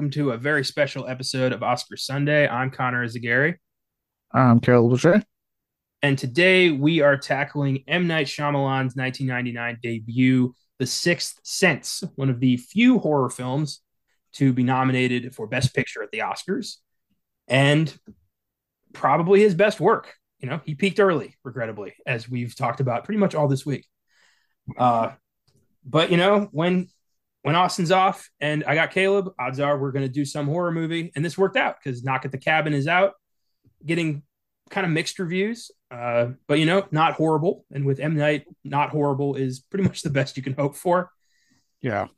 Welcome to a very special episode of Oscar Sunday. I'm Connor Eyzaguirre, I'm Caleb Leger. and today we are tackling M. Night Shyamalan's 1999 debut, The Sixth Sense, one of the few horror films to be nominated for Best Picture at the Oscars, and probably his best work. You know, he peaked early, regrettably, as we've talked about pretty much all this week. Uh, but you know, when when Austin's off and I got Caleb, odds are we're going to do some horror movie. And this worked out because Knock at the Cabin is out, getting kind of mixed reviews, uh, but you know, not horrible. And with M. Night, not horrible is pretty much the best you can hope for. Yeah.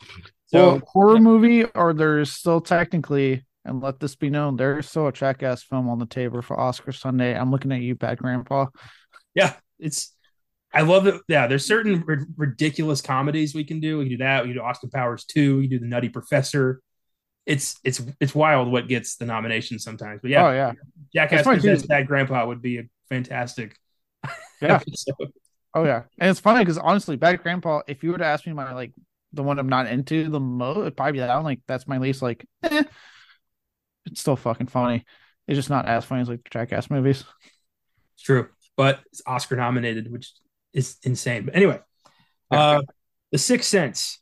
So, well, horror movie, or there's still technically, and let this be known, there's still a Jackass film on the table for Oscar Sunday. I'm looking at you, bad grandpa. yeah, it's, I love it. Yeah, there's certain r- ridiculous comedies we can do. We can do that. We can do Austin Powers 2. We can do The Nutty Professor. It's it's it's wild what gets the nomination sometimes. But yeah, Oh yeah. Jackass. Presents Bad Grandpa would be a fantastic Yeah. episode. Oh yeah. And it's funny because honestly, bad grandpa, if you were to ask me my like the one I'm not into the most, it'd probably be that one. Like that's my least like eh. It's still fucking funny. It's just not as funny as like jackass movies. It's true, but it's Oscar nominated, which is insane. But anyway, uh, The Sixth Sense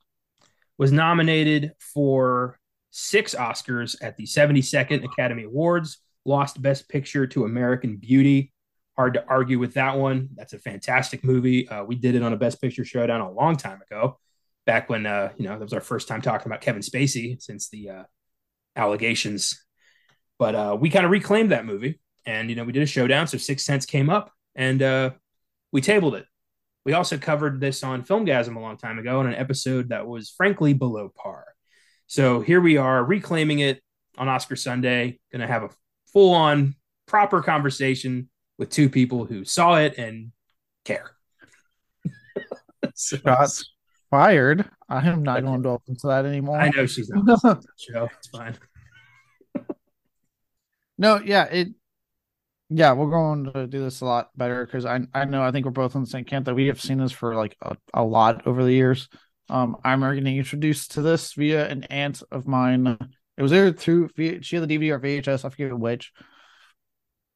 was nominated for six Oscars at the 72nd Academy Awards, lost Best Picture to American Beauty. Hard to argue with that one. That's a fantastic movie. Uh, we did it on a Best Picture showdown a long time ago, back when, uh, you know, that was our first time talking about Kevin Spacey since the uh, allegations. But uh, we kind of reclaimed that movie and, you know, we did a showdown. So Sixth Sense came up and uh, we tabled it. We also covered this on Filmgazm a long time ago in an episode that was frankly below par. So here we are reclaiming it on Oscar Sunday. Going to have a full on proper conversation with two people who saw it and care. So- fired. I am not going to delve into that anymore. I know she's not show. It's fine. No, yeah, it yeah, we're going to do this a lot better because I I know I think we're both on the same camp that we have seen this for like a, a lot over the years. Um, I'm getting introduced to this via an aunt of mine. It was either through she had the DVD or VHS, I forget which,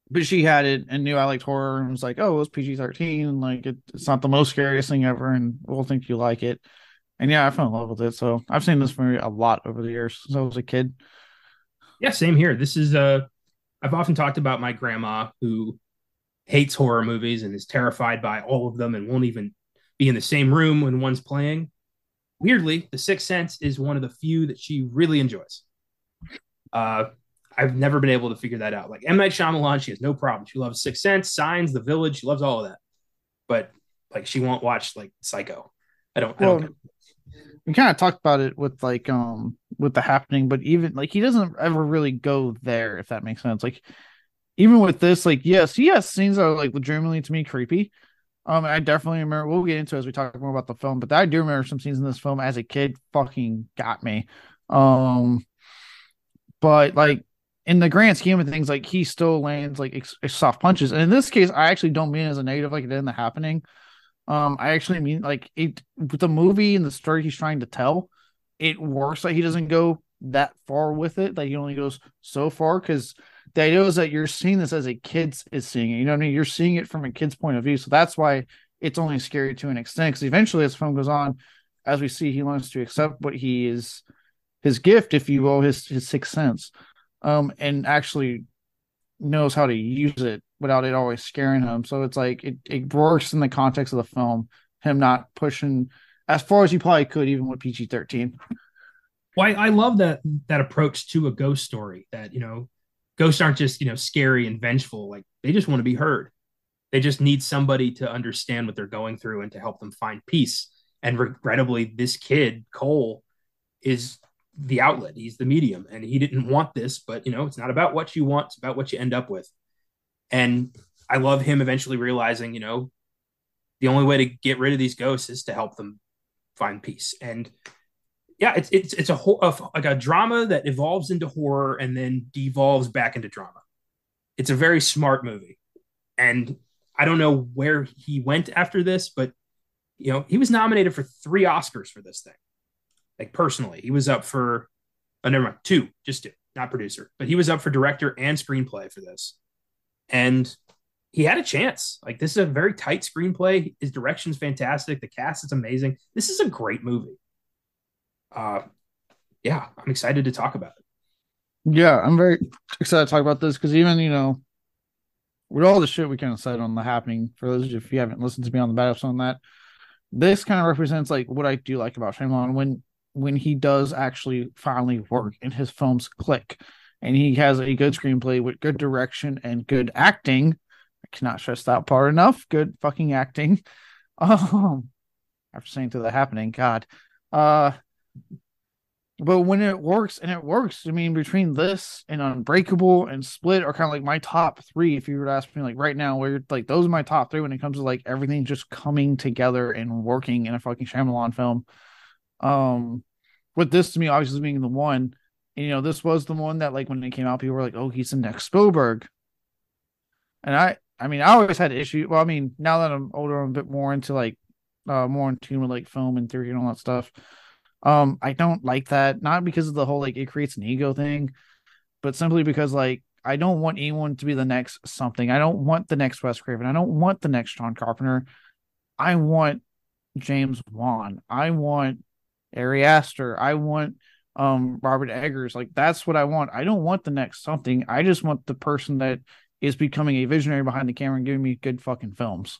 but she had it and knew I liked horror and was like, "Oh, it was PG thirteen. and Like it, it's not the most scariest thing ever, and we'll think you like it." And yeah, I fell in love with it. So I've seen this movie a lot over the years since I was a kid. Yeah, same here. This is uh I've often talked about my grandma who hates horror movies and is terrified by all of them and won't even be in the same room when one's playing. Weirdly, The Sixth Sense is one of the few that she really enjoys. Uh, I've never been able to figure that out. Like M Night Shyamalan, she has no problem. She loves Sixth Sense, Signs, The Village. She loves all of that, but like she won't watch like Psycho. I don't. I don't Well, we kind of talked about it with like um with the happening but even like he doesn't ever really go there if that makes sense. Like even with this like yes yes, scenes are like legitimately to me creepy. Um i definitely remember we'll get into as we talk more about the film but i do remember some scenes in this film as a kid fucking got me. Um but like in the grand scheme of things like he still lands like ex- soft punches. And in this case i actually don't mean as a negative like it in the happening um, I actually mean like it with the movie and the story he's trying to tell, it works that he doesn't go that far with it, that he only goes so far because the idea is that you're seeing this as a kid is seeing it. You know what I mean? You're seeing it from a kid's point of view. So that's why it's only scary to an extent. Because eventually, as the film goes on, as we see, he learns to accept what he is his gift, if you will, his his sixth sense. Um, and actually knows how to use it without it always scaring him. So it's like it, it works in the context of the film, him not pushing as far as he probably could, even with PG 13. Well, I, I love that that approach to a ghost story. That you know, ghosts aren't just you know scary and vengeful. Like they just want to be heard. They just need somebody to understand what they're going through and to help them find peace. And regrettably, this kid Cole is the outlet. He's the medium, and he didn't want this. But you know, it's not about what you want; it's about what you end up with. And I love him eventually realizing, you know, the only way to get rid of these ghosts is to help them find peace. And yeah, it's it's it's a whole of like a drama that evolves into horror and then devolves back into drama. It's a very smart movie, and I don't know where he went after this, but you know he was nominated for three Oscars for this thing. Like personally, he was up for Oh, never mind. Two, just two, not producer. But he was up for director and screenplay for this. And he had a chance. Like this is a very tight screenplay. His direction's fantastic. The cast is amazing. This is a great movie. Uh yeah, I'm excited to talk about it. Yeah, I'm very excited to talk about this because even, you know, with all the shit we kind of said on the happening, for those of you if you haven't listened to me on the episode on that, this kind of represents like what I do like about Shyamalan when when he does actually finally work and his films click and he has a good screenplay with good direction and good acting. I cannot stress that part enough. Good fucking acting. Um after saying to the happening, God. Uh but when it works and it works, I mean, between this and Unbreakable and Split are kind of like my top three. If you were to ask me, like right now, where like those are my top three when it comes to like everything just coming together and working in a fucking Shyamalan film. Um, with this to me, obviously being the one, you know, this was the one that like when it came out, people were like, "Oh, he's the next Spielberg," and I, I mean, I always had issue. Well, I mean, now that I'm older, I'm a bit more into like, uh, more in tune with like film and theory and all that stuff. Um, I don't like that, not because of the whole like it creates an ego thing, but simply because like I don't want anyone to be the next something. I don't want the next Wes Craven. I don't want the next John Carpenter. I want James Wan. I want Ari Aster. I want um Robert Eggers. Like that's what I want. I don't want the next something. I just want the person that is becoming a visionary behind the camera and giving me good fucking films.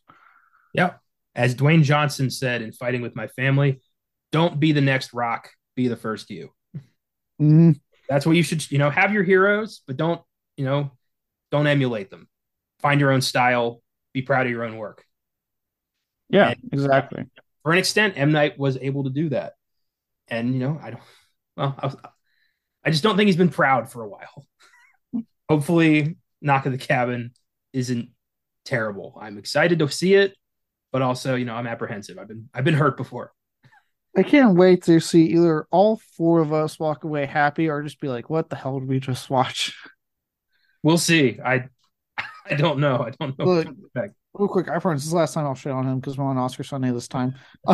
Yeah. As Dwayne Johnson said in Fighting with My Family, don't be the next rock be the first you mm-hmm. that's what you should you know have your heroes but don't you know don't emulate them find your own style be proud of your own work yeah and, exactly for an extent m night was able to do that and you know i don't well I, was, I just don't think he's been proud for a while hopefully knock of the cabin isn't terrible i'm excited to see it but also you know i'm apprehensive i've been i've been hurt before I can't wait to see either all four of us walk away happy or just be like, what the hell did we just watch? We'll see. I I don't know. I don't know. Look, real quick, I promise this is the last time I'll shit on him because we're on Oscar Sunday this time.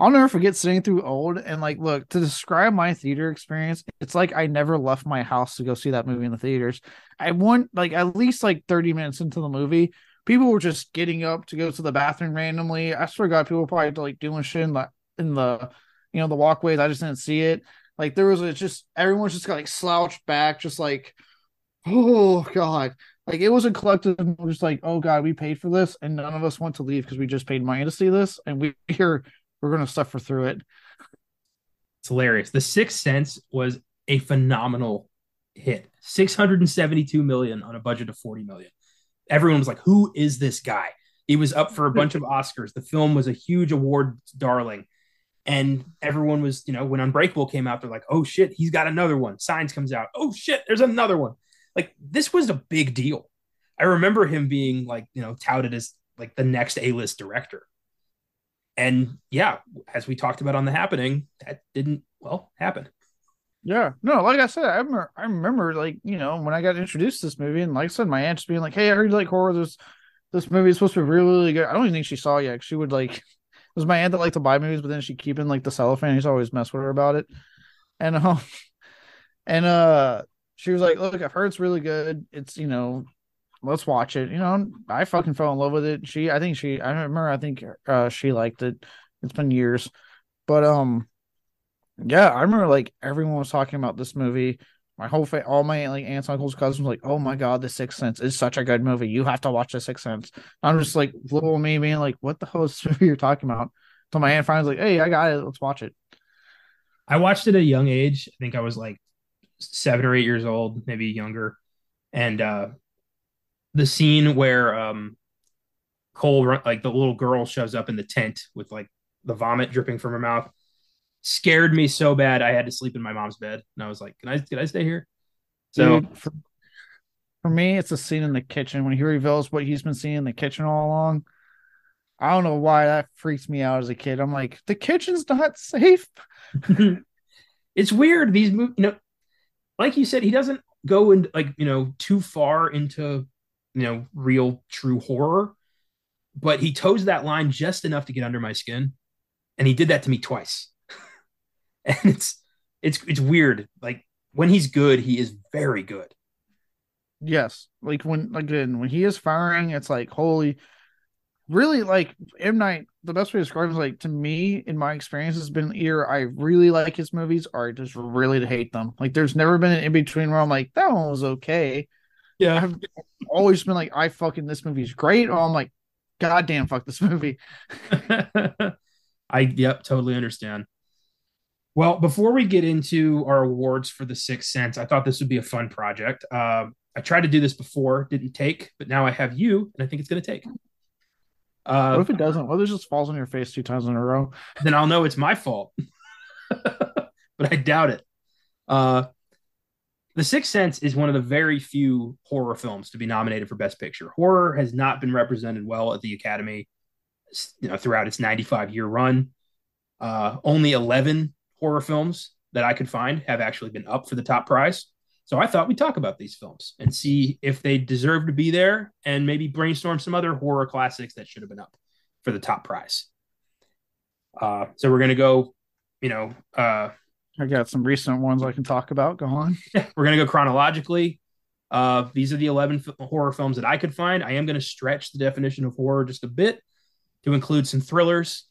I'll never forget sitting through old and like look to describe my theater experience. It's like I never left my house to go see that movie in the theaters. I went like at least like 30 minutes into the movie. People were just getting up to go to the bathroom randomly. I swear to God, people were probably like doing shit in the in the you know the walkways. I just didn't see it. Like there was a, just everyone's just got like slouched back, just like oh god. Like it was a collective, just like oh god, we paid for this, and none of us want to leave because we just paid money to see this, and we here we're gonna suffer through it. It's hilarious. The Sixth Sense was a phenomenal hit. 672 million on a budget of 40 million. Everyone was like, "Who is this guy?" He was up for a bunch of Oscars. The film was a huge award darling and everyone was, you know, when Unbreakable came out, they're like, oh shit, he's got another one. Signs comes out. Oh shit, there's another one. Like this was a big deal. I remember him being like, you know, touted as like the next A-list director. And yeah, as we talked about on the happening, that didn't well happen. Yeah, no, like I said, I remember, I remember, like you know, when I got introduced to this movie, and like I said, my aunt being like, "Hey, I heard you like horror. This this movie is supposed to be really, really good." I don't even think she saw yet. She would like was my aunt that liked to buy movies, but then she keep in like the cellophane. He's always mess with her about it. And um, and uh, she was like, "Look, I've heard it's really good. It's you know, let's watch it." You know, I fucking fell in love with it. She, I think she, I remember, I think uh, she liked it. It's been years, but um, yeah, I remember like everyone was talking about this movie. My whole fa- all my like aunts, uncles, cousins like, "Oh my god, The Sixth Sense is such a good movie. You have to watch The Sixth Sense." I'm just like little me being like, "What the hell is this movie you're talking about?" So my aunt finally was like, "Hey, I got it. Let's watch it." I watched it at a young age. I think I was like seven or eight years old, maybe younger, and uh the scene where um Cole, like the little girl, shows up in the tent with like the vomit dripping from her mouth scared me so bad I had to sleep in my mom's bed. And I was like, "Can I? Can I stay here?" So Dude, for, for, me, it's a scene in the kitchen when he reveals what he's been seeing in the kitchen all along. I don't know why that freaks me out as a kid. I'm like, the kitchen's not safe. it's weird. These movies, you know, like you said, he doesn't go and like you know too far into you know real true horror, but he toes that line just enough to get under my skin, and he did that to me twice and it's it's it's weird. Like when he's good, he is very good. Yes, like when again when he is firing, it's like holy. Really, like M Night. The best way to describe it is like to me, in my experience, has been either I really like his movies or I just really hate them. Like, there's never been an in between where I'm like that one was okay. Yeah, I've always been like I fucking this movie's great, or I'm like, goddamn, fuck this movie. I yep, totally understand. Well, before we get into our awards for the Sixth Sense, I thought this would be a fun project. Uh, I tried to do this before, didn't take, but now I have you, and I think it's going to take. Uh, what if it doesn't? What if it just falls on your face two times in a row? Then I'll know it's my fault. but I doubt it. Uh, the Sixth Sense is one of the very few horror films to be nominated for Best Picture. Horror has not been represented well at the Academy, you know, throughout its 95 year run. Uh, only 11 horror films that I could find have actually been up for the top prize. So I thought we'd talk about these films and see if they deserve to be there and maybe brainstorm some other horror classics that should have been up for the top prize. Uh, so we're going to go, you know, uh, I got some recent ones I can talk about. Go on. we're going to go chronologically. Uh, these are the 11 f- horror films that I could find. I am going to stretch the definition of horror just a bit to include some thrillers,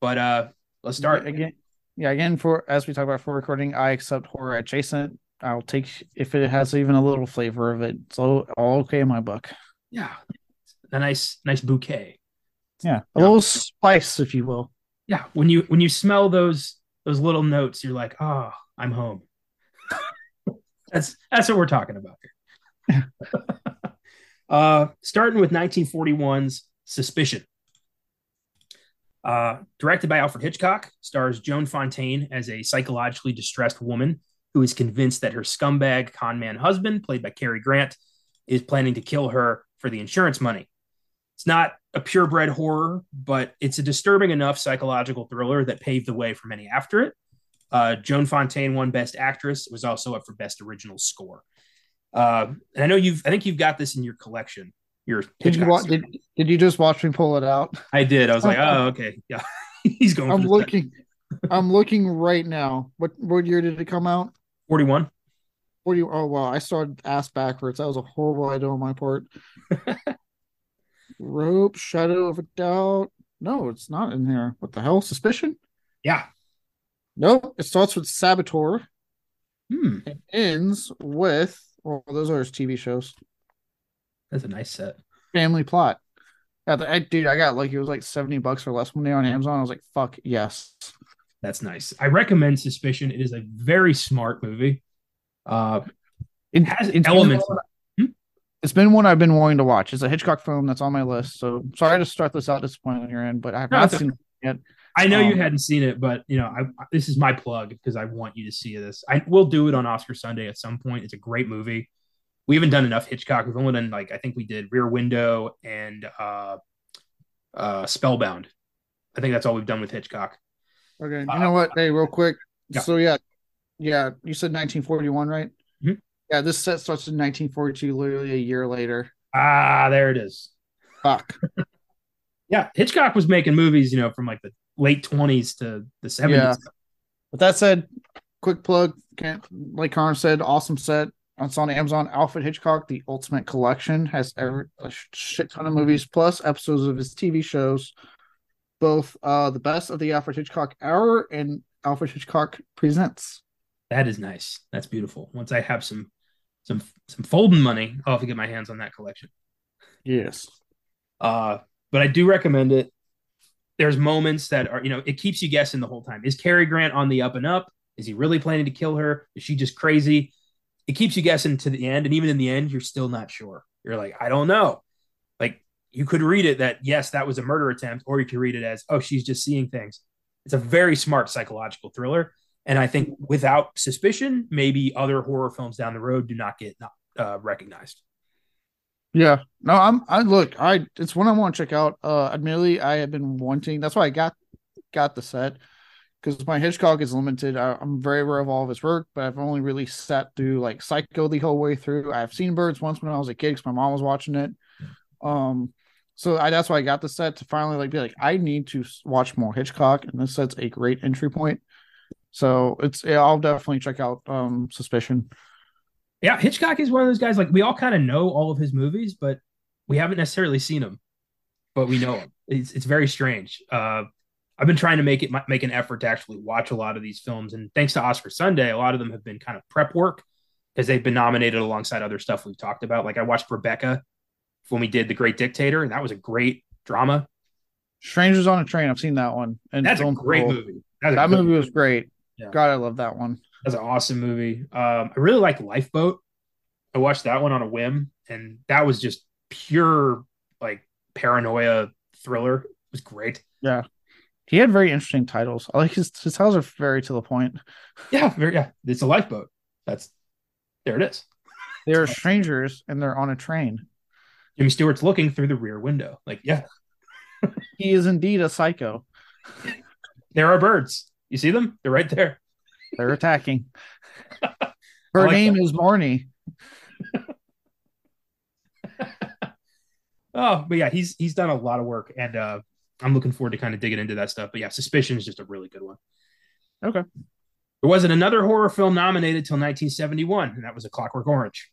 but uh, let's start. Again, yeah, again, for as we talk about for recording, I accept horror adjacent. I'll take if it has even a little flavor of it. So all okay in my book. Yeah, a nice nice bouquet. Yeah, a yeah. little spice, if you will. Yeah, when you when you smell those those little notes, you're like, oh, I'm home. that's that's what we're talking about here. uh, starting with 1941's Suspicion. Uh, directed by Alfred Hitchcock, stars Joan Fontaine as a psychologically distressed woman who is convinced that her scumbag conman husband, played by Cary Grant, is planning to kill her for the insurance money. It's not a purebred horror, but it's a disturbing enough psychological thriller that paved the way for many after it. Uh, Joan Fontaine won Best Actress. It was also up for Best Original Score. Uh, and I know you've, I think you've got this in your collection. Your did you watch, did, did you just watch me pull it out? I did. I was like, oh, okay, yeah, he's going. I'm looking. I'm looking right now. What what year did it come out? 41. 40. Oh, wow. I started ass backwards. That was a horrible idea on my part. Rope, Shadow of a Doubt. No, it's not in here. What the hell? Suspicion? Yeah. Nope. It starts with Saboteur. Hmm. It ends with, well, those are his TV shows. That's a nice set. Family Plot. Yeah, I, dude, I got like it was like 70 bucks or less one day on Amazon. I was like, fuck yes. That's nice. I recommend Suspicion. It is a very smart movie. Uh, it has elements. It's been one I've been wanting to watch. It's a Hitchcock film that's on my list. So sorry to start this out disappointed on your end, but I have no, not seen it yet. I know um, you hadn't seen it, but you know, I, this is my plug because I want you to see this. I will do it on Oscar Sunday at some point. It's a great movie. We haven't done enough Hitchcock. We've only done like I think we did Rear Window and uh, uh, Spellbound. I think that's all we've done with Hitchcock. Okay. You uh, know what? Hey, real quick. Yeah. So yeah, yeah. You said 1941, right? Yeah. This set starts in 1942, literally a year later. Ah, there it is. Fuck. yeah, Hitchcock was making movies, you know, from like the late 20s to the 70s. Yeah. But that said, quick plug. Can't like Connor said, awesome set. It's on Amazon. Alfred Hitchcock, the Ultimate Collection, has every, a shit ton of movies plus episodes of his TV shows both uh, the best of the Alfred Hitchcock Hour and Alfred Hitchcock Presents. That is nice. That's beautiful. Once I have some some some folding money, I'll have to get my hands on that collection. Yes. Uh, but I do recommend it. There's moments that are, you know, it keeps you guessing the whole time. Is Cary Grant on the up and up? Is he really planning to kill her? Is she just crazy? It keeps you guessing to the end, and even in the end, you're still not sure. You're like, I don't know Like you could read it that yes, that was a murder attempt, or you could read it as oh, she's just seeing things. It's a very smart psychological thriller, and I think without suspicion, maybe other horror films down the road do not get uh, recognized. Yeah, no, I'm. I look, I it's one I want to check out. Uh, admittedly, I have been wanting. That's why I got got the set because my Hitchcock is limited. I, am very aware of all of his work, but I've only really sat through like Psycho the whole way through. I've seen Birds once when I was a kid because my mom was watching it. Um, so I, that's why I got the set to finally like be like I need to watch more Hitchcock, and this set's a great entry point. So it's yeah, I'll definitely check out um Suspicion. Yeah, Hitchcock is one of those guys. Like we all kind of know all of his movies, but we haven't necessarily seen them, but we know him. It's it's very strange. Uh, I've been trying to make it make an effort to actually watch a lot of these films, and thanks to Oscar Sunday, a lot of them have been kind of prep work because they've been nominated alongside other stuff we've talked about. Like I watched Rebecca when we did The Great Dictator, and that was a great drama. Strangers on a Train, I've seen that one, and that's a great cool. movie. that movie was great. Yeah. God, I love that one. That's an awesome movie. Um, I really like Lifeboat. I watched that one on a whim, and that was just pure like paranoia thriller. It was great. Yeah. He had very interesting titles. I like his his titles are very to the point. Yeah, very yeah. It's a lifeboat. That's there it is. They're strangers and they're on a train. Jimmy Stewart's looking through the rear window. Like, yeah. he is indeed a psycho. There are birds. You see them? They're right there. They're attacking. Her like name that. is Marnie. oh, but yeah, he's he's done a lot of work, and uh, I'm looking forward to kind of digging into that stuff. But yeah, Suspicion is just a really good one. Okay. There wasn't another horror film nominated till 1971, and that was A Clockwork Orange.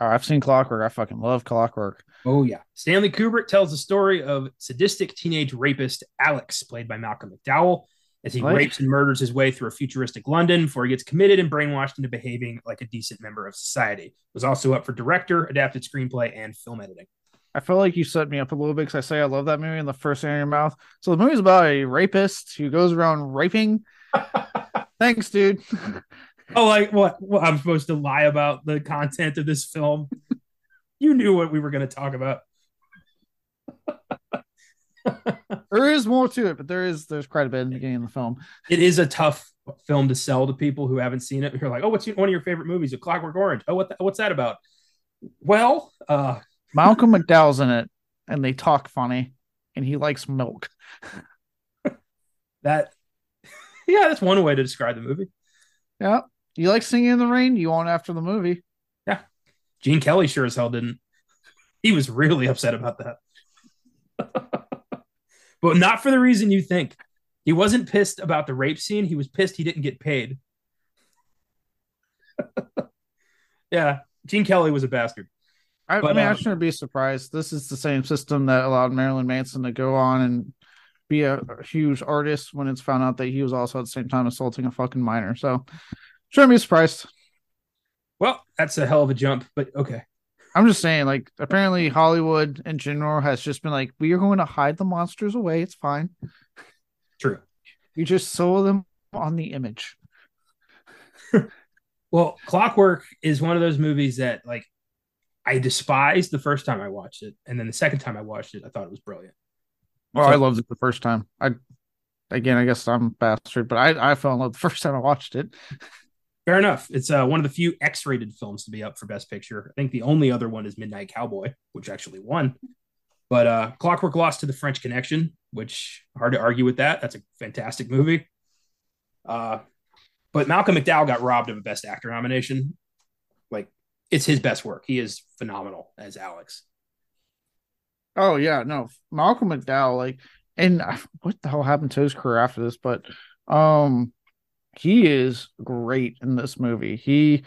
Oh, I've seen Clockwork. I fucking love Clockwork. Oh yeah, Stanley Kubrick tells the story of sadistic teenage rapist Alex, played by Malcolm McDowell, as he what? rapes and murders his way through a futuristic London before he gets committed and brainwashed into behaving like a decent member of society. Was also up for director, adapted screenplay, and film editing. I feel like you set me up a little bit because I say I love that movie in the first thing in your mouth. So the movie's about a rapist who goes around raping. Thanks, dude. oh, like what? what? I'm supposed to lie about the content of this film? you knew what we were going to talk about. there is more to it, but there is there's quite a bit in the beginning of the film. It is a tough film to sell to people who haven't seen it. You're like, oh, what's one of your favorite movies? A Clockwork Orange. Oh, what the, what's that about? Well, uh, Malcolm McDowell's in it, and they talk funny, and he likes milk. that, yeah, that's one way to describe the movie. Yeah, you like singing in the rain? You want after the movie? Yeah, Gene Kelly sure as hell didn't. He was really upset about that. But not for the reason you think. He wasn't pissed about the rape scene. He was pissed he didn't get paid. yeah, Gene Kelly was a bastard. I, but, I mean, um, I shouldn't be surprised. This is the same system that allowed Marilyn Manson to go on and be a, a huge artist when it's found out that he was also at the same time assaulting a fucking minor. So, shouldn't be surprised. Well, that's a hell of a jump, but okay. I'm just saying, like, apparently Hollywood in general has just been like, we are going to hide the monsters away. It's fine. True. You just sew them on the image. well, Clockwork is one of those movies that, like, I despised the first time I watched it, and then the second time I watched it, I thought it was brilliant. Oh, so, I loved it the first time. I, again, I guess I'm a bastard, but I I fell in love the first time I watched it. Fair enough. It's uh, one of the few X-rated films to be up for Best Picture. I think the only other one is Midnight Cowboy, which actually won. But uh, Clockwork lost to The French Connection, which hard to argue with that. That's a fantastic movie. Uh, but Malcolm McDowell got robbed of a Best Actor nomination. Like it's his best work. He is phenomenal as Alex. Oh yeah, no, Malcolm McDowell. Like, and what the hell happened to his career after this? But um, he is great in this movie. He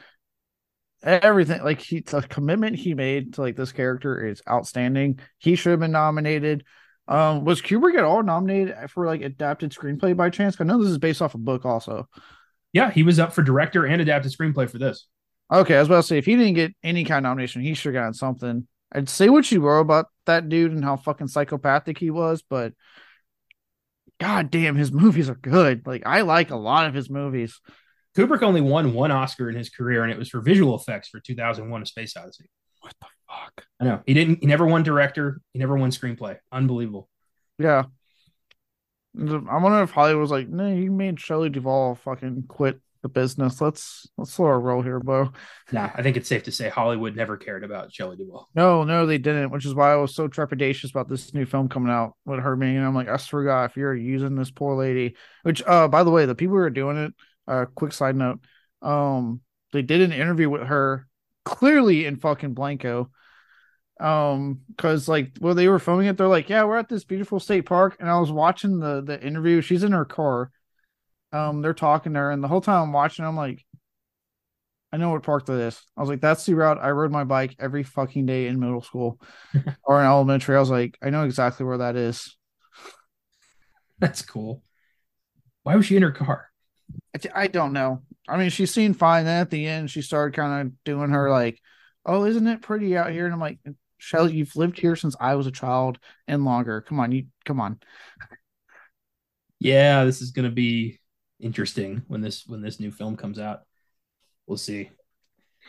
everything like he the commitment he made to like this character is outstanding. He should have been nominated. Um, was Kubrick at all nominated for like adapted screenplay by chance? I know this is based off a book, also. Yeah, he was up for director and adapted screenplay for this. Okay, I was about to say if he didn't get any kind of nomination, he should have gotten something. I'd say what you wrote about that dude and how fucking psychopathic he was, but god damn, his movies are good. Like I like a lot of his movies. Kubrick only won one Oscar in his career, and it was for visual effects for 2001: A Space Odyssey. What the fuck? I know he didn't. He never won director. He never won screenplay. Unbelievable. Yeah. I wonder if Hollywood was like, "No, you made Shelley Duvall fucking quit the business. Let's let's slow our roll here, Bo. Nah, I think it's safe to say Hollywood never cared about Shelley Duvall. No, no, they didn't, which is why I was so trepidatious about this new film coming out with her being. And I'm like, I swear God, if you're using this poor lady, which uh by the way, the people who are doing it, uh quick side note, um, they did an interview with her clearly in fucking Blanco. Um, because like well, they were filming it, they're like, Yeah, we're at this beautiful state park, and I was watching the the interview. She's in her car Um, they're talking there, and the whole time I'm watching, I'm like, I know what park that is. I was like, that's the route I rode my bike every fucking day in middle school or in elementary. I was like, I know exactly where that is. That's cool. Why was she in her car? I, I don't know. I mean, she seemed fine. Then at the end, she started kind of doing her like, "Oh, isn't it pretty out here?" And I'm like, "Shelley, you've lived here since I was a child and longer. Come on, you come on." Yeah, this is gonna be interesting when this when this new film comes out. We'll see.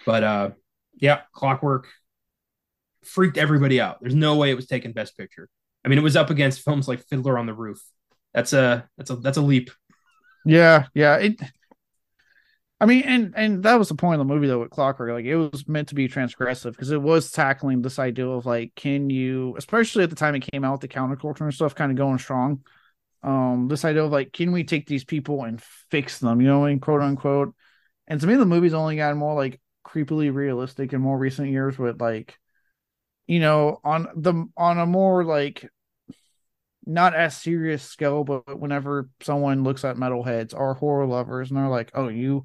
But uh yeah, Clockwork freaked everybody out. There's no way it was taking Best Picture. I mean, it was up against films like Fiddler on the Roof. That's a that's a that's a leap. Yeah, yeah. It. I mean, and and that was the point of the movie though with Clockwork. Like it was meant to be transgressive because it was tackling this idea of like, can you, especially at the time it came out, the counterculture and stuff, kind of going strong. Um, this idea of like, can we take these people and fix them? You know, in quote unquote. And to me, the movie's only gotten more like creepily realistic in more recent years with like, you know, on the on a more like not as serious scale, but whenever someone looks at metalheads or horror lovers and they're like, "Oh, you,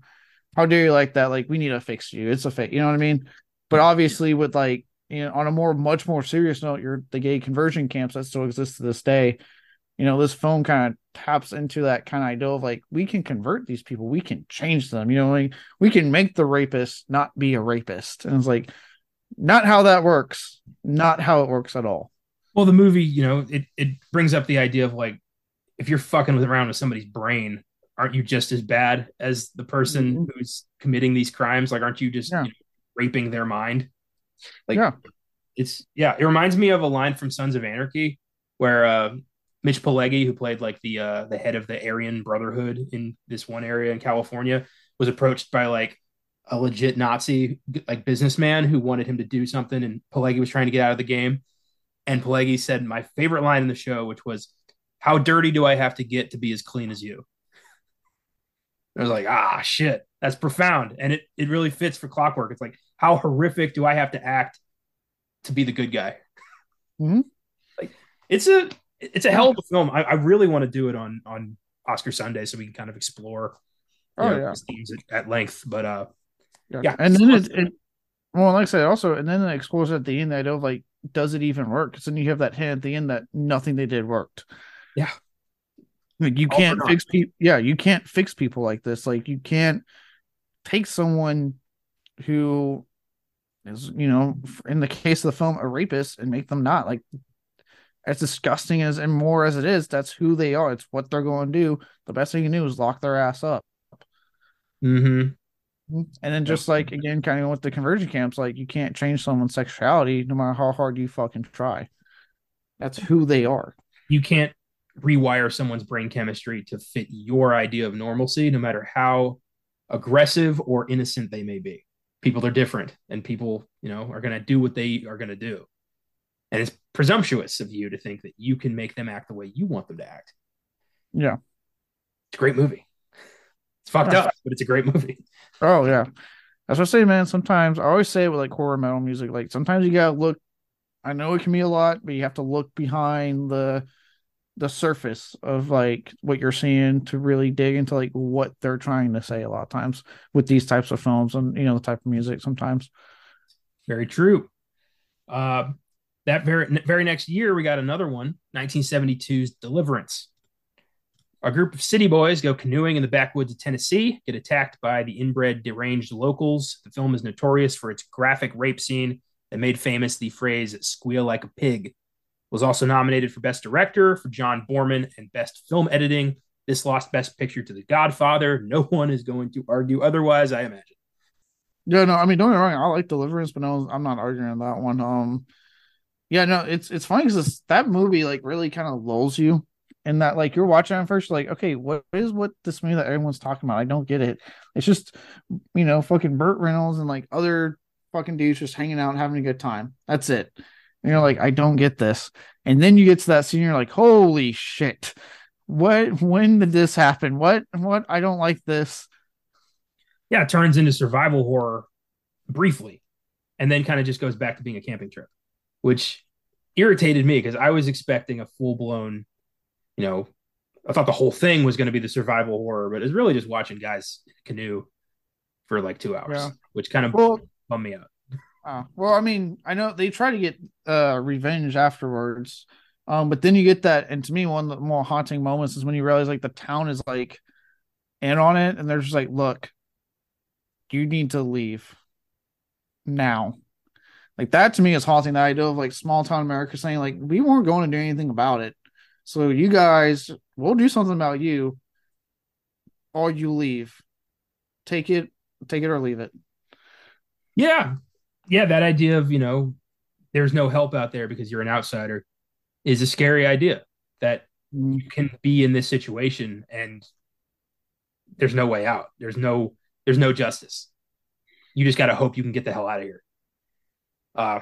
how dare you like that? Like, we need to fix you. It's a fake." You know what I mean? But obviously, with like, you know, on a more, much more serious note, you're the gay conversion camps that still exist to this day. You know, this film kind of taps into that kind of idea of like, we can convert these people, we can change them. You know, like we can make the rapist not be a rapist, and it's like, not how that works. Not how it works at all. Well, the movie, you know, it it brings up the idea of like if you're fucking with around with somebody's brain, aren't you just as bad as the person mm-hmm. who's committing these crimes? Like, aren't you just yeah. you know, raping their mind? Like, yeah. it's yeah. It reminds me of a line from Sons of Anarchy where uh, Mitch Pileggi, who played like the uh, the head of the Aryan Brotherhood in this one area in California, was approached by like a legit Nazi like businessman who wanted him to do something, and Pileggi was trying to get out of the game and Pileggi said my favorite line in the show, which was, "How dirty do I have to get to be as clean as you?" I was like, "Ah, shit, that's profound," and it it really fits for Clockwork. It's like, how horrific do I have to act to be the good guy? Mm-hmm. Like, it's a it's a hell of a film. I, I really want to do it on on Oscar Sunday so we can kind of explore oh, know, yeah. themes at, at, length. But uh, yeah, yeah. and then it, it, well, like I said, also, and then it explores at the end that of like does it even work? Because then you have that hint at the end that nothing they did worked. Yeah. Like you can't fix people. Yeah, you can't fix people like this. Like you can't take someone who is, you know, in the case of the film, a rapist and make them not like as disgusting as and more as it is. That's who they are. It's what they're going to do. The best thing you can do is lock their ass up. Mm-hmm. And then just like again, kind of with the conversion camps, like you can't change someone's sexuality no matter how hard you fucking try. That's who they are. You can't rewire someone's brain chemistry to fit your idea of normalcy, no matter how aggressive or innocent they may be. People are different, and people, you know, are going to do what they are going to do. And it's presumptuous of you to think that you can make them act the way you want them to act. Yeah. It's a great movie. It's fucked up, but it's a great movie. Oh yeah. That's what I say, man. Sometimes I always say it with like horror metal music. Like sometimes you gotta look. I know it can be a lot, but you have to look behind the the surface of like what you're seeing to really dig into like what they're trying to say a lot of times with these types of films and you know the type of music sometimes. Very true. Uh, that very very next year we got another one, 1972's Deliverance. A group of city boys go canoeing in the backwoods of Tennessee, get attacked by the inbred deranged locals. The film is notorious for its graphic rape scene that made famous the phrase squeal like a pig. Was also nominated for Best Director for John Boorman and Best Film Editing. This lost Best Picture to The Godfather. No one is going to argue otherwise, I imagine. Yeah, no, I mean, don't get me wrong. I like Deliverance, but no, I'm not arguing that one. Um, yeah, no, it's it's funny because that movie like really kind of lulls you in that like you're watching it first, like, okay, what is what this movie that everyone's talking about? I don't get it. It's just you know, fucking Burt Reynolds and like other fucking dudes just hanging out and having a good time. That's it. And you're like, I don't get this. And then you get to that scene, you're like, holy shit. What when did this happen? What what I don't like this. Yeah, it turns into survival horror briefly, and then kind of just goes back to being a camping trip, which irritated me because I was expecting a full blown you know, I thought the whole thing was going to be the survival horror, but it's really just watching guys canoe for like two hours, Yeah. which kind of Well, bummed me out. Uh, well, I mean, I know they try to get uh revenge afterwards. Um, but then you get that, and to me, one of the more haunting moments is when you realize like the town is like in on it, and they're just like, look, you need to leave now. Like that to me is haunting the idea of like small town America saying, like, we weren't going to do anything about it. So you guys, we'll do something about you, or you leave. Take it, take it or leave it. Yeah. Yeah. That idea of, you know, there's no help out there because you're an outsider is a scary idea that you can be in this situation and there's no way out. There's no, there's no justice. You just got to hope you can get the hell out of here. Uh,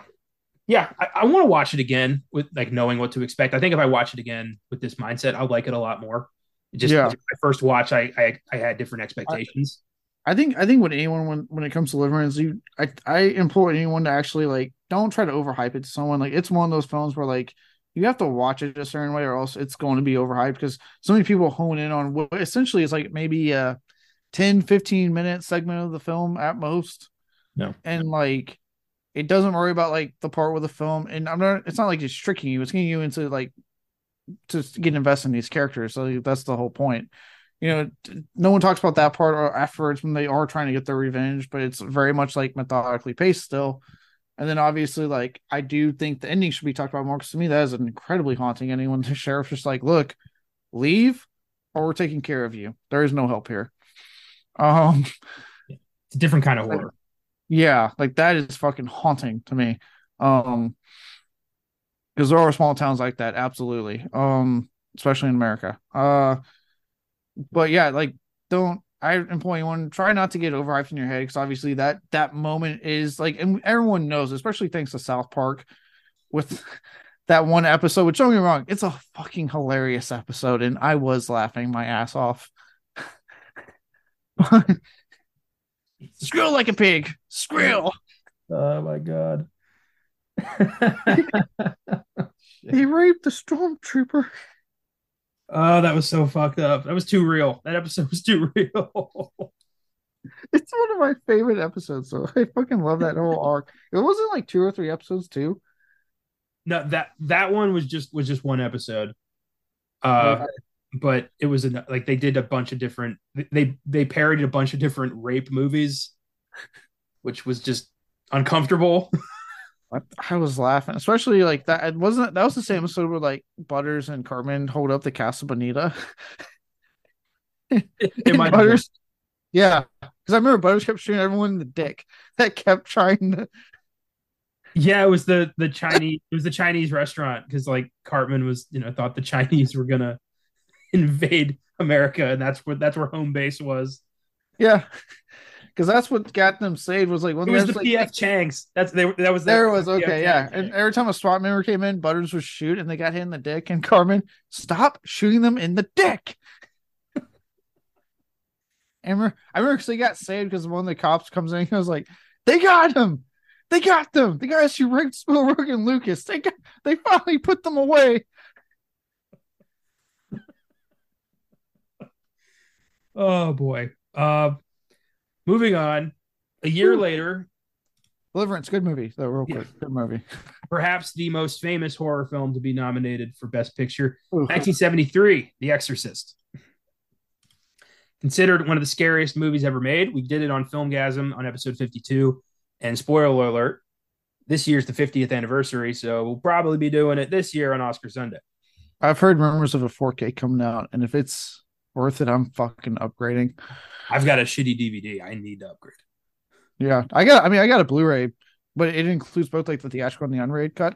yeah, I, I want to watch it again with like knowing what to expect. I think if I watch it again with this mindset, I'll like it a lot more. Just Yeah. my first watch, I, I I had different expectations. I think I think when anyone when when it comes to Deliverance, you I I implore anyone to actually like don't try to overhype it to someone. Like it's one of those films where like you have to watch it a certain way or else it's going to be overhyped because so many people hone in on what essentially is like maybe a 10, 15 minute segment of the film at most. No. And like it doesn't worry about like the part with the film and I'm not it's not like it's tricking you, it's getting you into like to get invested in these characters. So that's the whole point you know, no one talks about that part or afterwards when they are trying to get their revenge, but it's very much like methodically paced still. And then obviously, like I do think the ending should be talked about more because to me that is an incredibly haunting ending when the sheriff's just like, "Look, leave, or we're taking care of you. There is no help here." Um, It's a different kind of horror. Yeah, like that is fucking haunting to me. Um, because there are small towns like that, absolutely. Um, especially in America. Uh, but yeah, like don't I employ anyone try not to get overhyped in your head because obviously that that moment is like, and everyone knows, especially thanks to South Park, with that one episode. Which don't get me wrong, it's a fucking hilarious episode, and I was laughing my ass off. Squeal like a pig, squeal. Oh my god. He raped the stormtrooper. Oh, that was so fucked up. That was too real. That episode was too real. It's one of my favorite episodes. So I fucking love that whole arc. It wasn't like two or three episodes too. no, that that one was just was just one episode. Uh, but it was a, like they did a bunch of different. They they parodied a bunch of different rape movies, which was just uncomfortable. I, was laughing, especially like that. It wasn't that was the same episode where like Butters and Cartman hold up the Casa Bonita. Have been. Butters, yeah, because I remember Butters kept shooting everyone in the dick. That kept trying to. Yeah, it was the the Chinese. It was the Chinese restaurant because like Cartman was, you know, thought the Chinese were gonna invade America, and that's where that's where home base was. Yeah, because that's what got them saved was like when It was the like, PF Chang's. That's they, that was There the- was PF okay, yeah. Chang's. And every time a SWAT member came in, Butters would shoot, and they got hit in the dick. And Cartman, stop shooting them in the dick. I remember, I remember because they got saved because one of the cops comes in. He was like, "They got him, they got them. The guys who raped Spielberg and Lucas. They got, they finally put them away." Oh boy. Uh, moving on. A year Whew. later, Deliverance, good movie. Though, real Yeah. quick, good movie. perhaps the most famous horror film to be nominated for Best Picture, 1973, The Exorcist. Considered one of the scariest movies ever made. We did it on Filmgazm on episode 52. And spoiler alert, this year's the 50th anniversary, so we'll probably be doing it this year on Oscar Sunday. I've heard rumors of a 4K coming out, and if it's worth it, I'm fucking upgrading. I've got a shitty DVD. I need to upgrade. Yeah, I got. I mean, I got a Blu-ray, but it includes both like the theatrical and the unrated cut.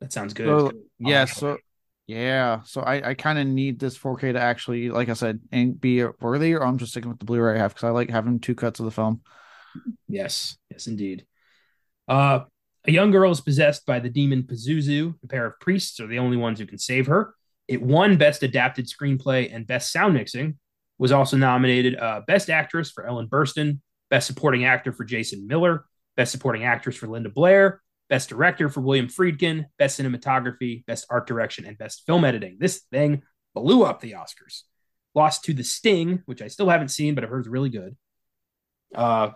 That sounds good. So yeah, so yeah, so I I kind of need this 4K to actually, like I said, and be worthy, or I'm just sticking with the Blu-ray I have because I like having two cuts of the film. Yes, yes, indeed. Uh, a young girl is possessed by the demon Pazuzu. A pair of priests are the only ones who can save her. It won Best Adapted Screenplay and Best Sound Mixing. Was also nominated uh, Best Actress for Ellen Burstyn, Best Supporting Actor for Jason Miller, Best Supporting Actress for Linda Blair, Best Director for William Friedkin, Best Cinematography, Best Art Direction, and Best Film Editing. This thing blew up the Oscars. Lost to The Sting, which I still haven't seen, but I've heard is really good. Uh,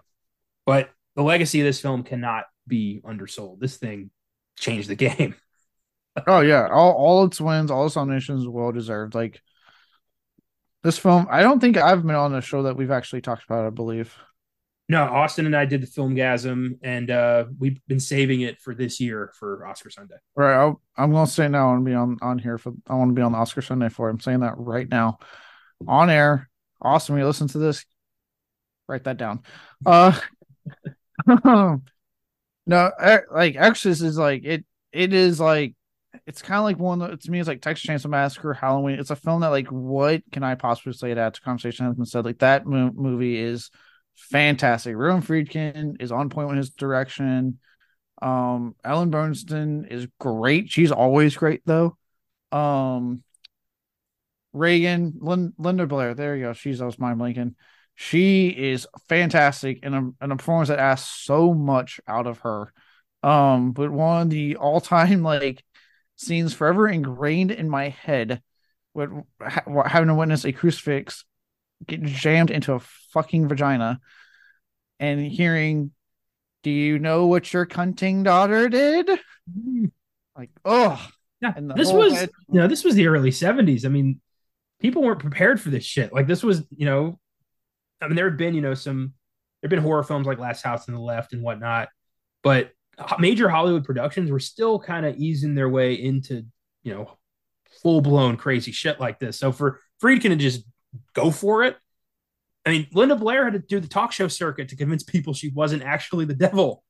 but the legacy of this film cannot be undersold. This thing changed the game. Oh yeah, all all its wins, all its nominations, well deserved. Like this film, I don't think I've been on a show that we've actually talked about. I believe. No, Austin and I did the Filmgazm, and uh, we've been saving it for this year for Oscar Sunday. Right, i am going to say now. I want to be on on here for. I want to be on the Oscar Sunday for. I'm saying that right now, on air. Austin, when you listen to this, write that down. Uh, no, like Exorcist is like it. It is like it's kind of like one. To me, it's like Texas Chainsaw Massacre, Halloween. It's a film that like, what can I possibly say to that? Conversation has been said. Like that mo- movie is fantastic. Ruben Friedkin is on point with his direction. Um, Ellen Burstyn is great. She's always great though. Um, Regan, Lin- Linda Blair, there you go. She's I was mind blanking. She is fantastic in a, in a performance that asks so much out of her. Um, but one of the all time like scenes forever ingrained in my head with ha- having to witness a crucifix get jammed into a fucking vagina and hearing, "Do you know what your cunting daughter did?" Mm-hmm. Like, oh, yeah. This was, head- you know, this was the early '70s. I mean, people weren't prepared for this shit. Like, this was, you know, I mean, there had been, you know, some there have been horror films like Last House on the Left and whatnot, but major Hollywood productions were still kind of easing their way into, you know, full blown crazy shit like this. So for Friedkin to just go for it, I mean, Linda Blair had to do the talk show circuit to convince people she wasn't actually the devil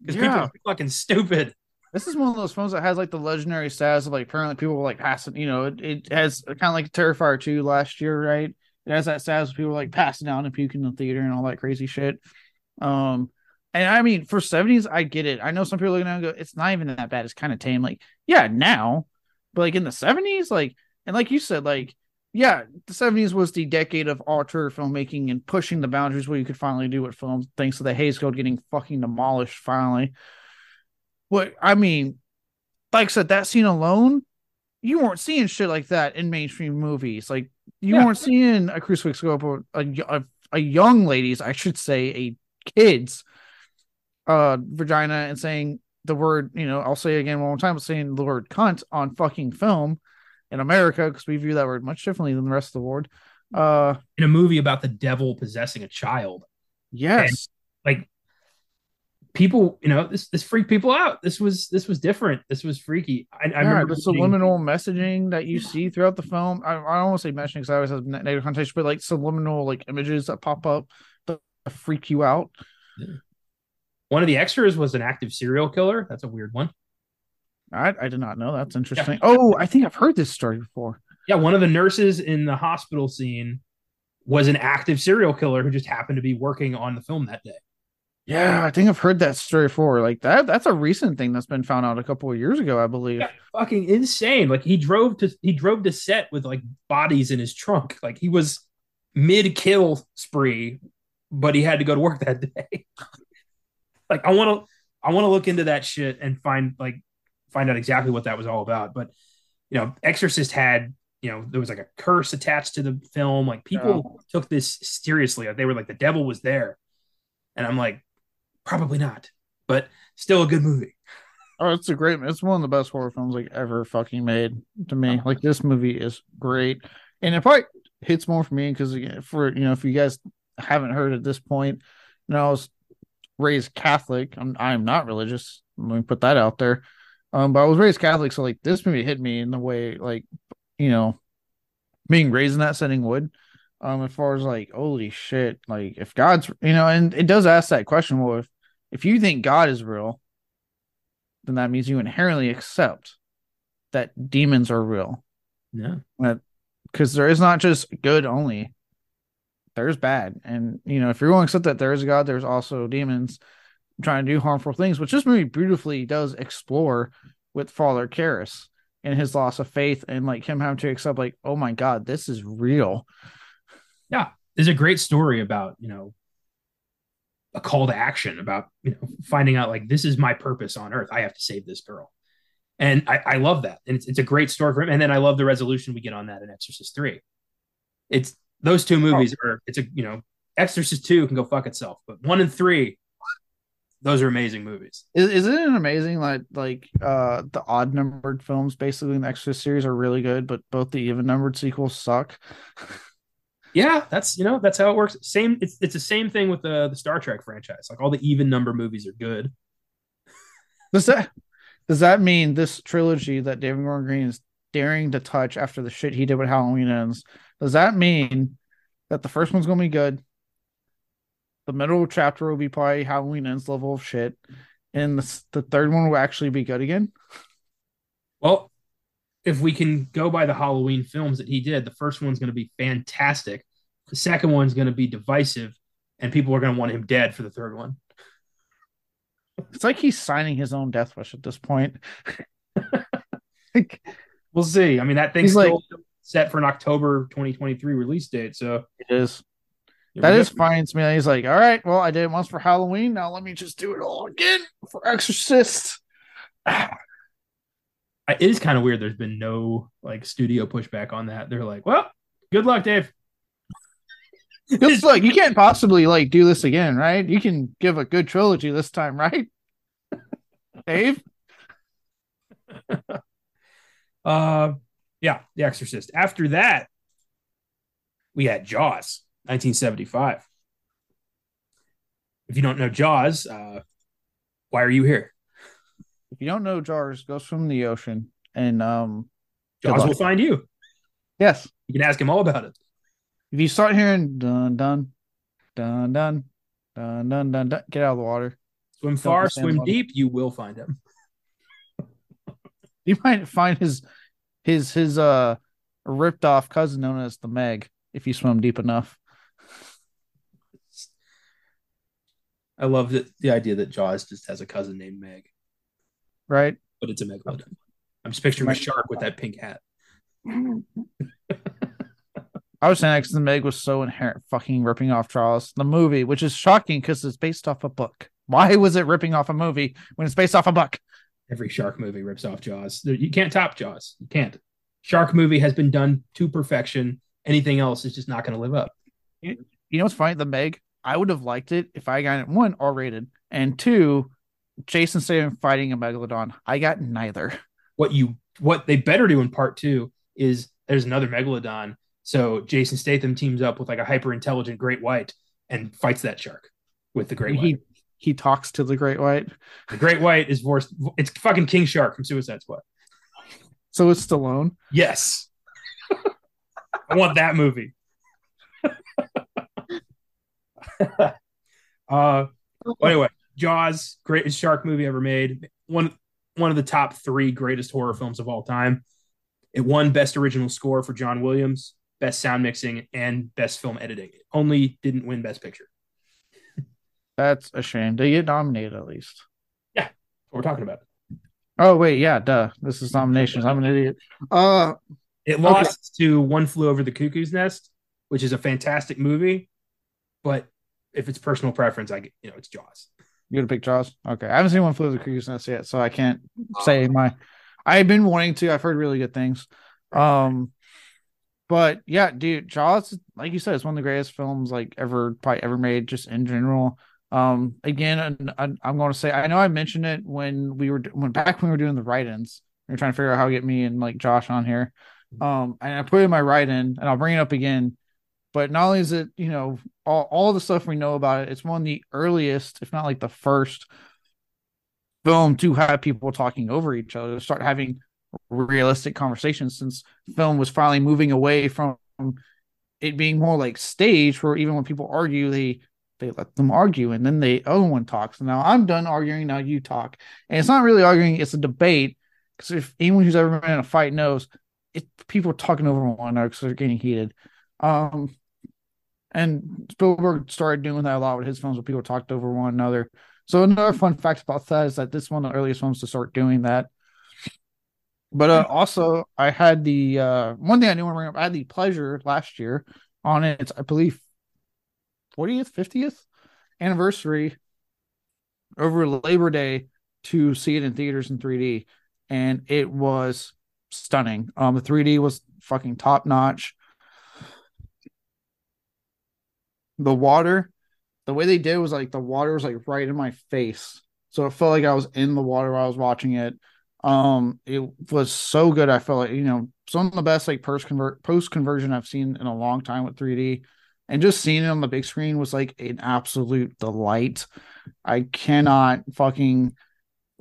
because yeah. people are fucking stupid. This is one of those films that has like the legendary status of like apparently people were like passing, you know, it, it has kind of like Terrifier 2 last year, right? It has that status of people like passing down and puking in the theater and all that crazy shit. Um, and I mean, for 70s, I get it. I know some people looking at it go, it's not even that bad. It's kind of tame. Like, yeah, now, but like in the 70s, like, and like you said, like, yeah, the 70s was the decade of auteur filmmaking and pushing the boundaries where you could finally do what films, thanks to the Hays Code getting fucking demolished finally. What I mean, like I said, that scene alone, you weren't seeing shit like that in mainstream movies. Like, you yeah. weren't seeing a crucifix go up a, a, a young lady's, I should say, a kid's uh vagina and saying the word, you know, I'll say again one more time, saying the word cunt on fucking film in America because we view that word much differently than the rest of the world. Uh, in a movie about the devil possessing a child. Yes, and, like people, you know, this this freaked people out. This was this was different. This was freaky. I, I remember the subliminal messaging that you see throughout the film. I, I don't want to say messaging because I always have negative connotation, but like subliminal like images that pop up that freak you out. Yeah. One of the extras was an active serial killer. That's a weird one. I, I did not know. That's interesting. Yeah. Oh, I think I've heard this story before. Yeah, one of the nurses in the hospital scene was an active serial killer who just happened to be working on the film that day. Yeah, I think I've heard that story before. Like that, that's a recent thing that's been found out a couple of years ago, I believe. Yeah, fucking insane. Like he drove to he drove to set with like bodies in his trunk. Like he was mid kill spree, but he had to go to work that day. Like I want to I want to look into that shit and find like find out exactly what that was all about. But you know, Exorcist had you know there was like a curse attached to the film. Like people took this seriously. Like they were like the devil was there, and I'm like, probably not, but still a good movie. Oh, it's a great. It's one of the best horror films like ever fucking made to me. Like this movie is great, and it probably hits more for me because for you know if you guys haven't heard at this point, you know I was raised Catholic. I'm I'm not religious. Let me put that out there. Um, but I was raised Catholic, so like this movie hit me in the way like you know being raised in that setting would. Um, as far as like holy shit, like if God's you know, and it does ask that question. Well, if if you think God is real, then that means you inherently accept that demons are real. Yeah. Because there is not just good only. There's bad. And you know, if you're going to accept that there is a God, there's also demons trying to do harmful things, which this movie beautifully does explore with Father Karras and his loss of faith and like him having to accept like, oh my God, this is real. Yeah. There's a great story about, you know, a call to action about, you know, finding out like this is my purpose on earth. I have to save this girl. And I, I love that. And it's, it's a great story for him. And then I love the resolution we get on that in Exorcist 3. It's those two movies oh. are, it's a, you know, Exorcist 2 can go fuck itself, but one and three, those are amazing movies. Is, isn't it amazing like like uh the odd numbered films basically in the Exorcist series are really good, but both the even numbered sequels suck? yeah, that's you know that's how it works. Same, it's it's the same thing with the the Star Trek franchise. Like all the even number movies are good. Does that does that mean this trilogy that David Gordon Green is daring to touch after the shit he did with Halloween ends? Does that mean that the first one's gonna be good? The middle chapter will be probably Halloween ends level of shit, and the the third one will actually be good again. Well, if we can go by the Halloween films that he did, the first one's going to be fantastic. The second one's going to be divisive, and people are going to want him dead for the third one. It's like he's signing his own death wish at this point. like, we'll see. I mean, that thing's like, set for an October 2023 release date, so it is. That is fine to me. He's like, all right, well, I did it once for Halloween. Now let me just do it all again for Exorcist. it is kind of weird. There's been no like studio pushback on that. They're like, well, good luck, Dave. It's like you can't possibly like do this again, right? You can give a good trilogy this time, right? Dave. uh, yeah, The Exorcist. After that, we had Jaws, 1975. If you don't know Jaws, uh, why are you here? If you don't know Jaws, goes from the ocean, and um, Jaws will find you. Yes, you can ask him all about it. If you start hearing dun dun dun dun dun dun dun, dun get out of the water. Swim far, swim deep. You will find him. you might find his his his uh ripped off cousin known as the Meg if you swim deep enough. I love that the idea that Jaws just has a cousin named Meg right? But it's a megalodon. I'm just picturing a shark with that pink hat. I was saying because the Meg was so inherent fucking ripping off Jaws, the movie, which is shocking because it's based off a book. Why was it ripping off a movie when it's based off a book? Every shark movie rips off Jaws. You can't top Jaws. You can't. Shark movie has been done to perfection. Anything else is just not going to live up. You know what's funny? The Meg, I would have liked it if I got it one R rated and two Jason Statham fighting a megalodon. I got neither. What you what they better do in part two is there's another megalodon. So Jason Statham teams up with like a hyper intelligent great white and fights that shark with the great he, white. He talks to the great white. The great white is voiced. It's fucking King Shark from Suicide Squad. So it's Stallone. Yes, I want that movie. uh, anyway, Jaws, greatest shark movie ever made. One one of the top three greatest horror films of all time. It won Best Original Score for John Williams, Best Sound Mixing, and Best Film Editing. It only didn't win Best Picture. That's a shame. They get nominated at least. Yeah, we're talking about. Oh wait, yeah, duh. This is nominations. I'm an idiot. Uh, it lost okay. to One Flew Over the Cuckoo's Nest, which is a fantastic movie, but if it's personal preference, I get you know it's Jaws. You gonna pick Jaws? Okay, I haven't seen one flew over the cuckoo's nest yet, so I can't say my. I've been wanting to. I've heard really good things. Um, but yeah, dude, Jaws, like you said, it's one of the greatest films like ever, probably ever made, just in general. Um, again, I'm going to say, I know I mentioned it when we were when back when we were doing the write-ins. We are trying to figure out how to get me and like Josh on here. Um, and I put in my write-in, and I'll bring it up again. But not only is it, you know, all, all the stuff we know about it, it's one of the earliest, if not like the first film to have people talking over each other, start having realistic conversations since film was finally moving away from it being more like stage where even when people argue, they they let them argue and then the other one talks. Now I'm done arguing, now you talk. And it's not really arguing, it's a debate. Because if anyone who's ever been in a fight knows, it people are talking over one another because they're getting heated. Um, and Spielberg started doing that a lot with his films where people talked over one another. So another fun fact about that is that this is one of the earliest films to start doing that. But uh, also, I had the uh, one thing I didn't want to bring up. I had the pleasure last year on its, I believe, 40th, 50th anniversary over Labor Day to see it in theaters in 3D. and it was stunning. Um, the 3D was fucking top notch. The water, the way they did was like the water was like right in my face, so it felt like I was in the water while I was watching it. Um, it was so good. I felt like you know some of the best like post convert post conversion I've seen in a long time with 3D, and just seeing it on the big screen was like an absolute delight. I cannot fucking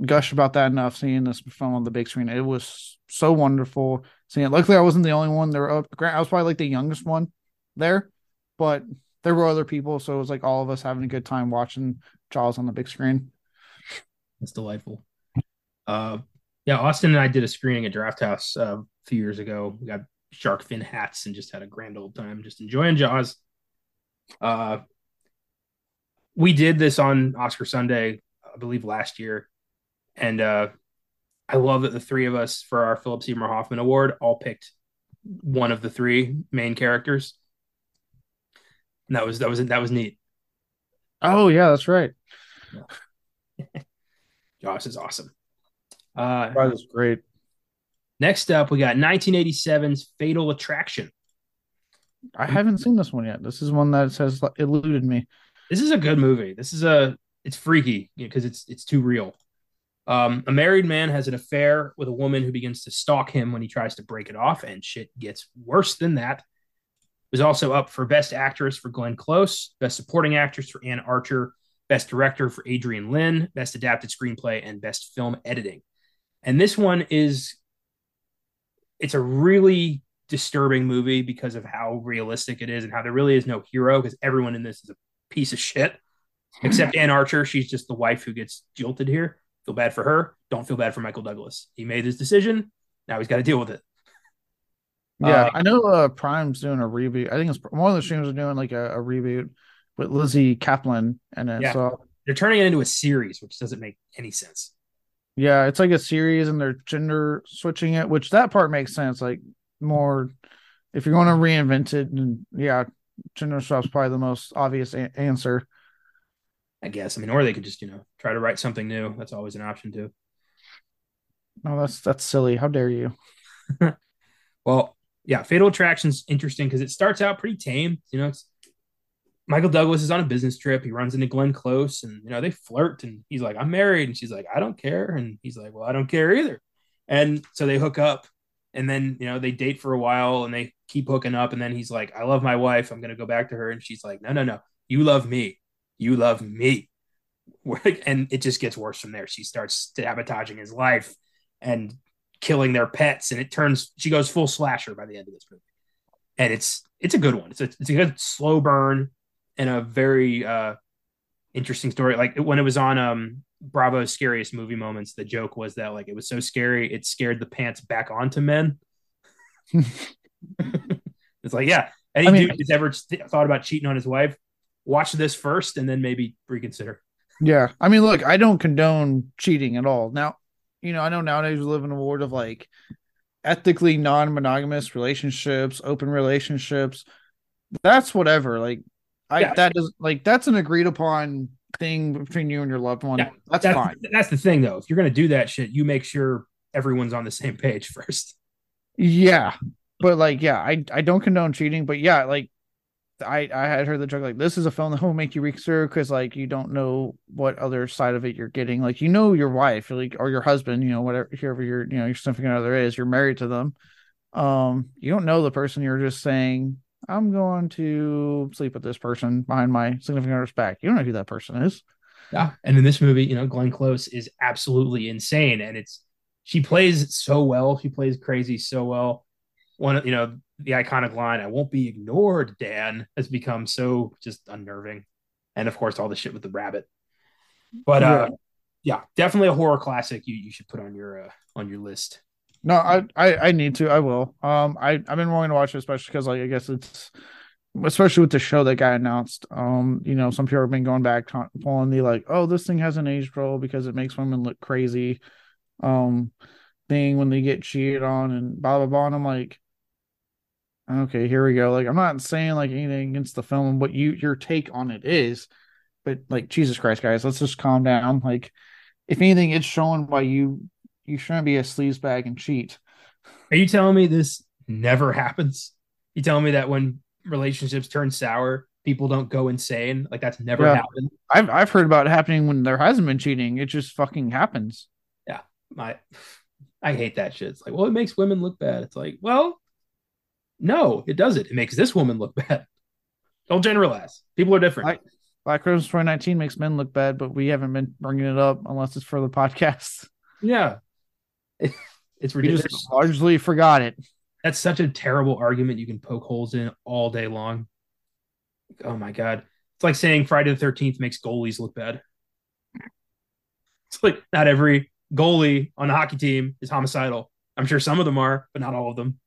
gush about that enough. Seeing this film on the big screen, it was so wonderful. Seeing it. Luckily, I wasn't the only one. There, I was probably like the youngest one there, but there were other people, so it was like all of us having a good time watching Jaws on the big screen. That's delightful. Uh, yeah, Austin and I did a screening at Drafthouse uh, a few years ago. We got shark fin hats and just had a grand old time, just enjoying Jaws. Uh, we did this on Oscar Sunday, I believe last year, and uh, I love that the three of us for our Philip Seymour Hoffman Award all picked one of the three main characters. And that was that was that was neat. Oh yeah, that's right. Josh is awesome. Uh, that was great. Next up, we got 1987's Fatal Attraction. I haven't seen this one yet. This is one that has eluded me. This is a good movie. This is a it's freaky because it's it's too real. Um, a married man has an affair with a woman who begins to stalk him when he tries to break it off, and shit gets worse than that. Was also up for Best Actress for Glenn Close, Best Supporting Actress for Anne Archer, Best Director for Adrian Lyne, Best Adapted Screenplay, and Best Film Editing. And this one is it's a really disturbing movie because of how realistic it is and how there really is no hero because everyone in this is a piece of shit except Anne Archer. She's just the wife who gets jilted here. Feel bad for her. Don't feel bad for Michael Douglas. He made his decision. Now he's got to deal with it. Yeah, uh, I know uh, Prime's doing a reboot. I think it's one of the streams are doing like a, a reboot with Lizzy Caplan, and it. Yeah. So they're turning it into a series, which doesn't make any sense. Yeah, it's like a series and they're gender switching it, which that part makes sense. Like more if you're going to reinvent it, and yeah, gender swap's probably the most obvious a- answer. I guess. I mean, or they could just you know try to write something new. That's always an option too. No, that's that's silly. How dare you? well, yeah, Fatal Attraction's interesting because it starts out pretty tame. You know, it's Michael Douglas is on a business trip. He runs into Glenn Close, and you know they flirt. And he's like, "I'm married," and she's like, "I don't care," and he's like, "Well, I don't care either." And so they hook up, and then you know they date for a while, and they keep hooking up. And then he's like, "I love my wife. I'm gonna go back to her," and she's like, "No, no, no. You love me. You love me." and it just gets worse from there. She starts sabotaging his life and killing their pets, and it turns. She goes full slasher by the end of this movie, and it's it's a good one. It's a it's a good slow burn and a very uh, interesting story. Like when it was on um, Bravo's scariest movie moments, the joke was that like it was so scary it scared the pants back onto men. it's like yeah, any I mean, dude who's ever thought about cheating on his wife, watch this first and then maybe reconsider. Yeah, I mean, look, I don't condone cheating at all. Now, you know, I know nowadays we live in a world of like ethically non-monogamous relationships, open relationships. That's whatever. Like I yeah. that is like that's an agreed upon thing between you and your loved one. Yeah. That's, that's fine. That's the thing though. If you're gonna do that shit, you make sure everyone's on the same page first. Yeah. But like, yeah, I I don't condone cheating, but yeah, like I I had heard the joke like this is a film that will make you reconsider because like you don't know what other side of it you're getting. Like you know your wife, like or your husband, you know whatever whoever your you know your significant other is, you're married to them. Um, you don't know the person. You're just saying I'm going to sleep with this person behind my significant other's back. You don't know who that person is. Yeah. And in this movie, you know, Glenn Close is absolutely insane. And it's, she plays so well. She plays crazy so well. One of, you know, the iconic line, I won't be ignored, Dan, has become so just unnerving. And of course, all the shit with the rabbit. But uh, yeah, yeah definitely a horror classic you, you should put on your, uh, on your list. No, I, I, I need to. I will. Um, I I've been wanting to watch it, especially because like I guess it's, especially with the show that got announced. Um, you know, some people have been going back pulling the like, oh, this thing has an age role because it makes women look crazy. Um, thing when they get cheated on and blah blah blah. And I'm like, okay, here we go. Like, I'm not saying like anything against the film, and what you your take on it is, but like Jesus Christ, guys, let's just calm down. Like, if anything, it's showing why you You shouldn't be a sleazebag and cheat. Are you telling me this never happens? You telling me that when relationships turn sour, people don't go insane? Like that's never Yeah. happened. I've I've heard about it happening when there hasn't been cheating. It just fucking happens. Yeah, my, I hate that shit. It's like, well, it makes women look bad. It's like, well, no, it doesn't. It makes this woman look bad. Don't generalize. People are different. I- Black Christmas 2019 makes men look bad, but we haven't been bringing it up unless it's for the podcast. yeah, it's We ridiculous. just largely forgot it. That's such a terrible argument you can poke holes in all day long. Oh my god. It's like saying Friday the 13th makes goalies look bad. It's like not every goalie on a hockey team is homicidal. I'm sure some of them are, but not all of them.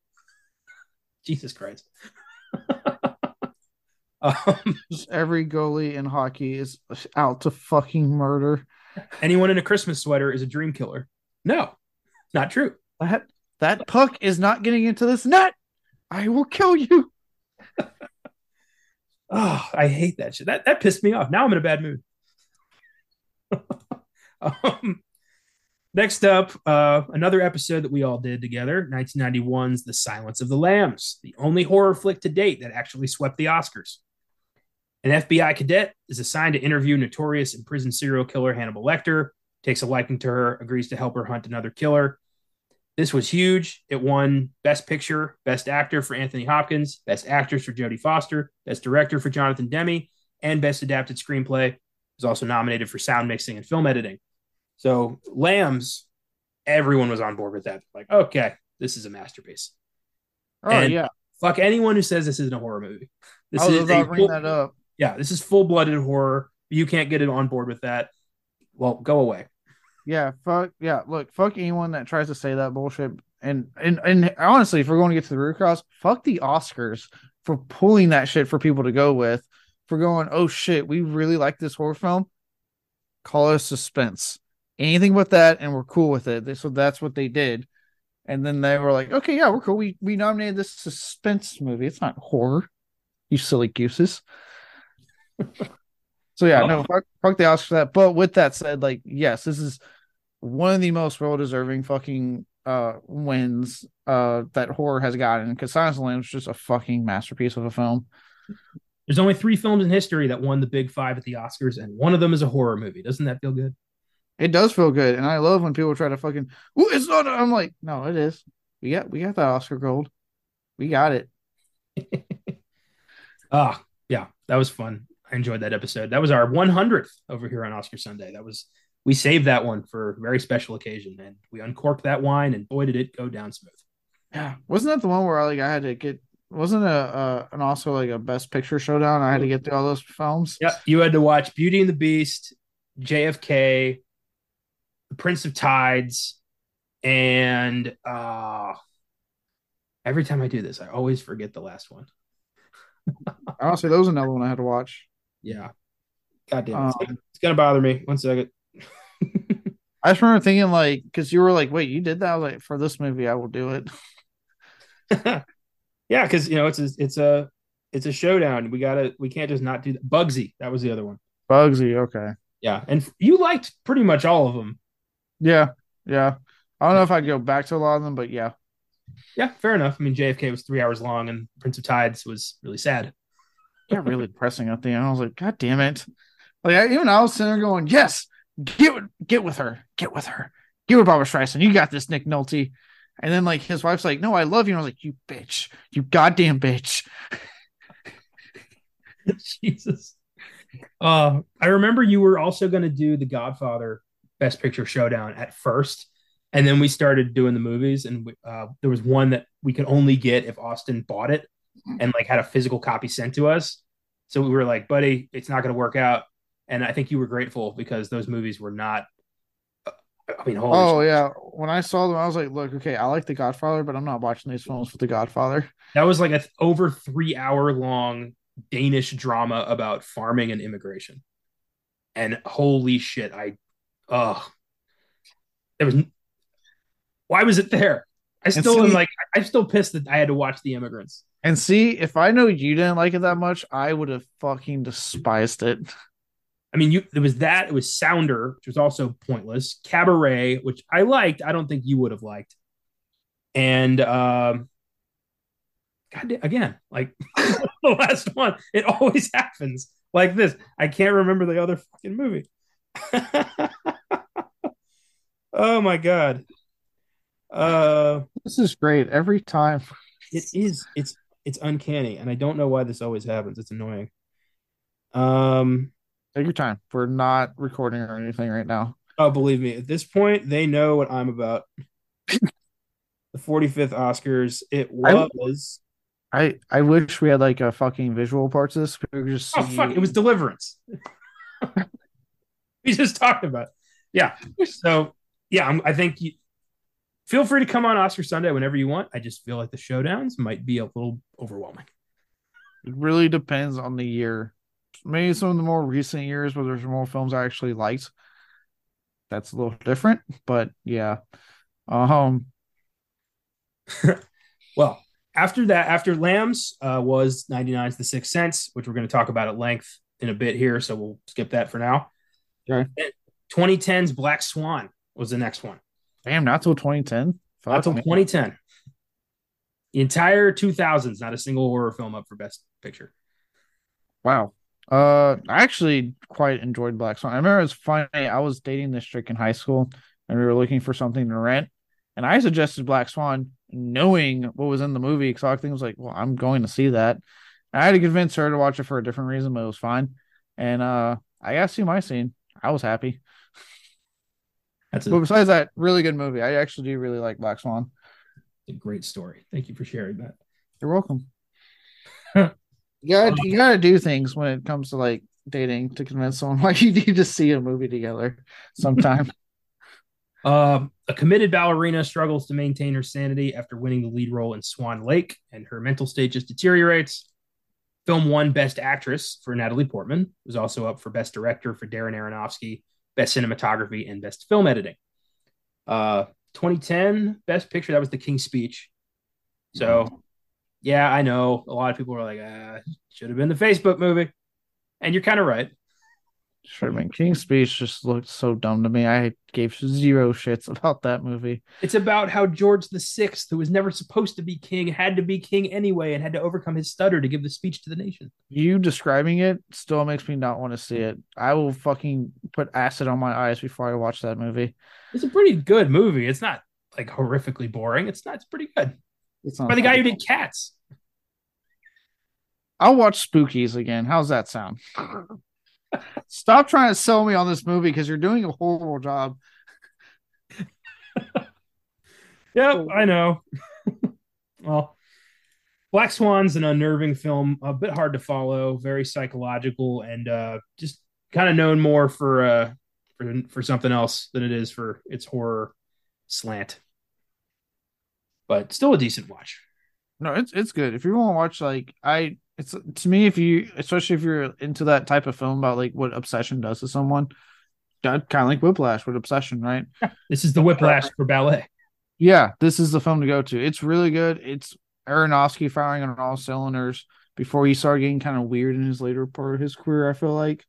Jesus Christ. um, every goalie in hockey is out to fucking murder. anyone in a Christmas sweater is a dream killer. No, not true. That that puck is not getting into this net. I will kill you. Oh, I hate that shit. That that pissed me off. Now I'm in a bad mood. um, next up, uh, another episode that we all did together, 1991's The Silence of the Lambs, the only horror flick to date that actually swept the Oscars. An FBI cadet is assigned to interview notorious imprisoned serial killer Hannibal Lecter, takes a liking to her, agrees to help her hunt another killer. This was huge. It won Best Picture, Best Actor for Anthony Hopkins, Best Actress for Jodie Foster, Best Director for Jonathan Demme, and Best Adapted Screenplay. It was also nominated for sound mixing and film editing. So, Lambs, everyone was on board with that. Like, okay, this is a masterpiece. Oh And- yeah, Fuck anyone who says this isn't a horror movie. This I was is about to bring that up. yeah, this is full blooded horror. You can't get it on board with that. Well, go away. Yeah, fuck yeah. Look, fuck anyone that tries to say that bullshit. And and and honestly, if we're going to get to the root cause, fuck the Oscars for pulling that shit for people to go with. For going, oh shit, we really like this horror film. Call it a suspense. Anything but that, and we're cool with it. So that's what they did. And then they were like, okay, yeah, we're cool. We we nominated this suspense movie. It's not horror. You silly gooses. so yeah, no, oh. fuck, fuck the Oscars for that. But with that said, like, yes, this is one of the most well deserving fucking uh wins uh that horror has gotten because Silence of the Lambs is just a fucking masterpiece of a film. There's only three films in history that won the big five at the Oscars, and one of them is a horror movie. Doesn't that feel good? It does feel good, and I love when people try to fucking. Ooh, it's not. I'm like, no, it is. We got we got that Oscar gold. We got it. Ah, yeah, that was fun. I enjoyed that episode. That was our 100th over here on Oscar Sunday. That was we saved that one for a very special occasion, and we uncorked that wine, and boy did it go down smooth. Yeah, wasn't that the one where like I had to get? Wasn't a uh, an also like a Best Picture showdown? I had to get through all those films. Yeah, you had to watch Beauty and the Beast, JFK, The Prince of Tides, and uh every time I do this, I always forget the last one. Honestly, that was another one I had to watch. Yeah. God damn it. Um, it's gonna bother me. One second. I just remember thinking like, because you were like, "Wait, you did that?" I was like, "For this movie, I will do it." yeah, because you know it's a it's a it's a showdown. We gotta we can't just not do that. Bugsy, that was the other one. Bugsy, okay, Yeah, and you liked pretty much all of them. yeah, yeah. I don't know if I'd go back to a lot of them, but yeah, Yeah, fair enough. I mean, JFK was three hours long, and Prince of Tides was really sad. Yeah, really depressing at the end. I was like, "God damn it!" Like I, even I was sitting there going, "Yes, get get with her, get with her, get with Barbra Streisand. You got this, Nick Nolte." And then like his wife's like, "No, I love you." And I was like, "You bitch, you goddamn bitch." Jesus. Uh, I remember you were also going to do the Godfather Best Picture Showdown at first, and then we started doing the movies, and we, uh, there was one that we could only get if Austin bought it and like had a physical copy sent to us. So we were like, "Buddy, it's not going to work out." And I think you were grateful because those movies were not. I mean, holy Oh shit. yeah, when I saw them, I was like, "Look, okay, I like The Godfather, but I'm not watching these films with The Godfather." that was like a th- over three hour long Danish drama about farming and immigration. And holy shit, I, oh, there was, why was it there? I still am like, I'm still pissed that I had to watch The Immigrants. And see, if I know you didn't like it that much, I would have fucking despised it. I mean, you there was that. It was Sounder, which was also pointless. Cabaret, which I liked. I don't think you would have liked. And um, God, again, like the last one, it always happens like this. I can't remember the other fucking movie. oh my god. Uh, this is great every time. It is. It's it's uncanny, and I don't know why this always happens. It's annoying. Um, Take your time. We're not recording or anything right now. Oh, believe me, at this point, they know what I'm about. the 45th Oscars. It was. I I wish we had like a fucking visual parts of this. We just oh fuck! It was Deliverance. we just talked about. It. Yeah. So yeah, I'm, I think you feel free to come on Oscar Sunday whenever you want. I just feel like the showdowns might be a little overwhelming. It really depends on the year maybe some of the more recent years where there's more films I actually liked. That's a little different, but yeah. Um well, after that, after Lambs uh, was 99's The Sixth Sense, which we're going to talk about at length in a bit here, so we'll skip that for now. Okay. 2010's Black Swan was the next one. Damn, not till 2010. Not till 2010. The entire 2000s, not a single horror film up for Best Picture. Wow. Uh, I actually quite enjoyed Black Swan. I remember it was funny. I was dating this chick in high school, and we were looking for something to rent, and I suggested Black Swan, knowing what was in the movie. Because I think it was like, "Well, I'm going to see that." I had to convince her to watch it for a different reason, but it was fine. And uh, I got to see my scene. I was happy. That's a, but besides that, really good movie. I actually do really like Black Swan. A great story. Thank you for sharing that. You're welcome. You gotta, you gotta do things when it comes to like dating to convince someone why you need to see a movie together sometime. uh, a committed ballerina struggles to maintain her sanity after winning the lead role in Swan Lake, and her mental state just deteriorates. Film won Best Actress for Natalie Portman. Was also up for Best Director for Darren Aronofsky, Best Cinematography, and Best Film Editing. Uh, 2010 Best Picture that was The King's Speech. So yeah, I know a lot of people are like, ah, should have been the Facebook movie, and you're kind of right. Sure, man. King's Speech just looked so dumb to me. I gave zero shits about that movie. It's about how George the Sixth, who was never supposed to be king, had to be king anyway and had to overcome his stutter to give the speech to the nation. You describing it still makes me not want to see it. I will fucking put acid on my eyes before I watch that movie. It's a pretty good movie. It's not like horrifically boring. It's not. It's pretty good. It's by the guy who did Cats. I'll watch Spookies again. How's that sound? Stop trying to sell me on this movie because you're doing a horrible job. yep, I know. well, Black Swan's an unnerving film, a bit hard to follow, very psychological, and uh, just kind of known more for uh, for for something else than it is for its horror slant but still a decent watch. No, it's it's good. If you want to watch like I it's to me if you especially if you're into that type of film about like what obsession does to someone, kind of like Whiplash with obsession, right? this is the Whiplash for ballet. Yeah, this is the film to go to. It's really good. It's Aronofsky firing on all cylinders before he started getting kind of weird in his later part of his career. I feel like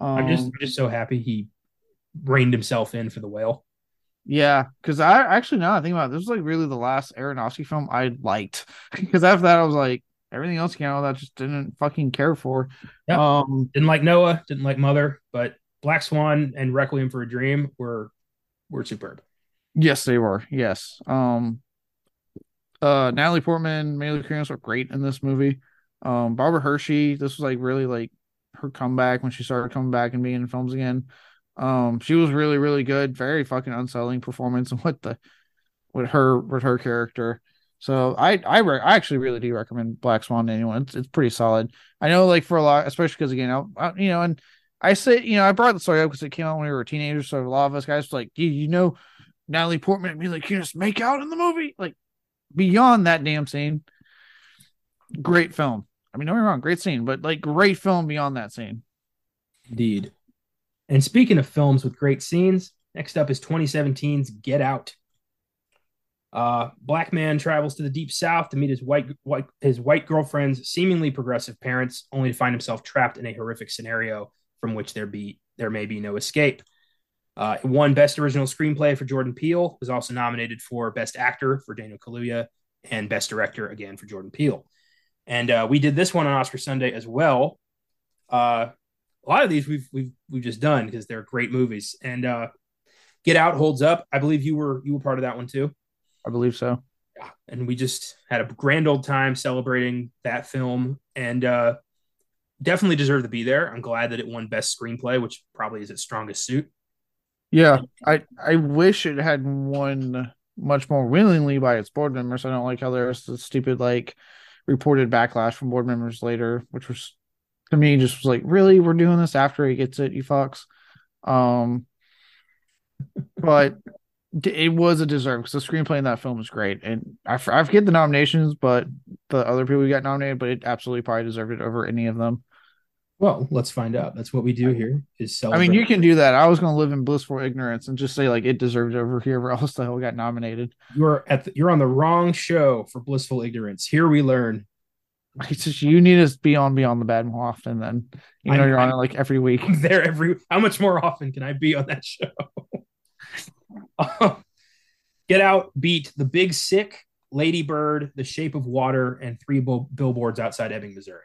um, I'm just I'm just so happy he reined himself in for the whale. Yeah, because I actually now I think about it, this was like really the last Aronofsky film I liked. Because after that, I was like, everything else came out that I just didn't fucking care for. Yeah. Um, didn't like Noah, didn't like Mother, but Black Swan and Requiem for a Dream were were superb. Yes, they were. Yes. Um, uh, Natalie Portman, Mila Kunis were great in this movie. Um, Barbara Hershey, this was like really like her comeback when she started coming back and being in films again. Um, she was really, really good. Very fucking unsettling performance and with the with her with her character. So I I, re- I actually really do recommend Black Swan to anyone. It's, it's pretty solid. I know like for a lot, especially because again, I, I, you know, and I say you know I brought the story up because it came out when we were teenagers. So a lot of us guys like, you you know, Natalie Portman and me like, you just make out in the movie. Like beyond that damn scene, great film. I mean, don't get me wrong, great scene, but like great film beyond that scene. Indeed. And speaking of films with great scenes, next up is 2017's Get Out. Uh, black man travels to the deep south to meet his white, white his white girlfriend's seemingly progressive parents, only to find himself trapped in a horrific scenario from which there be there may be no escape. Uh, won Best Original Screenplay for Jordan Peele. Was also nominated for Best Actor for Daniel Kaluuya and Best Director again for Jordan Peele. And uh, we did this one on Oscar Sunday as well. Uh, a lot of these we've we've we've just done because they're great movies. And uh, Get Out holds up. I believe you were you were part of that one too. I believe so. Yeah, and we just had a grand old time celebrating that film, and uh, definitely deserved to be there. I'm glad that it won Best Screenplay, which probably is its strongest suit. Yeah, I I wish it had won much more willingly by its board members. I don't like how there's the stupid like reported backlash from board members later, which was to me just was like, really, we're doing this after he gets it, you fucks. Um, but it was a deserve because the screenplay in that film is great, and I, I forget the nominations, but the other people who got nominated, but it absolutely probably deserved it over any of them. Well, let's find out. That's what we do here. Is celebrate. I mean, you can do that. I was going to live in blissful ignorance and just say like it deserved it over whoever else the hell got nominated. You're at the, you're on the wrong show for blissful ignorance. Here we learn. It's just you need to be on Beyond the Bad more often. Then you know I'm, you're on it like every week. I'm there every. How much more often can I be on that show? Get Out beat The Big Sick, Lady Bird, The Shape of Water, and three billboards outside Ebbing, Missouri.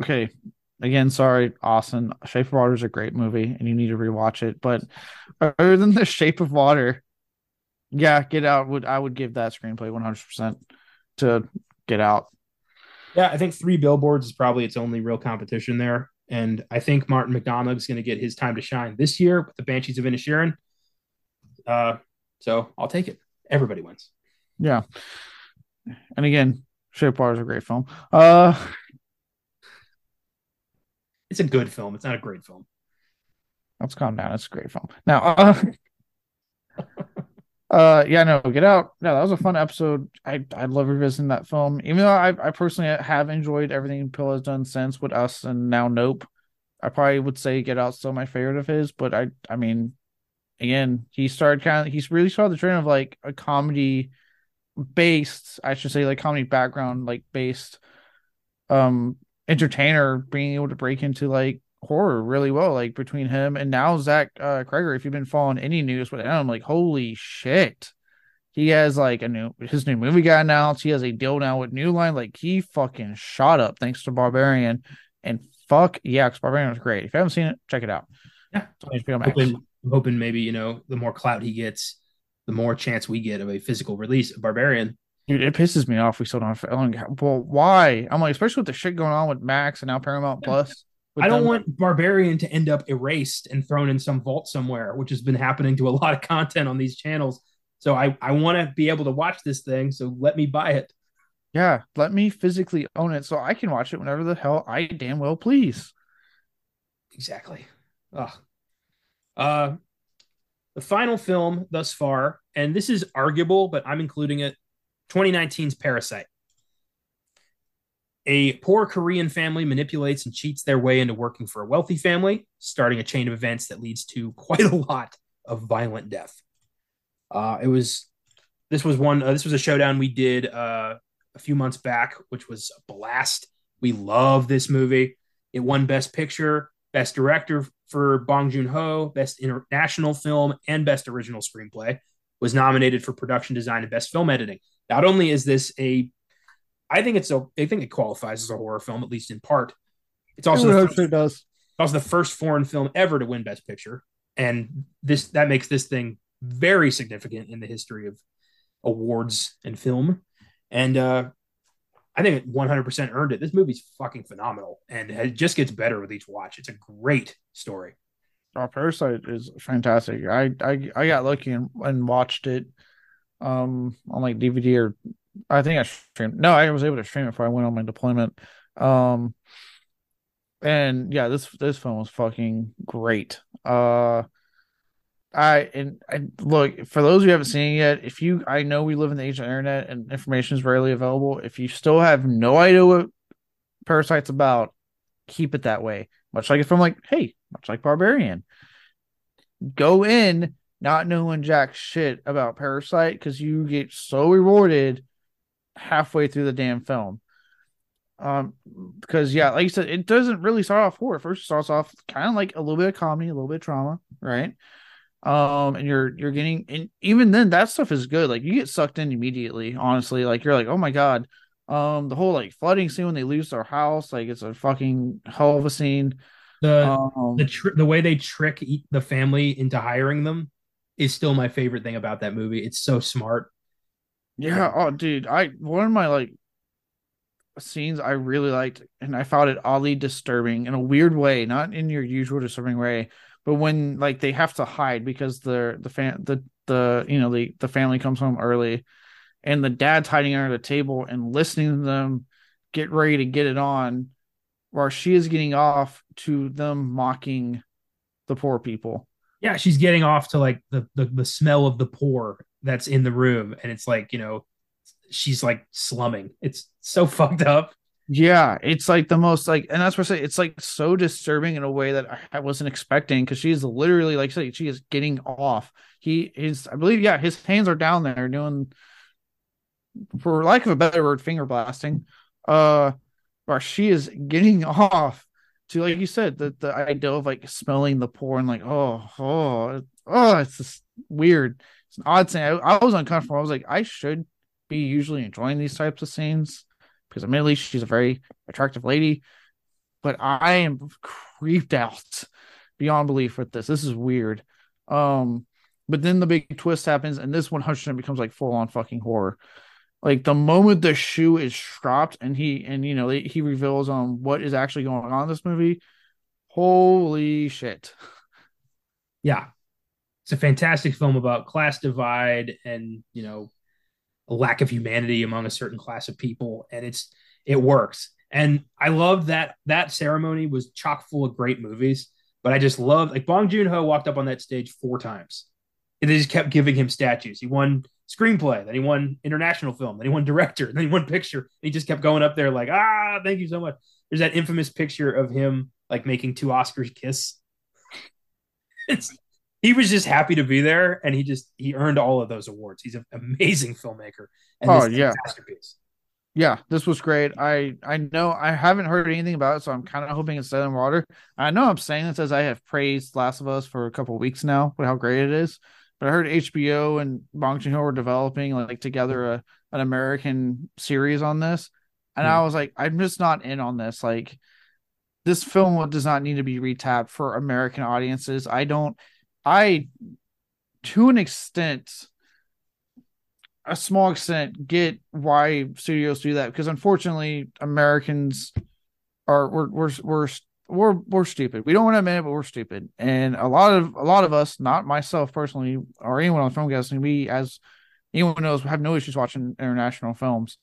Okay, again, sorry, Austin. Shape of Water is a great movie, and you need to rewatch it. But other than the Shape of Water, yeah, Get Out would I would give that screenplay one hundred percent to Get Out. Yeah, I think Three Billboards is probably its only real competition there, and I think Martin McDonagh is going to get his time to shine this year with the Banshees of Inisherin. Uh, so I'll take it. Everybody wins. Yeah, and again, Shape Water is a great film. Uh it's a good film. It's not a great film. Let's calm down. It's a great film. Now, uh, uh, yeah, no, Get Out. No, that was a fun episode. I I love revisiting that film. Even though I I personally have enjoyed everything Peele has done since with Us and now Nope. I probably would say Get Out still my favorite of his, but I I mean, again, he started kind of he's really started the trend of like a comedy based, I should say, like comedy background, like based um entertainer being able to break into like horror really well. Like between him and now Zach uh, Cregger, if you've been following any news with him, like holy shit, he has like a new his new movie got announced. He has a deal now with New Line. Like he fucking shot up thanks to Barbarian. And fuck yeah, because Barbarian was great. If you haven't seen it, check it out. Yeah, hoping, I'm hoping maybe you know the more clout he gets, the more chance we get of a physical release of Barbarian. Dude, it pisses me off. We still don't. Have, well, why? I'm like, especially with the shit going on with Max and now Paramount Plus. I don't them. want Barbarian to end up erased and thrown in some vault somewhere, which has been happening to a lot of content on these channels. So I, I want to be able to watch this thing. So let me buy it. Yeah, let me physically own it so I can watch it whenever the hell I damn well please. Exactly. Ugh. Uh, the final film thus far, and this is arguable, but I'm including it 2019's Parasite. A poor Korean family manipulates and cheats their way into working for a wealthy family, starting a chain of events that leads to quite a lot of violent death. Uh, it was this was one uh, this was a showdown we did uh, a few months back, which was a blast. We love this movie. It won Best Picture, Best Director for Bong Joon Ho, Best International Film, and Best Original Screenplay. Was nominated for Production Design and Best Film Editing. Not only is this a, I think it's a, I think it qualifies as a horror film at least in part. It's also the first, it does. also the first foreign film ever to win Best Picture, and this that makes this thing very significant in the history of awards and film. And uh, I think it 100% earned it. This movie's fucking phenomenal, and it just gets better with each watch. It's a great story. Oh, Parasite is fantastic. I I, I got lucky and, and watched it um on like DVD or I think I streamed. No, I was able to stream it before I went on my deployment. Um, and yeah, this this film was fucking great. Uh, I and I look for those who haven't seen it yet. If you, I know we live in the age of internet and information is rarely available. If you still have no idea what Parasite's about, keep it that way. Much like if I'm like, hey, much like Barbarian, go in not knowing jack shit about Parasite because you get so rewarded halfway through the damn film. Um, because yeah, like you said, it doesn't really start off horror. First, it starts off kind of like a little bit of comedy, a little bit of trauma, right? Um, and you're you're getting, and even then, that stuff is good. Like you get sucked in immediately. Honestly, like you're like, oh my god. Um, the whole like flooding scene when they lose their house, like it's a fucking hell of a scene. The um, the tr- the way they trick the family into hiring them is still my favorite thing about that movie. It's so smart. Yeah. Oh, dude, I one of my like scenes I really liked, and I found it oddly disturbing in a weird way, not in your usual disturbing way, but when like they have to hide because the the fan the the you know the the family comes home early, and the dad's hiding under the table and listening to them get ready to get it on, while she is getting off to them mocking the poor people. Yeah, she's getting off to like the the, the smell of the poor that's in the room, and it's like you know she's like slumming. It's so fucked up. Yeah, it's like the most like, and that's what I say. It's like so disturbing in a way that I wasn't expecting because she's literally like, say, she is getting off. He is, I believe, yeah, his hands are down there doing, for lack of a better word, finger blasting. Uh, where she is getting off to, like you said, the the idea of like smelling the poor and like, oh, oh, oh, it's just weird. It's an odd thing. I, I was uncomfortable. I was like, I should be usually enjoying these types of scenes because admittedly she's a very attractive lady, but I am creeped out beyond belief with this. This is weird. Um, but then the big twist happens, and this 100 becomes like full on fucking horror. Like the moment the shoe is dropped, and he and you know he reveals on um, what is actually going on in this movie. Holy shit! Yeah, it's a fantastic film about class divide and you know a lack of humanity among a certain class of people, and it's it works. And I love that that ceremony was chock full of great movies. But I just love like Bong Joon Ho walked up on that stage four times, and they just kept giving him statues. He won screenplay, then he won international film, then he won director, then he won picture. he just kept going up there like, ah, thank you so much. There's that infamous picture of him like making two Oscars kiss. It's he was just happy to be there and he just he earned all of those awards. He's an amazing filmmaker oh yeah. yeah this was great. I i know i haven't heard anything about it so i'm kind of hoping it's dead in water. I know i'm saying this as i have praised last of us for a couple weeks now but how great it is but i heard hbo and bong joon-ho were developing like together a, an american series on this and mm. i was like i'm just not in on this. Like this film does not need to be retapped for american audiences. I don't I, to an extent, a small extent, get why studios do that because unfortunately, Americans are we're we're we're we're, we're stupid. We don't want to admit it, but we're stupid. And a lot of a lot of us, not myself personally, or anyone on Filmgazm, we as anyone knows have no issues watching international films.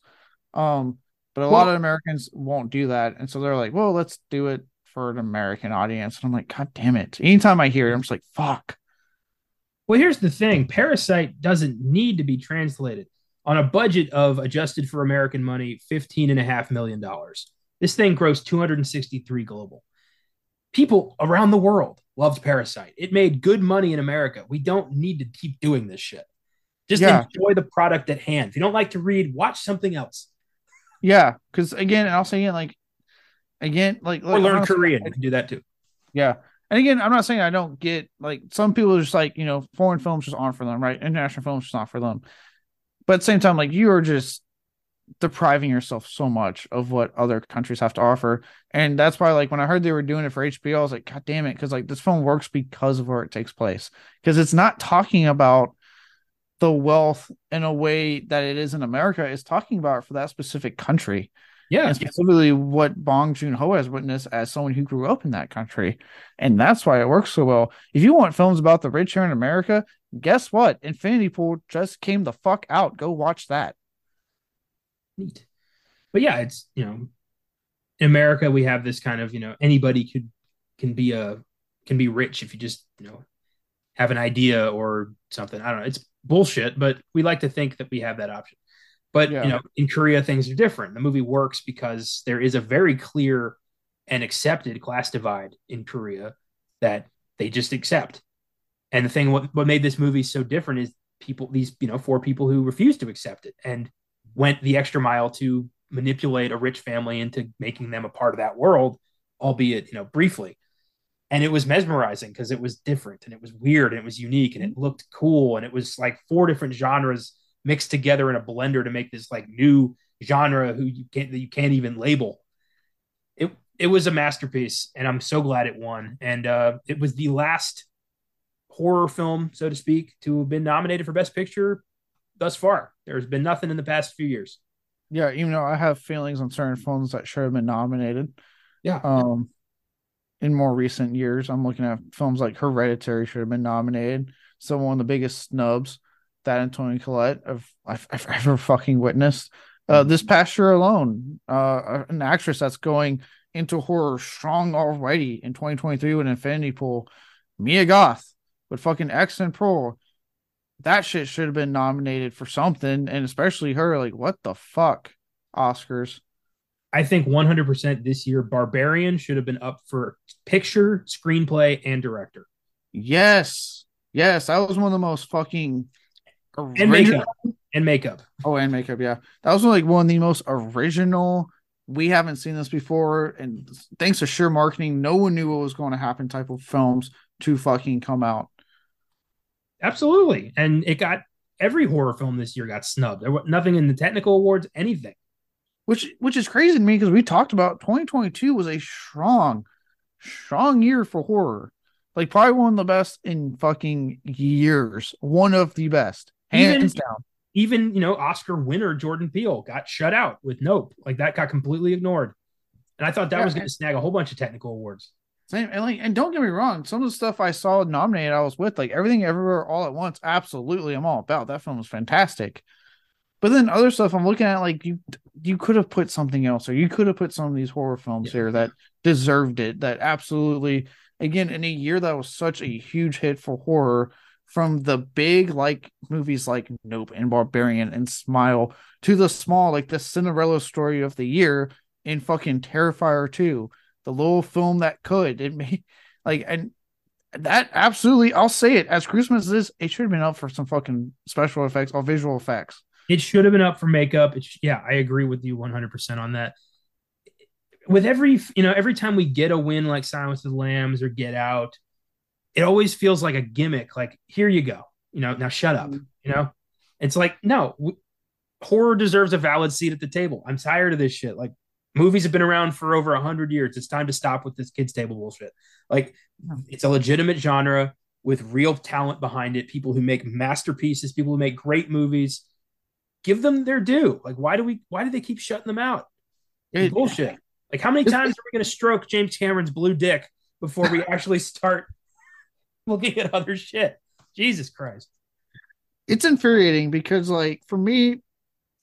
Um, but a well, lot of Americans won't do that, and so they're like, "Well, let's do it for an American audience. And I'm like, God damn it. Anytime I hear it, I'm just like, fuck. Well, here's the thing Parasite doesn't need to be translated. On a budget of adjusted for American money, $15.5 million. This thing grossed 263 global. People around the world loved Parasite. It made good money in America. We don't need to keep doing this shit. Just yeah. enjoy the product at hand. If you don't like to read, watch something else. Yeah, because again, I'll say again, like again, like or learn Korean. Saying, you can do that too. Yeah. And again, I'm not saying I don't get like some people are just like, you know, foreign films just aren't for them, right? International films just not for them. But at the same time, like you are just depriving yourself so much of what other countries have to offer. And that's why, like, when I heard they were doing it for HBO, I was like, God damn it. Cause like this film works because of where it takes place. Cause it's not talking about the wealth in a way that it is in America. It's talking about for that specific country. Yeah. And specifically what Bong Joon Ho has witnessed as someone who grew up in that country. And that's why it works so well. If you want films about the rich here in America, guess what? Infinity Pool just came the fuck out. Go watch that. Neat. But yeah, it's, you know, in America, we have this kind of, you know, anybody could, can be a, can be rich if you just, you know, have an idea or something. I don't know. It's bullshit, but we like to think that we have that option. But yeah. you know, in Korea things are different. The movie works because there is a very clear and accepted class divide in Korea that they just accept. And the thing what, what made this movie so different is people these you know four people who refused to accept it and went the extra mile to manipulate a rich family into making them a part of that world, albeit, you know, briefly. And it was mesmerizing because it was different and it was weird and it was unique and it looked cool. And it was like four different genres mixed together in a blender to make this like new genre who you can't that you can't even label. It it was a masterpiece, and I'm so glad it won. And uh, it was the last horror film, so to speak, to have been nominated for Best Picture thus far. There's been nothing in the past few years. Yeah, even though I have feelings on certain films that should have been nominated. Yeah. Um, in more recent years, I'm looking at films like Hereditary should have been nominated. So one of the biggest snubs that and Toni Collette I've, I've, I've ever fucking witnessed. Uh, this past year alone, uh, an actress that's going into horror strong already in 2023 with Infinity Pool, Mia Goth with fucking X and Pearl. That shit should have been nominated for something, and especially her. Like, what the fuck, Oscars? I think 100% this year, Barbarian should have been up for picture, screenplay, and director. Yes, yes, that was one of the most fucking and makeup and makeup. Oh, and makeup. Yeah, that was like one of the most original. We haven't seen this before, and thanks to sure marketing, no one knew what was going to happen. Type of films to fucking come out. Absolutely, and it got every horror film this year got snubbed. There was nothing in the technical awards, anything. Which which is crazy to me because we talked about 2022 was a strong, strong year for horror. Like probably one of the best in fucking years. One of the best hands even, down. Even you know, Oscar winner Jordan Peele got shut out with Nope. Like that got completely ignored. And I thought that yeah, was going to snag a whole bunch of technical awards. Same and like, and don't get me wrong, some of the stuff I saw nominated, I was with like everything, everywhere, all at once. Absolutely, I'm all about that film was fantastic. But then other stuff I'm looking at, like you, you could have put something else, or you could have put some of these horror films yeah. here that deserved it. That absolutely, again, in a year that was such a huge hit for horror, from the big like movies like Nope and Barbarian and Smile to the small like the Cinderella story of the year in fucking Terrifier 2, the little film that could. It made like and that absolutely I'll say it as Christmas is it should have been up for some fucking special effects or visual effects. It should have been up for makeup. It's, yeah, I agree with you 100% on that. With every, you know, every time we get a win like Silence of the Lambs or Get Out, it always feels like a gimmick. Like, here you go. You know, now shut up. Mm-hmm. You know, it's like, no, w- horror deserves a valid seat at the table. I'm tired of this shit. Like, movies have been around for over a hundred years. It's time to stop with this kids' table bullshit. Like, it's a legitimate genre with real talent behind it. People who make masterpieces, people who make great movies. Give them their due. Like, why do we? Why do they keep shutting them out? It, bullshit. Like, how many times are we going to stroke James Cameron's blue dick before we actually start looking at other shit. Jesus Christ. It's infuriating because, like, for me,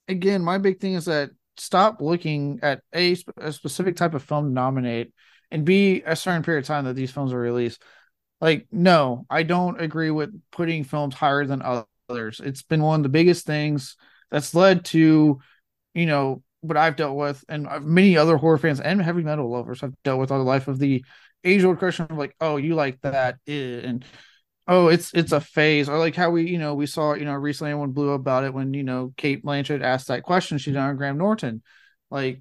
again, my big thing is that stop looking at a, a specific type of film to nominate and be a certain period of time that these films are released. Like, no, I don't agree with putting films higher than others. It's been one of the biggest things that's led to, you know, what I've dealt with, and uh, many other horror fans and heavy metal lovers have dealt with all the life of the age old question of like, oh, you like that, and oh, it's it's a phase, or like how we, you know, we saw, you know, recently everyone blew about it when you know Cate Blanchett asked that question she did on Graham Norton, like.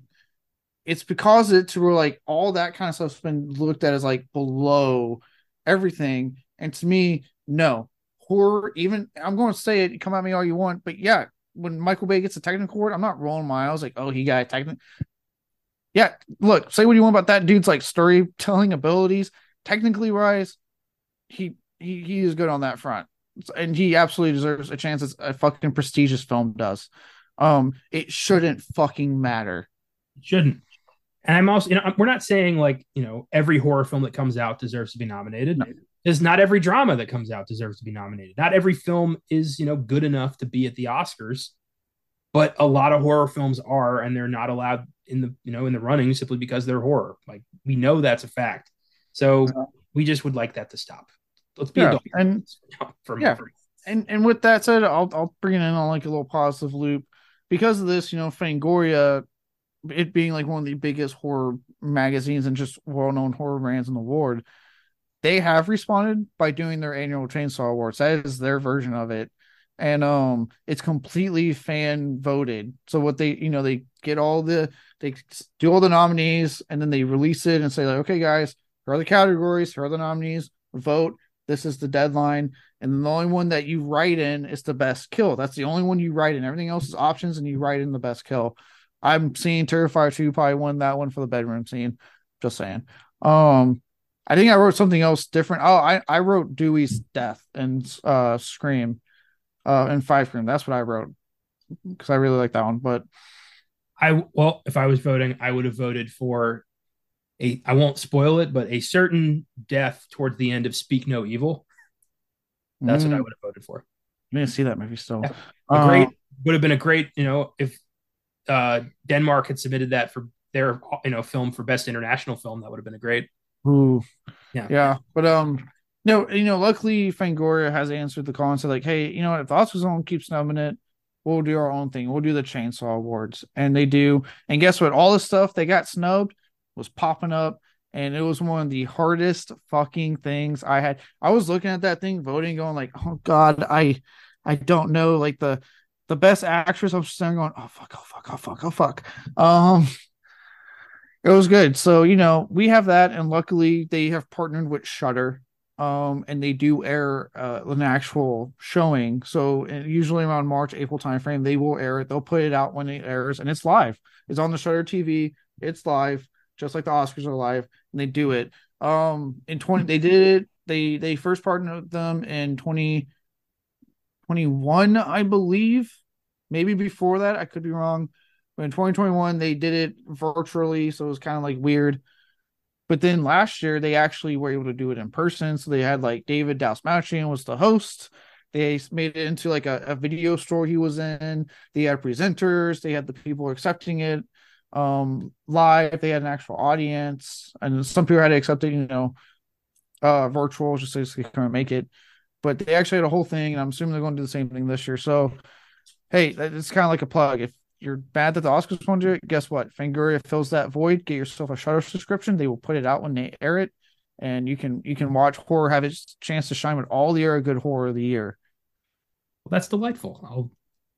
It's because it's where like all that kind of stuff's been looked at as like below everything. And to me, no horror. Even I'm going to say it. Come at me all you want, but yeah, when Michael Bay gets a technical award, I'm not rolling my eyes like, oh, he got a technical yeah, look, say what you want about that dude's like storytelling abilities. Technically wise, he he he is good on that front. And he absolutely deserves a chance as a fucking prestigious film does. Um, it shouldn't fucking matter. It shouldn't. And I'm also, you know, we're not saying like, you know, every horror film that comes out deserves to be nominated. No. Because not every drama that comes out deserves to be nominated. Not every film is, you know, good enough to be at the Oscars but a lot of horror films are and they're not allowed in the you know in the running simply because they're horror. Like we know that's a fact. So we just would like that to stop. Let's be yeah, and for yeah and and with that said i'll i'll bring it in on like a little positive loop. Because of this you know fangoria it being like one of the biggest horror magazines and just well-known horror brands in the world they have responded by doing their annual chainsaw awards. That is their version of it and um it's completely fan voted. So what they you know they get all the they do all the nominees and then they release it and say like okay guys here are the categories here are the nominees vote. This is the deadline. And the only one that you write in is the best kill. That's the only one you write in. Everything else is options and you write in the best kill. I'm seeing terrifier 2 probably won that one for the bedroom scene. Just saying. Um i think i wrote something else different. Oh i i wrote dewey's death and uh scream uh and five scream that's what i wrote because i really like that one but I well, if I was voting, I would have voted for a. I won't spoil it, but a certain death towards the end of Speak No Evil. That's mm. what I mm. would have voted for. I didn't see that movie still. Yeah. Uh, great would have been a great, you know, if uh, Denmark had submitted that for their, you know, film for best international film, that would have been a great. Ooh, yeah, yeah, but um, no, you know, luckily Fangoria has answered the call and said like, hey, you know, what, if the Oscars don't keep snubbing it, we'll do our own thing. We'll do the Chainsaw Awards, and they do. And guess what? All the stuff they got snubbed was popping up, and it was one of the hardest fucking things I had. I was looking at that thing, voting, going like, "Oh God, I, I don't know." Like the the best actress, I'm sitting going, "Oh fuck, oh fuck, oh fuck, oh fuck." Um, it was good. So you know, we have that, and luckily they have partnered with Shudder um, and they do air uh, an actual showing. So usually around March, April timeframe, they will air it. They'll put it out when it airs, and it's live. It's on the Shudder TV. It's live, just like the Oscars are live, and they do it. Um, in twenty, they did it. They they first partnered with them in twenty twenty one, I believe. Maybe before that, I could be wrong. But in 2021, they did it virtually, so it was kind of like weird. But then last year they actually were able to do it in person. So they had like David Dastmalchian was the host. They made it into like a, a video store he was in. They had presenters. They had the people accepting it um live. They had an actual audience, and some people had to accept it, you know, uh virtual just so they couldn't make it. But they actually had a whole thing, and I'm assuming they're going to do the same thing this year. So, hey, it's kind of like a plug. If you're bad that the Oscars won't do it, guess what? Fangoria fills that void. Get yourself a Shudder subscription. They will put it out when they air it, and you can you can watch horror, have its chance to shine with all the era good horror of the year. Well, that's delightful. I'll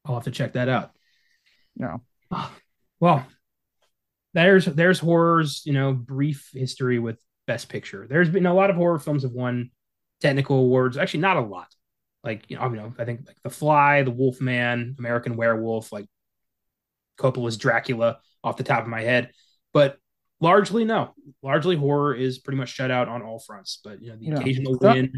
I'll have to check that out. Yeah. Well, there's there's horror's you know brief history with Best Picture. There's been a lot of horror films have won technical awards. Actually, not a lot. Like you know, I mean, I think like The Fly, The Wolf Man, American Werewolf, like Coppola's Dracula off the top of my head, but largely no. Largely horror is pretty much shut out on all fronts, but you know the yeah. occasional win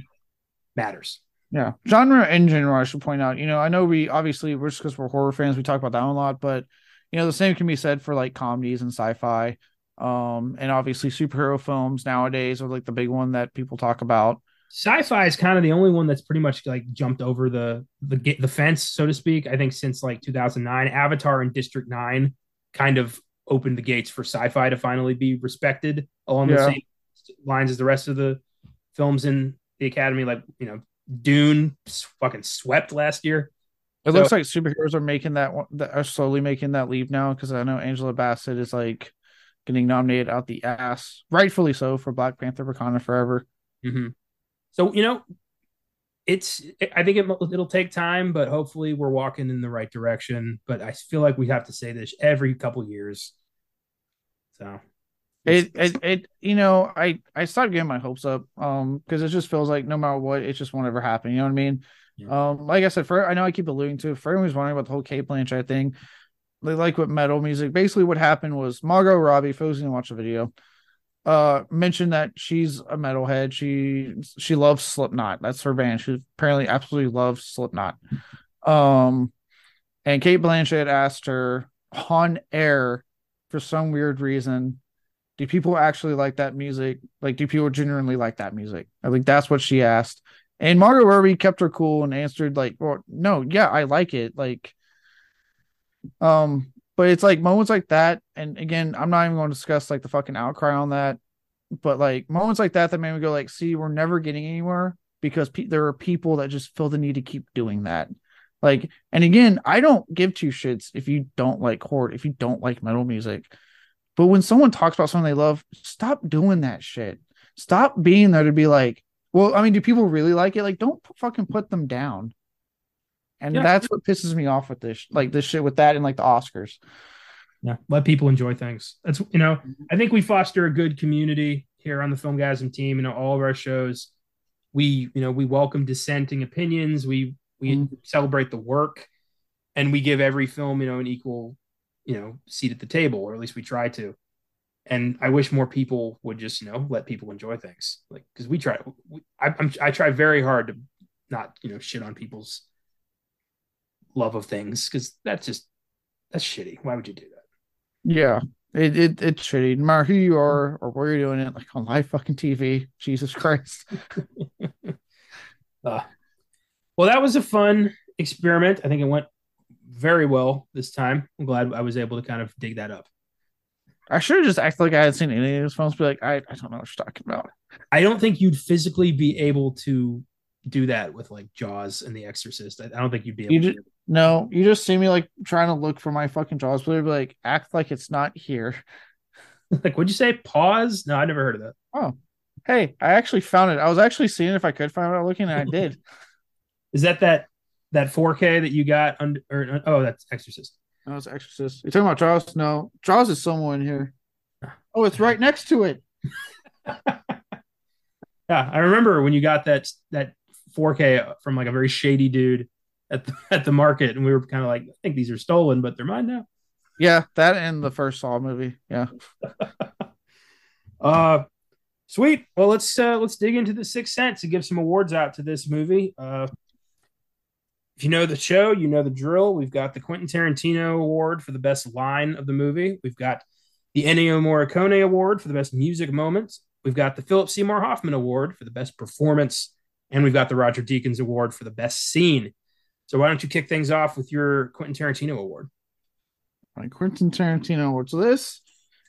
matters. Yeah, genre in general, I should point out. You know, I know we obviously we're just because we're horror fans, we talk about that a lot, but you know the same can be said for like comedies and sci-fi, um, and obviously superhero films nowadays are like the big one that people talk about sci-fi is kind of the only one that's pretty much like jumped over the the the fence, so to speak. I think since like 2009, Avatar and District Nine kind of opened the gates for sci-fi to finally be respected along yeah. the same lines as the rest of the films in the Academy. Like you know, Dune fucking swept last year. It so, looks like superheroes are making that that are slowly making that leap now because I know Angela Bassett is like getting nominated out the ass, rightfully so, for Black Panther: Wakanda Forever. Mm-hmm. So you know, it's I think it, it'll take time, but hopefully we're walking in the right direction. But I feel like we have to say this every couple years. So it, it it you know I I stopped getting my hopes up um because it just feels like no matter what it just won't ever happen. You know what I mean? Yeah. Um, like I said, for I know I keep alluding to for anyone who's wondering about the whole Cate Blanchett thing, they like with metal music, basically what happened was Margot Robbie, for those who watch the video, uh mentioned that she's a metalhead. She she loves Slipknot. That's her band. She apparently absolutely loves Slipknot. Um and Cate Blanchett asked her on air for some weird reason, do people actually like that music? Like do people genuinely like that music? I think that's what she asked. And Margot Robbie kept her cool and answered like, well, no, yeah, I like it. Like um but it's like moments like that, and again, I'm not even going to discuss like the fucking outcry on that, but like moments like that that made me go like, see, we're never getting anywhere because pe- there are people that just feel the need to keep doing that. Like, and again, I don't give two shits if you don't like horror, if you don't like metal music. But when someone talks about something they love, stop doing that shit. Stop being there to be like, well, I mean, do people really like it? Like, don't fucking put them down. And Yeah. that's what pisses me off with this, like this shit with that and like the Oscars. Yeah, let people enjoy things. That's you know, I think we foster a good community here on the Filmgazm team. You know, all of our shows, we you know we welcome dissenting opinions. We we Mhm. celebrate the work, and we give every film you know an equal you know seat at the table, or at least we try to. And I wish more people would just you know let people enjoy things, like because we try. We, I, I'm I try very hard to not you know shit on people's love of things because that's just that's shitty. Why would you do that? Yeah. It, it it's shitty. No matter who you are or where you're doing it, like on live fucking TV. Jesus Christ. Uh, well, that was a fun experiment. I think it went very well this time. I'm glad I was able to kind of dig that up. I should have just acted like I hadn't seen any of those films, be like, I, I don't know what you're talking about. I don't think you'd physically be able to do that with like Jaws and The Exorcist. I, I don't think you'd be able You to. ju- No, you just see me like trying to look for my fucking jaws, but be like, act like it's not here. like, what'd you say? Pause? No, I never heard of that. Oh, hey, I actually found it. I was actually seeing if I could find it looking, and I did. Is that that that 4K that you got? Under, or, uh, oh, that's Exorcist. That was Exorcist. You're talking about Jaws? No, Jaws is somewhere in here. Ah. Oh, it's right next to it. Yeah, I remember when you got that that 4K from like a very shady dude at the, at the market, and we were kind of like, I think these are stolen, but they're mine now. Yeah, that and the first Saw movie. Yeah. Uh, sweet. Well, let's uh, let's dig into the Sixth Sense and give some awards out to this movie. Uh, if you know the show, you know the drill. We've got the Quentin Tarantino Award for the best line of the movie. We've got the Ennio Morricone Award for the best music moments. We've got the Philip Seymour Hoffman Award for the best performance, and we've got the Roger Deakins Award for the best scene. So why don't you kick things off with your Quentin Tarantino Award? Like Quentin Tarantino Award. So this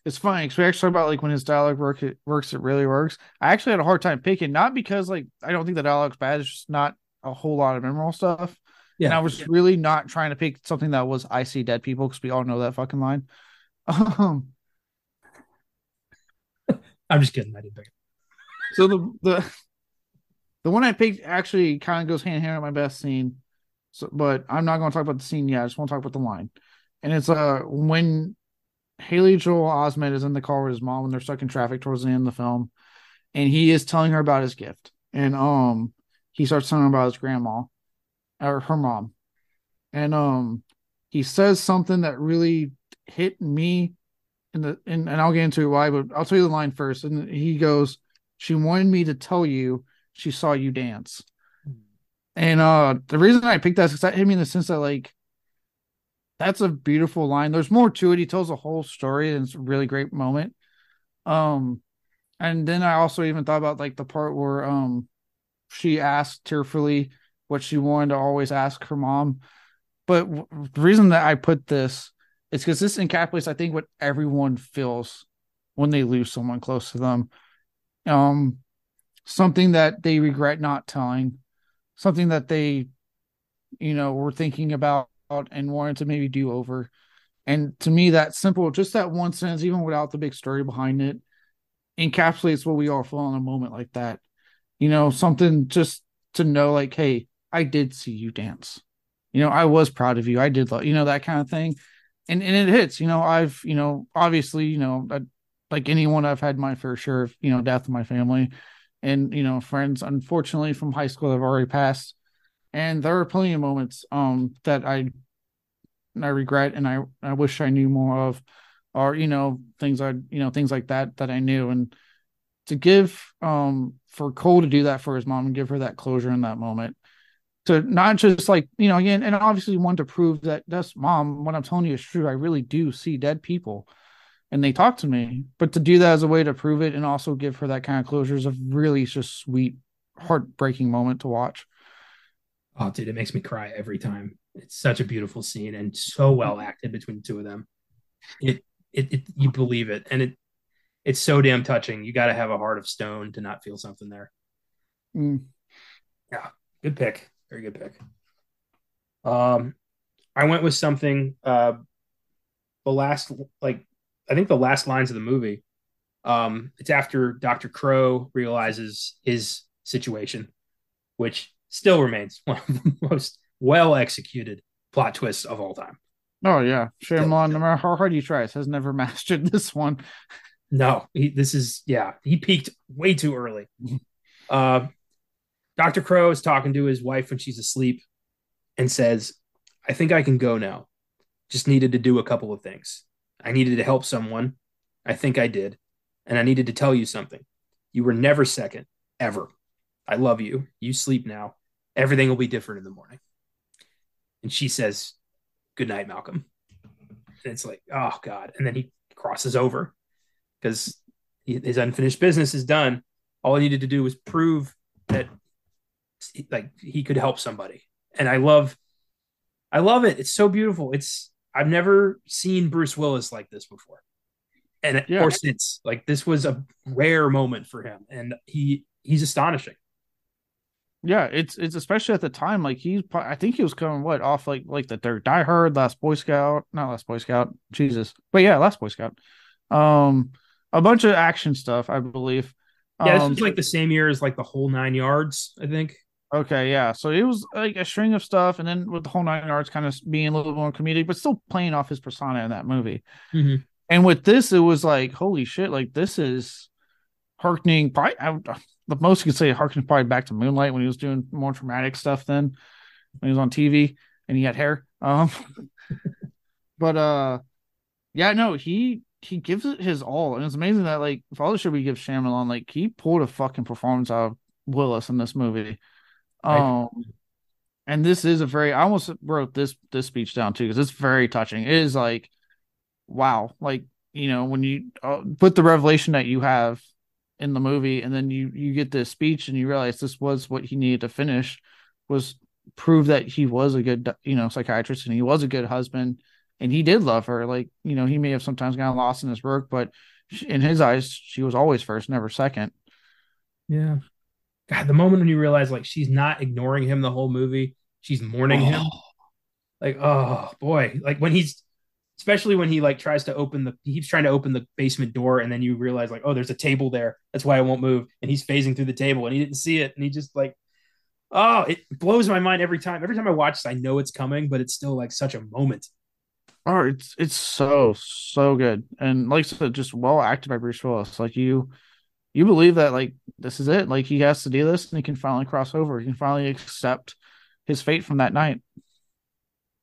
it's funny because we actually talk about like when his dialogue work it works, it really works. I actually had a hard time picking, not because like I don't think the dialogue's bad, it's just not a whole lot of memorable stuff. Yeah, And I was really not trying to pick something that was I see dead people because we all know that fucking line. Um I'm just kidding. I didn't pick it. so the the the one I picked actually kind of goes hand in hand with my best scene. So but I'm not gonna talk about the scene yet, I just want to talk about the line. And it's uh when Haley Joel Osment is in the car with his mom when they're stuck in traffic towards the end of the film, and he is telling her about his gift. And um he starts telling her about his grandma or her mom. And um he says something that really hit me in the and, and I'll get into why, but I'll tell you the line first. And he goes, She wanted me to tell you she saw you dance. And uh the reason I picked that is that hit me in the sense that like that's a beautiful line. There's more to it. He tells a whole story and it's a really great moment. Um and then I also even thought about like the part where um she asked tearfully what she wanted to always ask her mom. But w- the reason that I put this is because this encapsulates, I think, what everyone feels when they lose someone close to them. Um, something that they regret not telling, something that they, you know, were thinking about and wanted to maybe do over. And to me, that simple, just that one sentence, even without the big story behind it, encapsulates what we all feel in a moment like that. You know, something just to know, like, hey, I did see you dance. You know, I was proud of you. I did, lo- you know, that kind of thing. And and it hits. You know, I've, you know, obviously, you know, I, like anyone, I've had my fair share of, you know, death in my family, and you know, friends. Unfortunately, from high school, have already passed. And there are plenty of moments um that I I regret and I I wish I knew more of, or you know, things I you know things like that that I knew and to give um for Cole to do that for his mom and give her that closure in that moment to not just like you know again and obviously want to prove that that's mom what i'm telling you is true i really do see dead people and they talk to me but to do that as a way to prove it and also give her that kind of closure is a really just sweet heartbreaking moment to watch Oh, dude, it makes me cry every time. It's such a beautiful scene and so well acted between the two of them. It, it, it you believe it, and it, it's so damn touching. You got to have a heart of stone to not feel something there. Mm. Good pick, very good pick. Um, I went with something. Uh, the last, like, I think the last lines of the movie. Um, it's after Doctor Crowe realizes his situation, which still remains one of the most well executed plot twists of all time. Oh yeah, Shyamalan. No matter how hard he tries, has never mastered this one. No, he, this is yeah. He peaked way too early. Uh, Doctor Crowe is talking to his wife when she's asleep, and says, "I think I can go now. Just needed to do a couple of things. I needed to help someone. I think I did, and I needed to tell you something. You were never second, ever. I love you. You sleep now. Everything will be different in the morning." And she says, "Good night, Malcolm." And it's like, oh god. And then he crosses over because his unfinished business is done. All he needed to do was prove that like he could help somebody. And I love I love it. It's so beautiful. It's I've never seen Bruce Willis like this before. And yeah. or since like this was a rare moment for him and he he's astonishing. Yeah, it's it's especially at the time like he's I think he was coming what off like like the third Die Hard, Last Boy Scout, not Last Boy Scout, Jesus, but yeah, Last Boy Scout. Um, a bunch of action stuff, I believe. Yeah, this um, was like the same year as like the whole nine yards, I think. Okay, yeah. So it was like a string of stuff, and then with the whole nine yards kind of being a little more comedic, but still playing off his persona in that movie. Mm-hmm. And with this, it was like, holy shit! Like this is harkening. Probably, I, the most you could say harkening probably back to Moonlight when he was doing more dramatic stuff. Then when he was on TV and he had hair. Um, but uh, yeah, no, he he gives it his all, and it's amazing that like for all the shit we give Shyamalan, like he pulled a fucking performance out of Willis in this movie. Um, and this is a very I almost wrote this this speech down too because it's very touching. It is like, wow, like you know when you uh, put the revelation that you have in the movie, and then you you get this speech and you realize this was what he needed to finish was prove that he was a good you know psychiatrist and he was a good husband and he did love her. Like you know, he may have sometimes gotten lost in his work, but in his eyes, she was always first, never second. Yeah. God, the moment when you realize like she's not ignoring him the whole movie, she's mourning oh. him. Like, oh boy, like when he's especially when he like tries to open the he keeps trying to open the basement door and then you realize like oh there's a table there. That's why i won't move. And he's phasing through the table and he didn't see it. And he just like oh it blows my mind every time. Every time i watch this i know it's coming but it's still like such a moment. Oh, it's it's so so good, and like I said, just well acted by Bruce Willis. Like you, you believe that like this is it. Like he has to do this, and he can finally cross over. He can finally accept his fate from that night.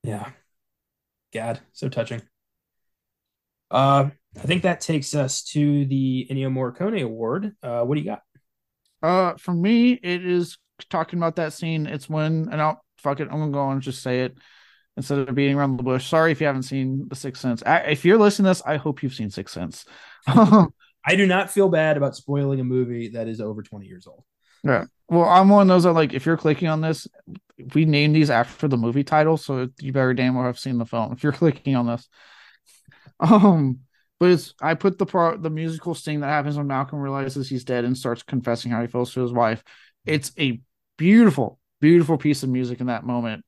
Yeah, God, so touching. Uh, I think that takes us to the Ennio Morricone Award. Uh, what do you got? Uh, for me, it is talking about that scene. It's when, and I'll fuck it. I'm gonna go and just say it instead of beating around the bush. Sorry if you haven't seen The Sixth Sense. I, if you're listening to this, I hope you've seen Sixth Sense. I do not feel bad about spoiling a movie that is over 20 years old. Yeah. Well, I'm one of those that like if you're clicking on this, we name these after the movie title, so you better damn well have seen the film if you're clicking on this. Um, but it's I put the part the musical sting that happens when Malcolm realizes he's dead and starts confessing how he feels to his wife. It's a beautiful, beautiful piece of music in that moment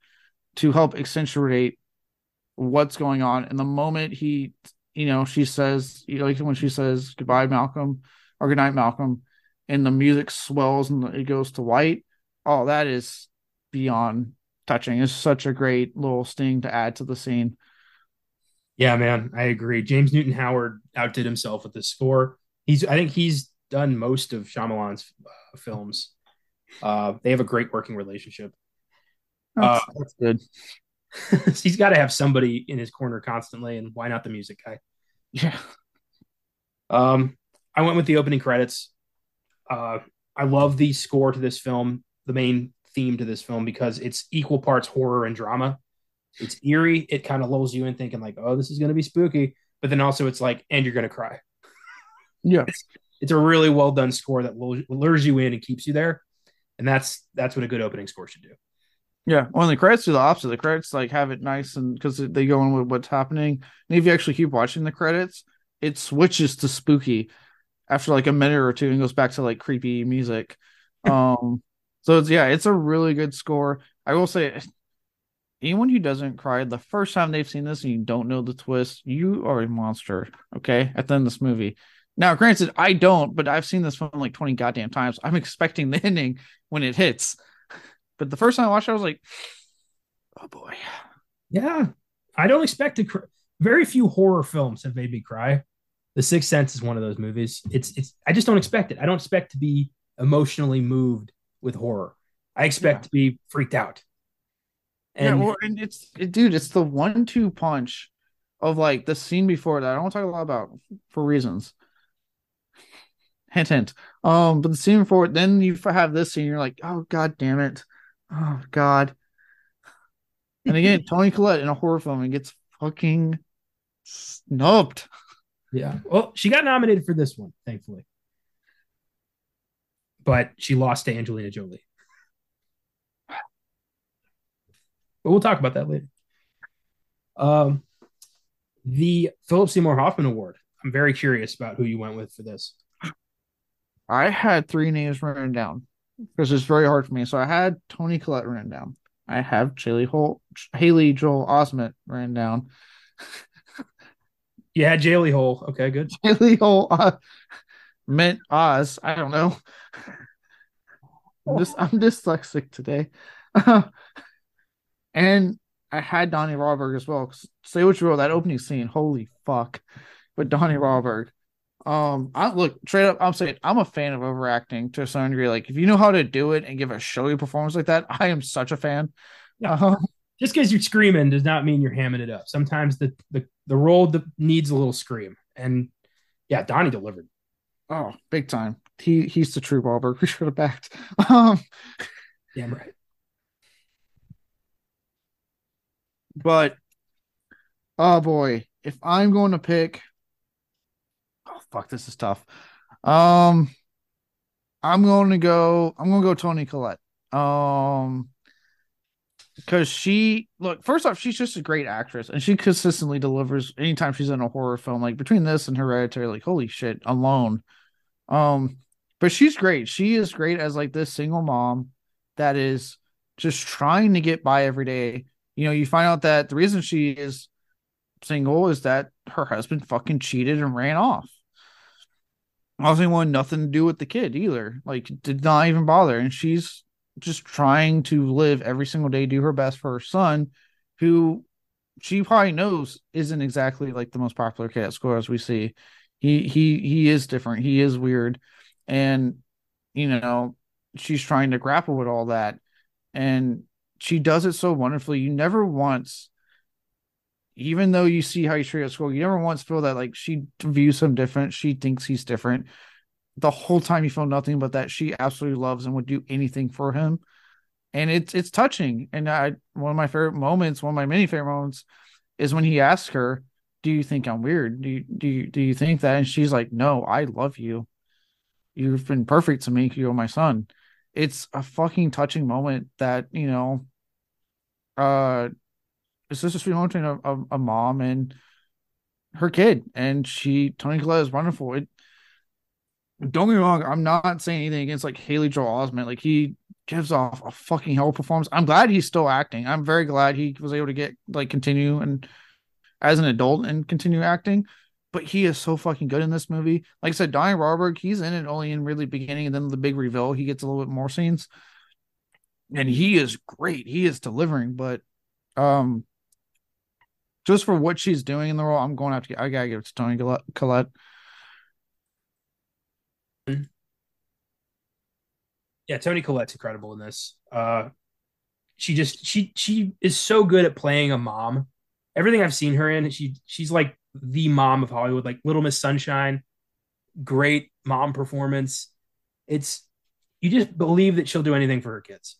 to help accentuate what's going on. And the moment he, you know, she says, you know, like when she says goodbye, Malcolm, or good night, Malcolm, and the music swells and it goes to white. Oh, that is beyond touching. It's such a great little sting to add to the scene. Yeah, man, I agree. James Newton Howard outdid himself with the score. He's, I think he's done most of Shyamalan's uh, films. Uh, they have a great working relationship. That's, uh, that's good. he's got to have somebody in his corner constantly, and why not the music guy? Yeah. Um, I went with the opening credits. Uh, I love the score to this film, the main theme to this film, because it's equal parts horror and drama. It's eerie. It kind of lulls you in thinking like, oh, this is going to be spooky. But then also it's like, and you're going to cry. Yeah. It's, it's, a really well done score that lures you in and keeps you there. And that's, that's what a good opening score should do. Yeah, well, the credits do the opposite. The credits like have it nice and because they go in with what's happening. And if you actually keep watching the credits, it switches to spooky after like a minute or two and goes back to like creepy music. um, so it's yeah, it's a really good score. I will say, anyone who doesn't cry the first time they've seen this and you don't know the twist, you are a monster. Okay, at the end of this movie. Now, granted, I don't, but I've seen this film like twenty goddamn times. I'm expecting the ending when it hits. But the first time I watched it, I was like, Oh boy. Yeah, I don't expect to. Cr- Very few horror films have made me cry. The Sixth Sense is one of those movies. It's it's. I just don't expect it. I don't expect to be emotionally moved with horror. I expect Yeah. to be freaked out. And yeah, well, and it's it, dude, it's the one-two punch of like the scene before that. I don't talk a lot about for reasons. Hint, hint. Um, but the scene before, then you have this scene. You're like, oh god, damn it, oh god. And again, Toni Collette in a horror film and gets fucking snubbed. yeah, well, she got nominated for this one, thankfully, but she lost to Angelina Jolie. But we'll talk about that later. Um, the Philip Seymour Hoffman Award. I'm very curious about who you went with for this. I had three names written down because it's very hard for me. So I had Toni Collette written down. I have Haley Holt, Haley Joel Osment ran down. You had Jaley Hole. Okay, good. Haley Holt uh, meant Oz. I don't know. I'm just I'm dyslexic today. and I had Donnie Wahlberg as well. Say what you will, that opening scene, holy fuck. But Donnie Wahlberg. Um, I look straight up. I'm saying I'm a fan of overacting to a certain degree. Like if you know how to do it and give a showy performance like that, I am such a fan. Yeah. Uh, Just because you're screaming does not mean you're hamming it up. Sometimes the the, the role that needs a little scream. And yeah, Donnie delivered. oh, big time. He he's the true Wahlberg. We should have backed. Um, Damn right. but oh boy, if I'm going to pick, fuck, this is tough. Um, I'm going to go. I'm going to go Toni Collette. Um, because she look first off, she's just a great actress, and she consistently delivers anytime she's in a horror film. Like between this and Hereditary, like holy shit, alone. Um, but she's great. She is great as like this single mom that is just trying to get by every day. You know, you find out that the reason she is single is that her husband fucking cheated and ran off. Obviously, wanted nothing to do with the kid either. Like, did not even bother. And she's just trying to live every single day, do her best for her son, who she probably knows isn't exactly like the most popular kid at school as we see. He he he is different. He is weird. And you know, she's trying to grapple with all that. And she does it so wonderfully. You never once, even though you see how he's treated at school, you never once feel that like she views him different. She thinks he's different. The whole time you feel nothing but that she absolutely loves and would do anything for him. And it's it's touching. And I one of my favorite moments, one of my many favorite moments, is when he asks her, Do you think I'm weird? Do you do you do you think that? And she's like, No, I love you. You've been perfect to me. You're my son it's a fucking touching moment that you know uh it's just a moment between a, a, a mom and her kid and she toni collette is wonderful. It don't get me wrong i'm not saying anything against like haley joel osment. Like he gives off a fucking hell performance. I'm glad he's still acting. I'm very glad he was able to get like continue and as an adult and continue acting. But he is so fucking good in this movie. Like I said, Donnie Wahlberg, he's in it only in really beginning, and then the big reveal, he gets a little bit more scenes, and he is great. He is delivering, but um, just for what she's doing in the role, I'm going to have to. I gotta give it to Toni Collette. Yeah, Toni Collette's incredible in this. Uh, she just she she is so good at playing a mom. Everything I've seen her in, she she's like the mom of Hollywood, like Little Miss Sunshine. Great mom performance. It's you just believe that she'll do anything for her kids,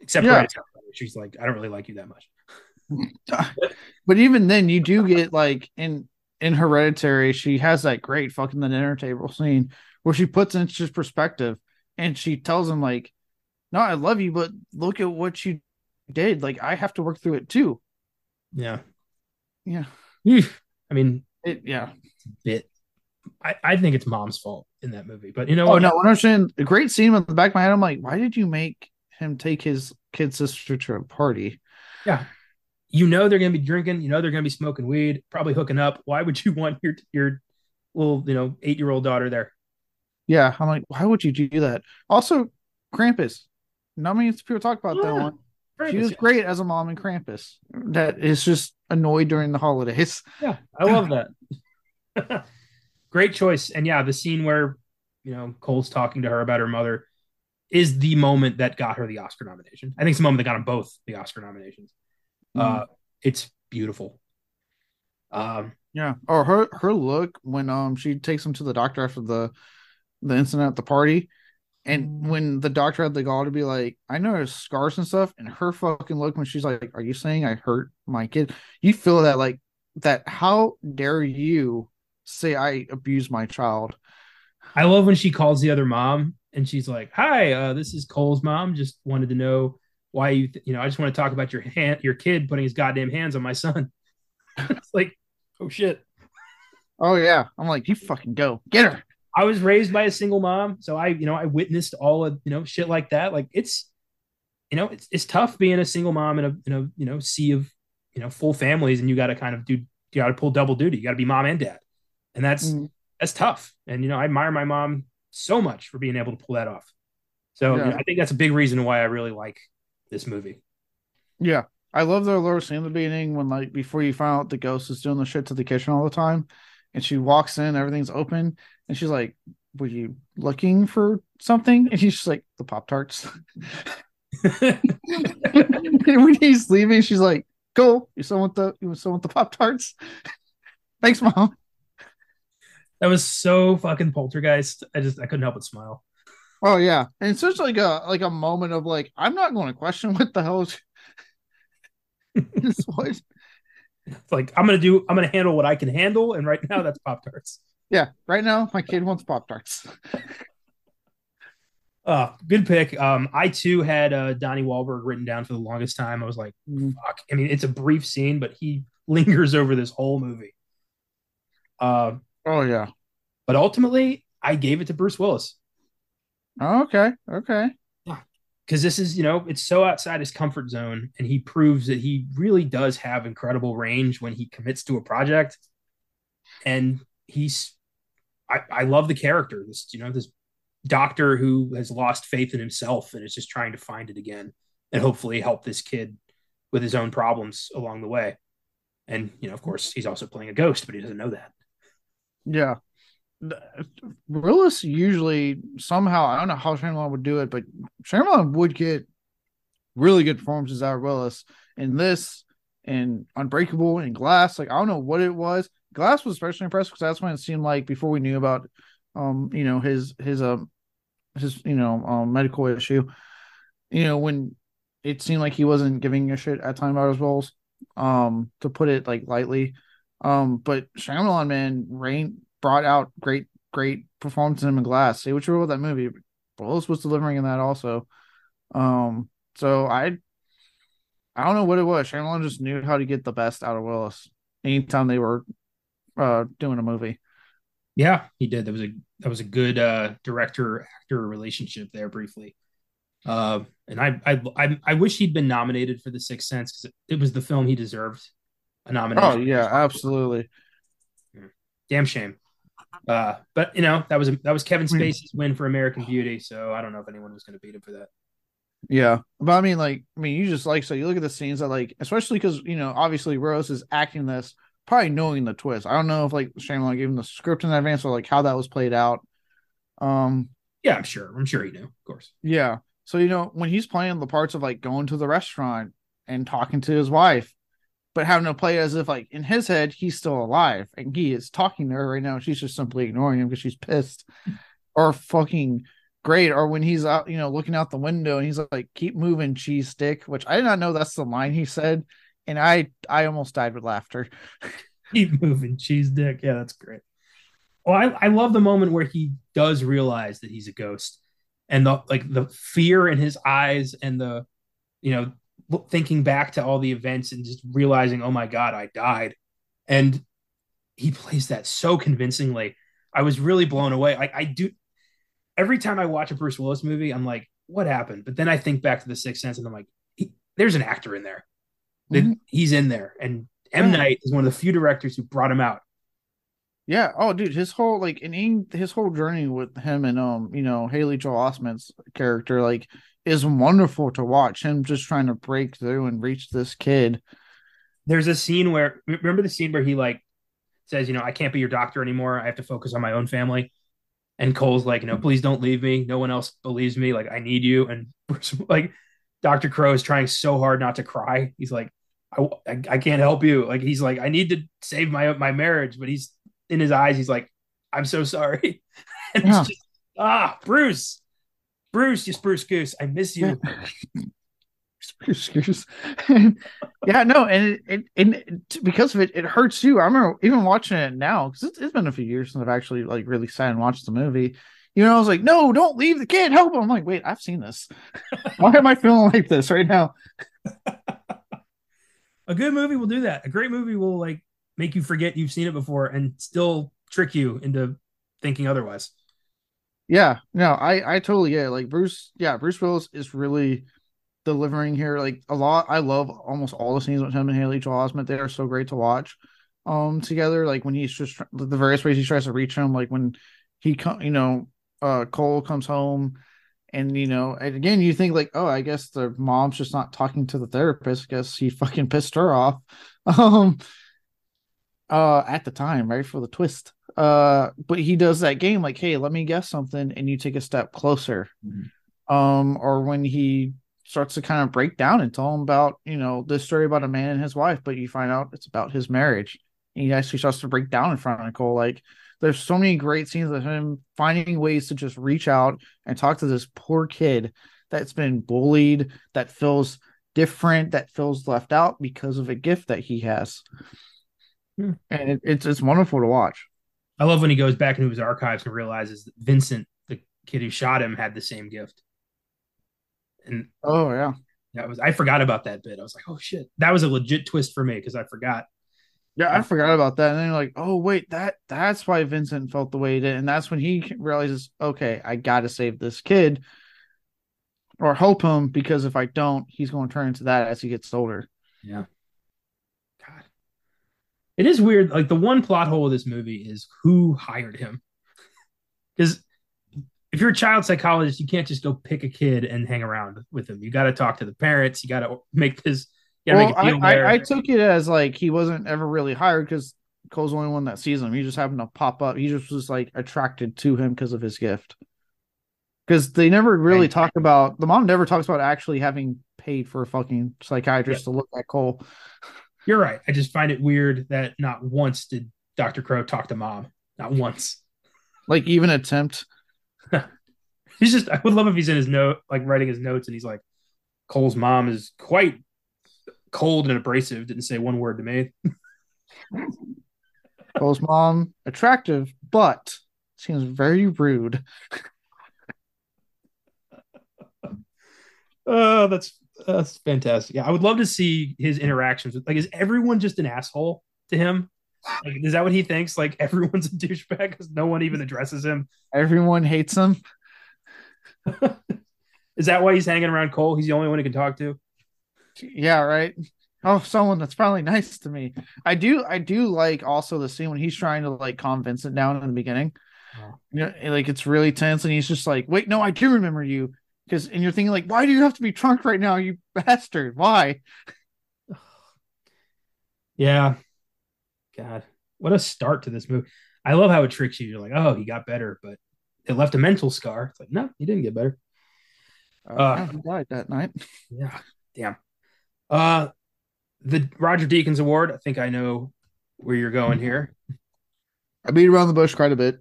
except Yeah. now, she's like, I don't really like you that much. But even then, you do get like in in Hereditary, she has that great fucking the dinner table scene where she puts into just perspective and she tells him like, "No, I love you, but look at what you did. Like, I have to work through it too." Yeah, Yeah, I mean, it, yeah. bit. I, I think it's mom's fault in that movie, but you know Oh what? no, I understand. A great scene with the back of my head. I'm like, why did you make him take his kid sister to a party? Yeah. You know they're gonna be drinking, you know they're gonna be smoking weed, probably hooking up. Why would you want your your little, you know, eight year old daughter there? Yeah, I'm like, why would you do that? Also, Krampus. Not many people talk about that Yeah. one. she was great as a mom in Krampus. That is just annoyed during the holidays. Yeah, I love that. great choice. And yeah, the scene where you know Cole's talking to her about her mother is the moment that got her the Oscar nomination. I think it's the moment that got them both the Oscar nominations. Mm. Uh, it's beautiful. Um, yeah. Or her her look when um she takes him to the doctor after the the incident at the party, and mm. when the doctor had the gall to be like, I know there's scars and stuff, and her fucking look when she's like, Are you saying I hurt my kid? You feel that like that. How dare you say I abused my child? I love when she calls the other mom and she's like, "Hi, uh, this is Cole's mom. Just wanted to know why you, th- you know, I just want to talk about your hand, your kid putting his goddamn hands on my son." it's like, oh shit. Oh yeah, I'm like, you fucking go get her. I was raised by a single mom, so I, you know, I witnessed all of you know shit like that. Like it's, you know, it's it's tough being a single mom in a in a you know sea of you know full families, and you got to kind of do you got to pull double duty. You got to be mom and dad, and that's mm. that's tough. And you know, I admire my mom so much for being able to pull that off. So yeah. you know, I think that's a big reason why I really like this movie. Yeah. I love the little scene in the beginning when like before you find out the ghost is doing the shit to the kitchen all the time and she walks in, everything's open, and she's like, Were you looking for something? And he's just like, The Pop Tarts. when he's leaving, she's like, Cool, you still want the you still want the Pop Tarts? Thanks, mom. That was so fucking poltergeist. I just I couldn't help but smile. Oh yeah, and it's just like a like a moment of like I'm not going to question what the hell is. It's like I'm gonna do. I'm gonna handle what I can handle, and right now that's Pop Tarts. Yeah, right now my kid wants Pop Tarts. uh, good pick. Um, I too had uh, Donnie Wahlberg written down for the longest time. I was like, mm. fuck. I mean, it's a brief scene, but he lingers over this whole movie. Uh, Oh yeah. But ultimately, I gave it to Bruce Willis. Oh, okay. Okay. Yeah. Because this is, you know, it's so outside his comfort zone, and he proves that he really does have incredible range when he commits to a project. And he's, I, I love the character. This, you know, this doctor who has lost faith in himself and is just trying to find it again, and hopefully help this kid with his own problems along the way. And you know, of course, he's also playing a ghost, but he doesn't know that. Yeah. Willis usually somehow I don't know how Shyamalan would do it, but Shyamalan would get really good performances out of Willis in this and Unbreakable and Glass. Like I don't know what it was. Glass was especially impressive because that's when it seemed like before we knew about um you know his his um his you know um medical issue. You know when it seemed like he wasn't giving a shit at time about his roles. Um to put it like lightly. Um, but Shyamalan, man, Rain brought out great, great performances in Glass. Say what you will about that movie. Willis was delivering in that also. Um, so I, I don't know what it was. Shyamalan just knew how to get the best out of Willis anytime they were uh doing a movie. Yeah, he did. That was a that was a good uh director actor relationship there briefly. Uh, and I, I I I wish he'd been nominated for The Sixth Sense because it, it was the film he deserved a nomination. Oh yeah, absolutely. Damn shame. Uh, but you know that was that was Kevin Spacey's win for American Beauty, so I don't know if anyone was going to beat him for that. Yeah, but I mean, like, I mean, you just like so you look at the scenes that like, especially because you know, obviously Rose is acting this, probably knowing the twist. I don't know if like Shyamalan gave him the script in advance or like how that was played out. Um, yeah, I'm sure. I'm sure he knew, of course. Yeah. So you know, when he's playing the parts of like going to the restaurant and talking to his wife, but having to play as if like in his head he's still alive and he is talking to her right now. She's just simply ignoring him because she's pissed or fucking great. Or when he's out, you know, looking out the window and he's like, "Keep moving, cheese stick," which I did not know that's the line he said, and I I almost died with laughter. Keep moving, cheese dick. Yeah, that's great. Well, I, I love the moment where he does realize that he's a ghost and the like the fear in his eyes and the you know thinking back to all the events and just realizing, oh my God, I died. And he plays that so convincingly. I was really blown away. Like I do every time I watch a Bruce Willis movie, I'm like, what happened? But then I think back to the Sixth Sense and I'm like, he, there's an actor in there. Mm-hmm. He's in there. And M. Night is one of the few directors who brought him out. Yeah. Oh, dude, his whole like in his whole journey with him and um, you know, Haley Joel Osment's character, like is wonderful to watch. Him just trying to break through and reach this kid. There's a scene where remember the scene where he like says, you know, I can't be your doctor anymore. I have to focus on my own family. And Cole's like, you know, please don't leave me. No one else believes me. Like, I need you. And Bruce, like, Dr. Crowe is trying so hard not to cry. He's like, I, I, I can't help you. Like, he's like, I need to save my my marriage. But he's in his eyes, he's like, I'm so sorry. and yeah. just, ah, Bruce, Bruce, you spruce goose. I miss you. spruce goose. yeah, no, and it, it, it, because of it, it hurts you. I remember even watching it now because it's, it's been a few years since I've actually like really sat and watched the movie. You know, I was like, no, don't leave the kid, help him. I'm like, wait, I've seen this. Why am I feeling like this right now? a good movie will do that. A great movie will like make you forget you've seen it before and still trick you into thinking otherwise. Yeah, no, I I totally get it. Like Bruce, yeah, Bruce Willis is really delivering here. Like a lot, I love almost all the scenes with him and Haley Joel Osment. They are so great to watch um together. Like when he's just the various ways he tries to reach him. Like when he come, you know, uh Cole comes home and you know and again you think like oh i guess the mom's just not talking to the therapist I guess he fucking pissed her off um uh at the time right for the twist uh but he does that game like hey let me guess something and you take a step closer. Mm-hmm. um or when he starts to kind of break down and tell him about you know this story about a man and his wife but you find out it's about his marriage. And he actually starts to break down in front of nicole. Like there's so many great scenes of him finding ways to just reach out and talk to this poor kid that's been bullied that feels different that feels left out because of a gift that he has. Hmm. and it, it's it's wonderful to watch I love when he goes back into his archives and realizes that Vincent, the kid who shot him, had the same gift. And oh yeah, that was I forgot about that bit. I was like, oh shit, that was a legit twist for me because I forgot. Yeah, I forgot about that. And then you're like, oh wait, that that's why Vincent felt the way he did, and that's when he realizes, okay, I got to save this kid, or help him because if I don't, he's going to turn into that as he gets older. Yeah it is weird. Like the one plot hole of this movie is who hired him. Because if you're a child psychologist, you can't just go pick a kid and hang around with him. You got to talk to the parents. You got to make this. well, I, I, I, took it as like he wasn't ever really hired because Cole's the only one that sees him. He just happened to pop up. He just was like attracted to him because of his gift. Because they never really right. talk about the mom never talks about actually having paid for a fucking psychiatrist yeah. to look at Cole. You're right. I just find it weird that not once did Dr. Crowe talk to mom. Not once. Like even attempt. he's just I would love if he's in his note, like writing his notes, and he's like, Cole's mom is quite cold and abrasive, didn't say one word to me. Cole's mom, attractive, but seems very rude. Oh, that's that's fantastic. Yeah, I would love to see his interactions with like is everyone just an asshole to him? Like, is that what he thinks? Like everyone's a douchebag because no one even addresses him. Everyone hates him. is that why he's hanging around Cole? He's the only one he can talk to. Yeah, right. Oh, someone that's probably nice to me. I do. I do like also the scene when he's trying to like calm Vincent down in the beginning. Oh. You know, like it's really tense, and he's just like, "Wait, no, I do remember you." Because and you're thinking like, why do you have to be drunk right now, you bastard? Why? Yeah. God, what a start to this movie. I love how it tricks you. You're like, oh, he got better, but it left a mental scar. It's like, no, he didn't get better. Uh, uh, he died that night. Yeah, damn. Uh, the Roger Deakins Award. I think I know where you're going here. I beat around the bush quite a bit.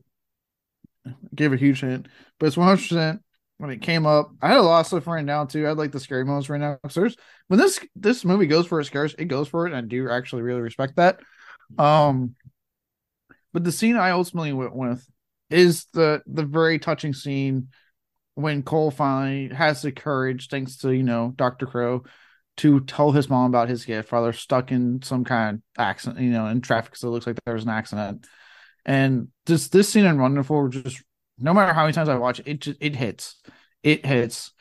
Gave a huge hint, but it's 100 percent when it came up. I had a lot of stuff written down too. I like the scary moments right now. So there's when this this movie goes for it scares, it goes for it, and I do actually really respect that. Um, but the scene I ultimately went with is the the very touching scene when Cole finally has the courage, thanks to you know Doctor Crowe, to tell his mom about his gift while they're stuck in some kind of accident, you know, in traffic. So it looks like there was an accident. And this this scene in Wonderful just no matter how many times I watch it, it it hits. It hits.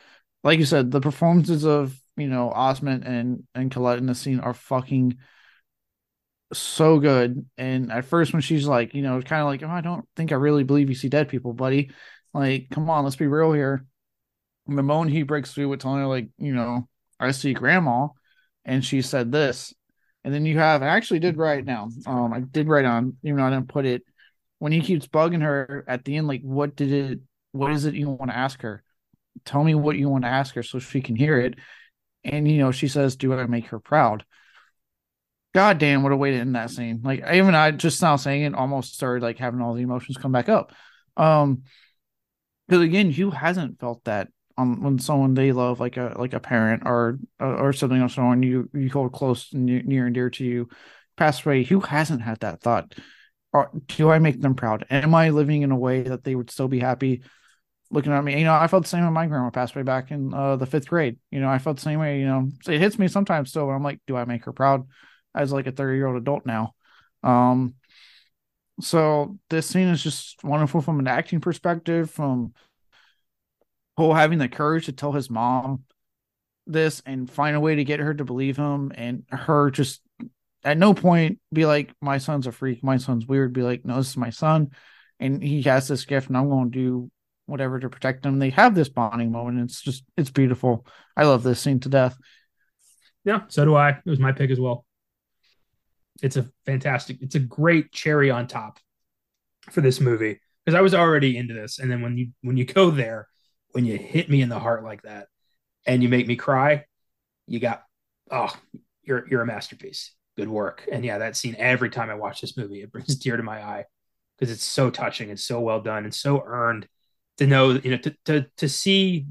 Like you said, the performances of you know Osment and and Collette in the scene are fucking so good. And at first, when she's like, you know, kind of like, oh, I don't think I really believe you see dead people, buddy. Like, come on, let's be real here. And the moment he breaks through with telling her, like, you know, I see grandma, and she said this. And then you have, I actually did write down. Um, I did write on, even though I didn't put it when he keeps bugging her at the end, like, what did it, what is it you want to ask her? Tell me what you want to ask her so she can hear it. And, you know, she says, Do I make her proud? God damn, what a way to end that scene. Like, even I just now saying it almost started like having all the emotions come back up. Um, because again, who hasn't felt that on when someone they love, like a like a parent or or something or someone you you hold close and near and dear to you, pass away? Who hasn't had that thought? Or do I make them proud? Am I living in a way that they would still be happy looking at me? You know, I felt the same when my grandma passed away back in uh, the fifth grade. You know, I felt the same way. You know, it hits me sometimes still. But I'm like, do I make her proud? As like a 30 year old adult now. Um, so this scene is just wonderful from an acting perspective, from Cole having the courage to tell his mom this and find a way to get her to believe him, and her just at no point be like, "My son's a freak. My son's weird." Be like, "No, this is my son, and he has this gift, and I'm going to do whatever to protect him." They have this bonding moment. It's just it's beautiful. I love this scene to death. Yeah, so do I. It was my pick as well. It's a fantastic. It's a great cherry on top for this movie because I was already into this, and then when you when you go there when you hit me in the heart like that and you make me cry, you got oh, you're you're a masterpiece. Good work. And yeah, that scene every time I watch this movie, it brings a tear to my eye because it's so touching and so well done and so earned to know, you know, to to to see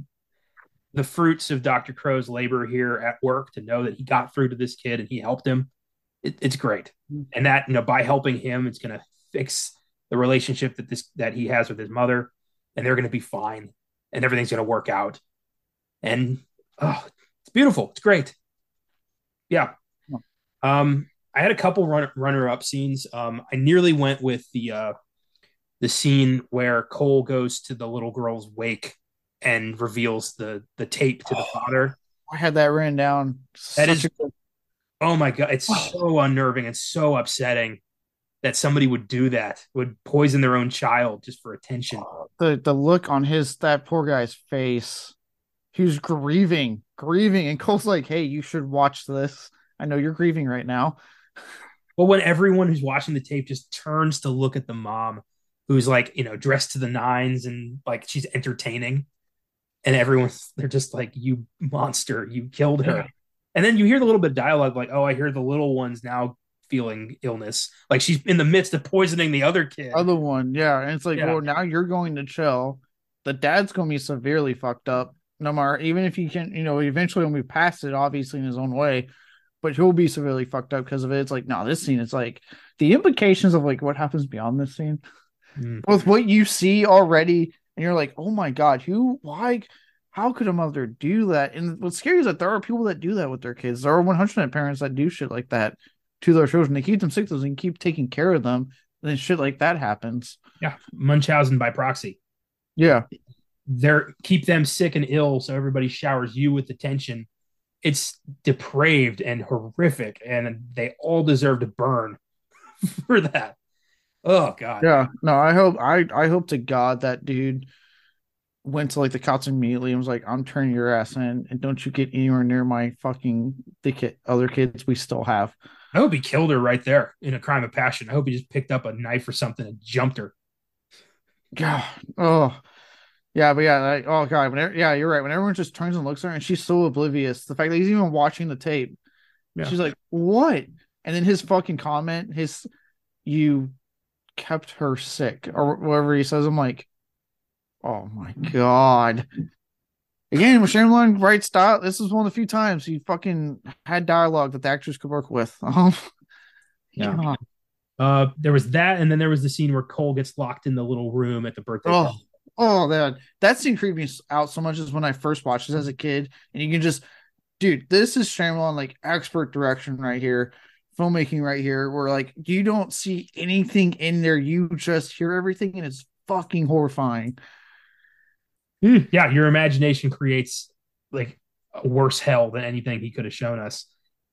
the fruits of Dr. Crowe's labor here at work, to know that he got through to this kid and he helped him. It, it's great. Mm-hmm. And that, you know, by helping him, it's gonna fix the relationship that this that he has with his mother, and they're gonna be fine and everything's going to work out. And oh, it's beautiful. It's great. Yeah. Um, I had a couple run, runner up scenes. Um, I nearly went with the uh, the scene where Cole goes to the little girl's wake and reveals the the tape to the oh, father. I had that written down. That Such is, oh my god, it's oh. so unnerving and so upsetting that somebody would do that, would poison their own child just for attention. The the look on his that poor guy's face. He was grieving, grieving, and Cole's like, "Hey, you should watch this. I know you're grieving right now." But when everyone who's watching the tape just turns to look at the mom, who's like, you know, dressed to the nines and like she's entertaining, and everyone's they're just like, "You monster! You killed her." Yeah. And then you hear the little bit of dialogue like, "Oh, I hear the little ones now feeling illness. Like she's in the midst of poisoning the other kid. Other one, yeah. And it's like, yeah. well, now you're going to chill. The dad's going to be severely fucked up. No matter, even if he can, you know, eventually when we pass it, obviously in his own way, but he'll be severely fucked up because of it. It's like, no, this scene, it's like the implications of like what happens beyond this scene mm. with what you see already, and you're like, oh my god, who, why, how could a mother do that? And what's scary is that there are people that do that with their kids. There are 100 parents that do shit like that to their children. They keep them sick and keep taking care of them. Then shit like that happens. Yeah, Munchausen by proxy. Yeah, they're keep them sick and ill, so everybody showers you with attention. It's depraved and horrific, and they all deserve to burn for that. Oh god. Yeah. No, I hope I I hope to God that dude went to like the cops immediately and was like, I'm turning your ass in and don't you get anywhere near my fucking the kid, other kids we still have. I hope he killed her right there in a crime of passion. I hope he just picked up a knife or something and jumped her. God, oh, yeah, but yeah, like, oh god, whenever, yeah, you're right. When everyone just turns and looks at her, and she's so oblivious, the fact that he's even watching the tape, yeah. she's like, "What?" And then his fucking comment, his, "You kept her sick," or whatever he says. I'm like, oh my god. Again, with Shyamalan right style, this is one of the few times he fucking had dialogue that the actors could work with. Um, yeah. Uh, there was that, and then there was the scene where Cole gets locked in the little room at the birthday. Oh, oh, that that scene creeped me out so much as when I first watched this as a kid, and you can just, dude, this is Shyamalan like expert direction right here, filmmaking right here, where like you don't see anything in there, you just hear everything, and it's fucking horrifying. Mm, yeah, your imagination creates like a worse hell than anything he could have shown us.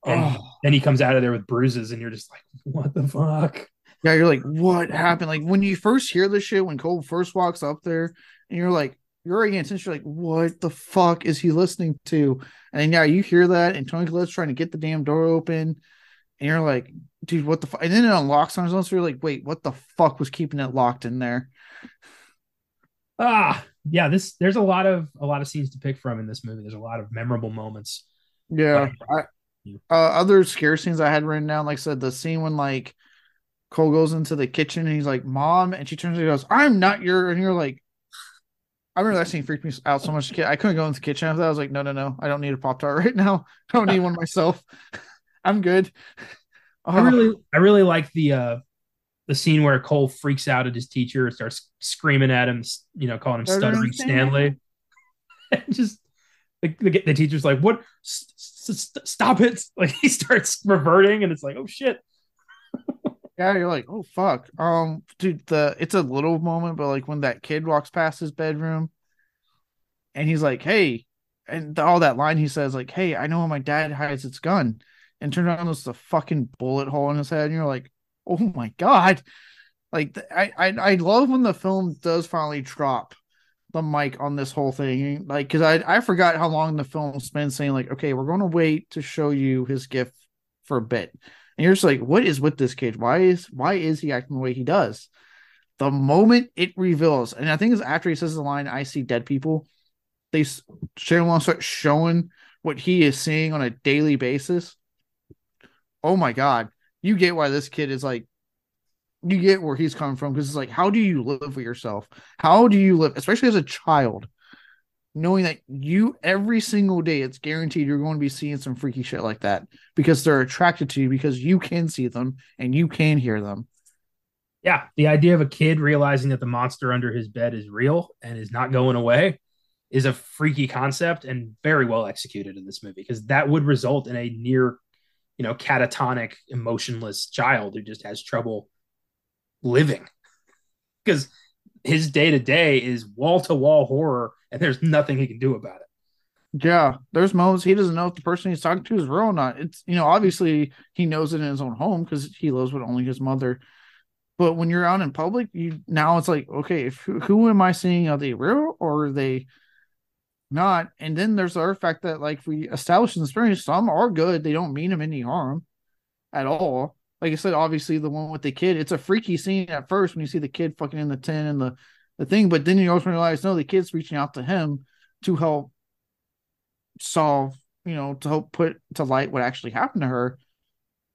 And oh. then he comes out of there with bruises, and you're just like, what the fuck? Yeah, you're like, what happened? Like when you first hear this shit, when Cole first walks up there, and you're like, you're already intentionally like, what the fuck is he listening to? And then yeah, you hear that, and Toni Collette's trying to get the damn door open, and you're like, dude, what the fuck? And then it unlocks on his own, so you're like, wait, what the fuck was keeping it locked in there? Ah, yeah, this there's a lot of a lot of scenes to pick from in this movie. There's a lot of memorable moments. Yeah. I, uh, other scare scenes I had written down, like I said, the scene when like Cole goes into the kitchen and he's like, "Mom," and she turns and goes, "I'm not your," and you're like, I remember that scene freaked me out so much. I couldn't go into the kitchen after that. I was like, "No, no, no, I don't need a pop tart right now. I don't need one myself. I'm good." I really, I really like the uh the scene where Cole freaks out at his teacher, and starts screaming at him, you know, calling him stuttering Stanley. and just the, the, the, teacher's like, "What? S- s- stop it!" Like he starts reverting, and it's like, "Oh shit." Yeah, you're like, "Oh fuck." Um, dude, the it's a little moment, but like when that kid walks past his bedroom, and he's like, "Hey," and all that line he says, like, "Hey, I know where my dad hides its gun," and turns around, there's a fucking bullet hole in his head, and you're like, "Oh my god." Like I, I I love when the film does finally drop the mic on this whole thing. Like, because I I forgot how long the film spent saying like, okay, we're going to wait to show you his gift for a bit, and you're just like, what is with this kid? Why is why is he acting the way he does? The moment it reveals, and I think it's after he says the line, "I see dead people," they Shyamalan start showing what he is seeing on a daily basis. Oh my god, you get why this kid is like you get where he's coming from because it's like, how do you live with yourself? How do you live, especially as a child, knowing that you every single day it's guaranteed you're going to be seeing some freaky shit like that because they're attracted to you because you can see them and you can hear them. Yeah, the idea of a kid realizing that the monster under his bed is real and is not going away is a freaky concept and very well executed in this movie because that would result in a near, you know, catatonic, emotionless child who just has trouble living because his day to day is wall to wall horror and there's nothing he can do about it. Yeah, there's moments he doesn't know if the person he's talking to is real or not. It's you know obviously he knows it in his own home because he lives with only his mother. But when you're out in public, you now it's like okay, if, who, am I seeing? Are they real or are they not? And then there's the other fact that like we establish in the experience, some are good. They don't mean him any harm at all like I said, obviously the one with the kid, it's a freaky scene at first when you see the kid fucking in the tin and the, the thing, but then you also realize no, the kid's reaching out to him to help solve, you know, to help put to light what actually happened to her.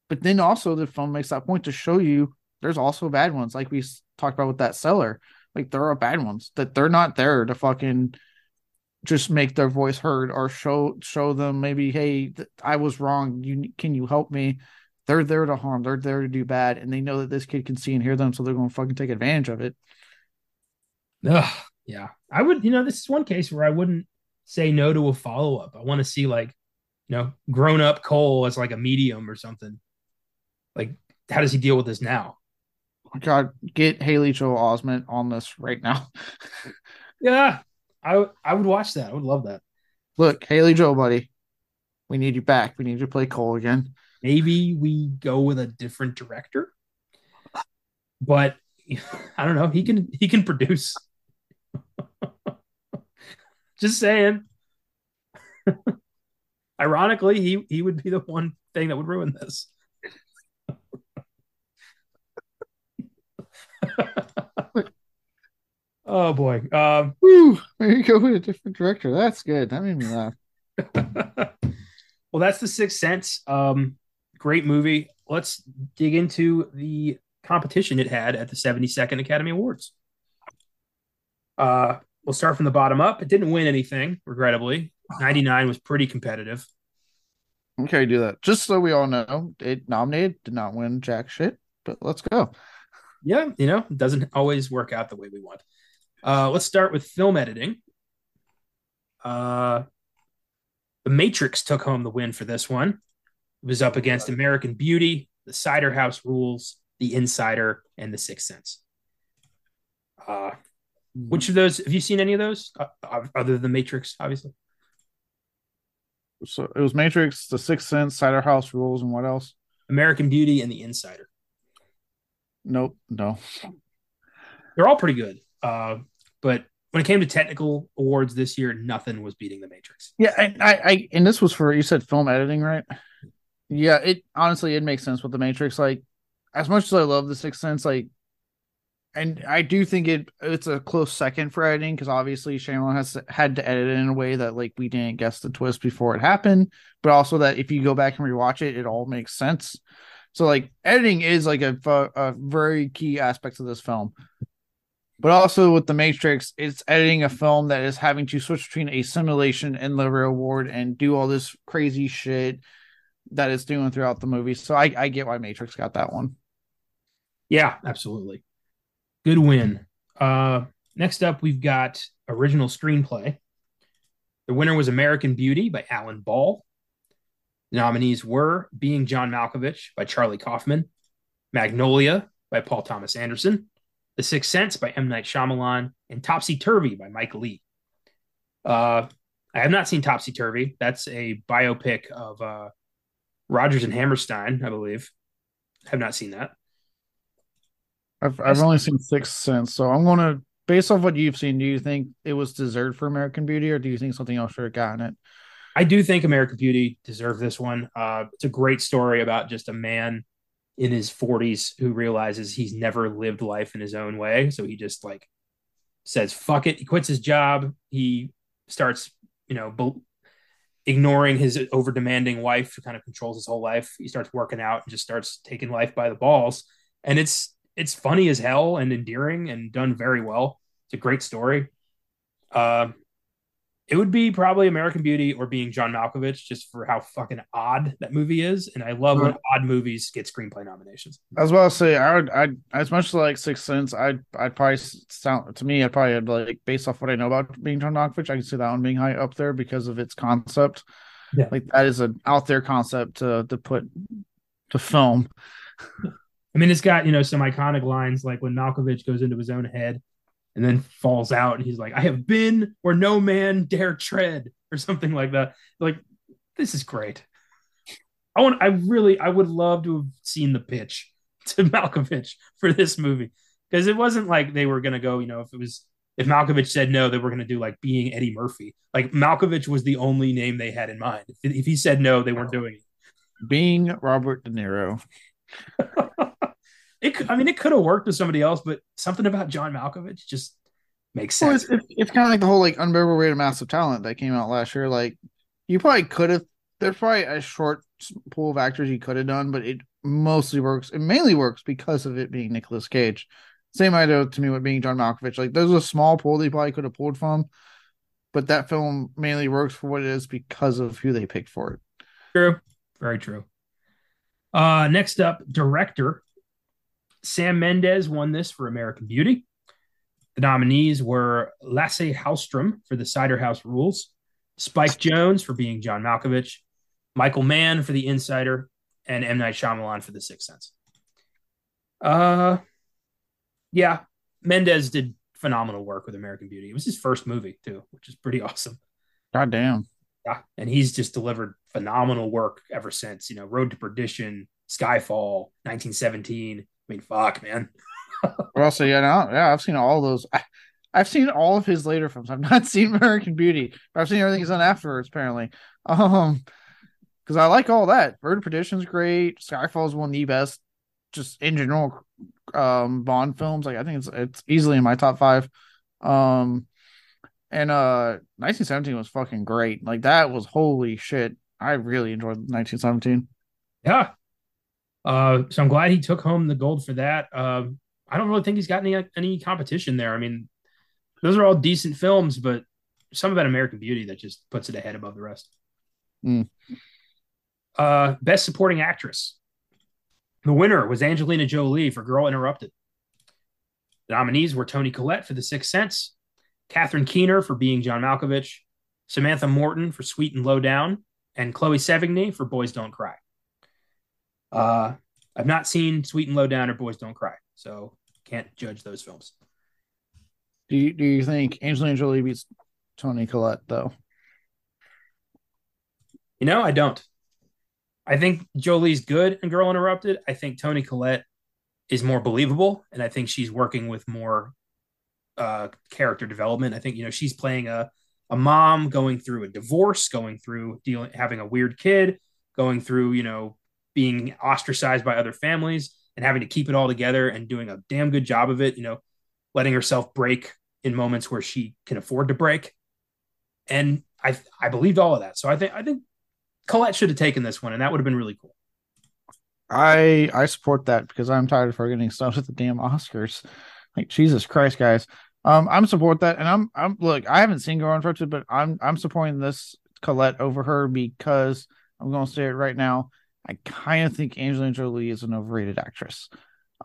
But then also the film makes that point to show you there's also bad ones, like we talked about with that cellar. Like there are bad ones that they're not there to fucking just make their voice heard or show show them maybe, hey, I was wrong. You can you help me? They're there to harm. They're there to do bad, and they know that this kid can see and hear them, so they're going to fucking take advantage of it. Ugh, yeah, I would. You know, this is one case where I wouldn't say no to a follow up. I want to see like, you know, grown up Cole as like a medium or something. Like, how does he deal with this now? Oh God, get Haley Joel Osment on this right now. yeah, I I would watch that. I would love that. Look, Haley Joel, buddy, we need you back. We need you to play Cole again maybe we go with a different director. But I don't know. He can he can produce. Just saying. Ironically, he he would be the one thing that would ruin this. oh boy. Um Whew, maybe go with a different director. That's good. That made me laugh. well, that's the sixth sense. Um great movie. Let's dig into the competition it had at the 72nd Academy Awards. Uh, we'll start from the bottom up. It didn't win anything, regrettably. 99 was pretty competitive. Okay, do that. Just so we all know, it nominated, did not win jack shit, but let's go. Yeah, you know, it doesn't always work out the way we want. Uh, let's start with film editing. Uh, the Matrix took home the win for this one. It was up against American Beauty, The Cider House Rules, The Insider, and The Sixth Sense. Uh, which of those have you seen any of those uh, other than Matrix, obviously? So it was Matrix, The Sixth Sense, Cider House Rules, and what else? American Beauty and The Insider. Nope, no. They're all pretty good. Uh, but when it came to technical awards this year, nothing was beating The Matrix. Yeah, and I, I and this was for you said film editing, right? Yeah, it honestly it makes sense with The Matrix. Like, as much as I love The Sixth Sense, like, and I do think it it's a close second for editing because obviously Shyamalan has had to edit it in a way that like we didn't guess the twist before it happened, but also that if you go back and rewatch it, it all makes sense. So like editing is like a, a very key aspect of this film. But also with the Matrix, it's editing a film that is having to switch between a simulation and the real world and do all this crazy shit that it's doing throughout the movie. So I, I get why Matrix got that one. Yeah, absolutely. Good win. Uh next up we've got original screenplay. The winner was American Beauty by Alan Ball. The nominees were Being John Malkovich by Charlie Kaufman, Magnolia by Paul Thomas Anderson, The Sixth Sense by M. Night Shyamalan, and Topsy Turvy by Mike Leigh. Uh, I have not seen Topsy Turvy. That's a biopic of uh, Rodgers and Hammerstein, I believe. I have not seen that. I've I've only seen six since, so I'm gonna based off what you've seen. Do you think it was deserved for American Beauty, or do you think something else should have gotten it? I do think American Beauty deserved this one. Uh, it's a great story about just a man in his 40s who realizes he's never lived life in his own way. So he just like says, fuck it. He quits his job. He starts, you know, be- ignoring his over demanding wife who kind of controls his whole life. He starts working out and just starts taking life by the balls. And it's, it's funny as hell and endearing and done very well. It's a great story. Uh, it would be probably American Beauty or being John Malkovich, just for how fucking odd that movie is. And I love when odd movies get screenplay nominations. I was about to say, I would, I as much as like Sixth Sense, I'd, I'd probably sound to me, I'd probably like based off what I know about being John Malkovich, I can see that one being high up there because of its concept. Yeah. Like that is an out there concept to to put to film. I mean, it's got you know some iconic lines like when Malkovich goes into his own head and then falls out and he's like i have been where no man dare tread or something like that. Like this is great. I want i really i would love to have seen the pitch to malkovich for this movie. Because it wasn't like they were going to go you know if it was if malkovich said no they were going to do like being eddie murphy. Like malkovich was the only name they had in mind. If, if he said no they weren't doing it. Being robert de niro it, I mean, it could have worked with somebody else, but something about John Malkovich just makes sense. Well, it's, it's kind of like the whole like unbearable weight of massive talent that came out last year. Like, you probably could have. There's probably a short pool of actors you could have done, but it mostly works. It mainly works because of it being Nicolas Cage. Same idea to me with being John Malkovich. Like, there's a small pool they probably could have pulled from, but that film mainly works for what it is because of who they picked for it. True, very true. Uh, next up, director Sam Mendes won this for American Beauty. The nominees were Lasse Hallström for The Cider House Rules, Spike Jonze for being John Malkovich, Michael Mann for The Insider, and M. Night Shyamalan for The Sixth Sense. Uh, yeah, Mendes did phenomenal work with American Beauty. It was his first movie too, which is pretty awesome. God damn. Yeah, and he's just delivered phenomenal work ever since. You know, Road to Perdition, Skyfall, 1917. I mean, fuck, man. well, so yeah, no, yeah, I've seen all those. I, have seen all of his later films. I've not seen American Beauty, but I've seen everything he's done afterwards. Apparently, um, because I like all that. Road to Perdition's great. Skyfall is one of the best, just in general, um, Bond films. Like I think it's it's easily in my top five. Um, and uh, 1917 was fucking great. Like that was holy shit. I really enjoyed 1917. Yeah, uh, so I'm glad he took home the gold for that. Uh, I don't really think he's got any any competition there. I mean, those are all decent films, but some about American Beauty that just puts it ahead above the rest. Mm. Uh, best supporting actress. The winner was Angelina Jolie for Girl Interrupted. The nominees were Toni Collette for The Sixth Sense, Catherine Keener for Being John Malkovich, Samantha Morton for Sweet and Low Down, and Chloe Sevigny for Boys Don't Cry. Uh, I've not seen Sweet and Low Down or Boys Don't Cry, so can't judge those films. Do you, do you think Angelina Jolie beats Toni Collette though? You know, I don't. I think Jolie's good in Girl Interrupted. I think Toni Collette is more believable, and I think she's working with more uh, character development. I think you know she's playing a a mom going through a divorce, going through dealing having a weird kid, going through you know being ostracized by other families and having to keep it all together and doing a damn good job of it. You know, letting herself break in moments where she can afford to break. And I I believed all of that. So I think I think Collette should have taken this one, and that would have been really cool. I I support that because I'm tired of forgetting stuff at the damn Oscars. Like Jesus Christ, guys. Um, I'm support that, and I'm I'm look. I haven't seen Girl Unfriended, but I'm I'm supporting this Collette over her because I'm going to say it right now. I kind of think Angelina Jolie is an overrated actress.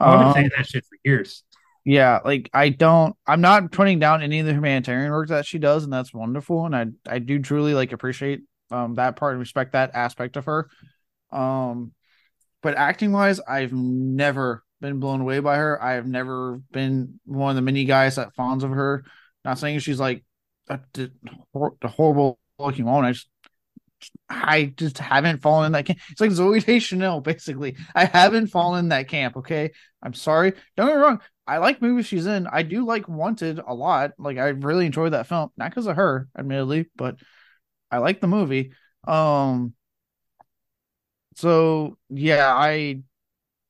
Oh, I've been um, saying that shit for years. Yeah, like I don't. I'm not putting down any of the humanitarian work that she does, and that's wonderful. And I I do truly like appreciate um that part and respect that aspect of her. Um, but acting wise, I've never been blown away by her. I have never been one of the many guys that fawns of her. Not saying she's like a, a horrible looking woman. I just I just haven't fallen in that camp. It's like Zoe Deschanel, basically. I haven't fallen in that camp. Okay, I'm sorry. Don't get me wrong. I like movies she's in. I do like Wanted a lot. Like I really enjoyed that film, not because of her, admittedly, but I like the movie. Um. So yeah, I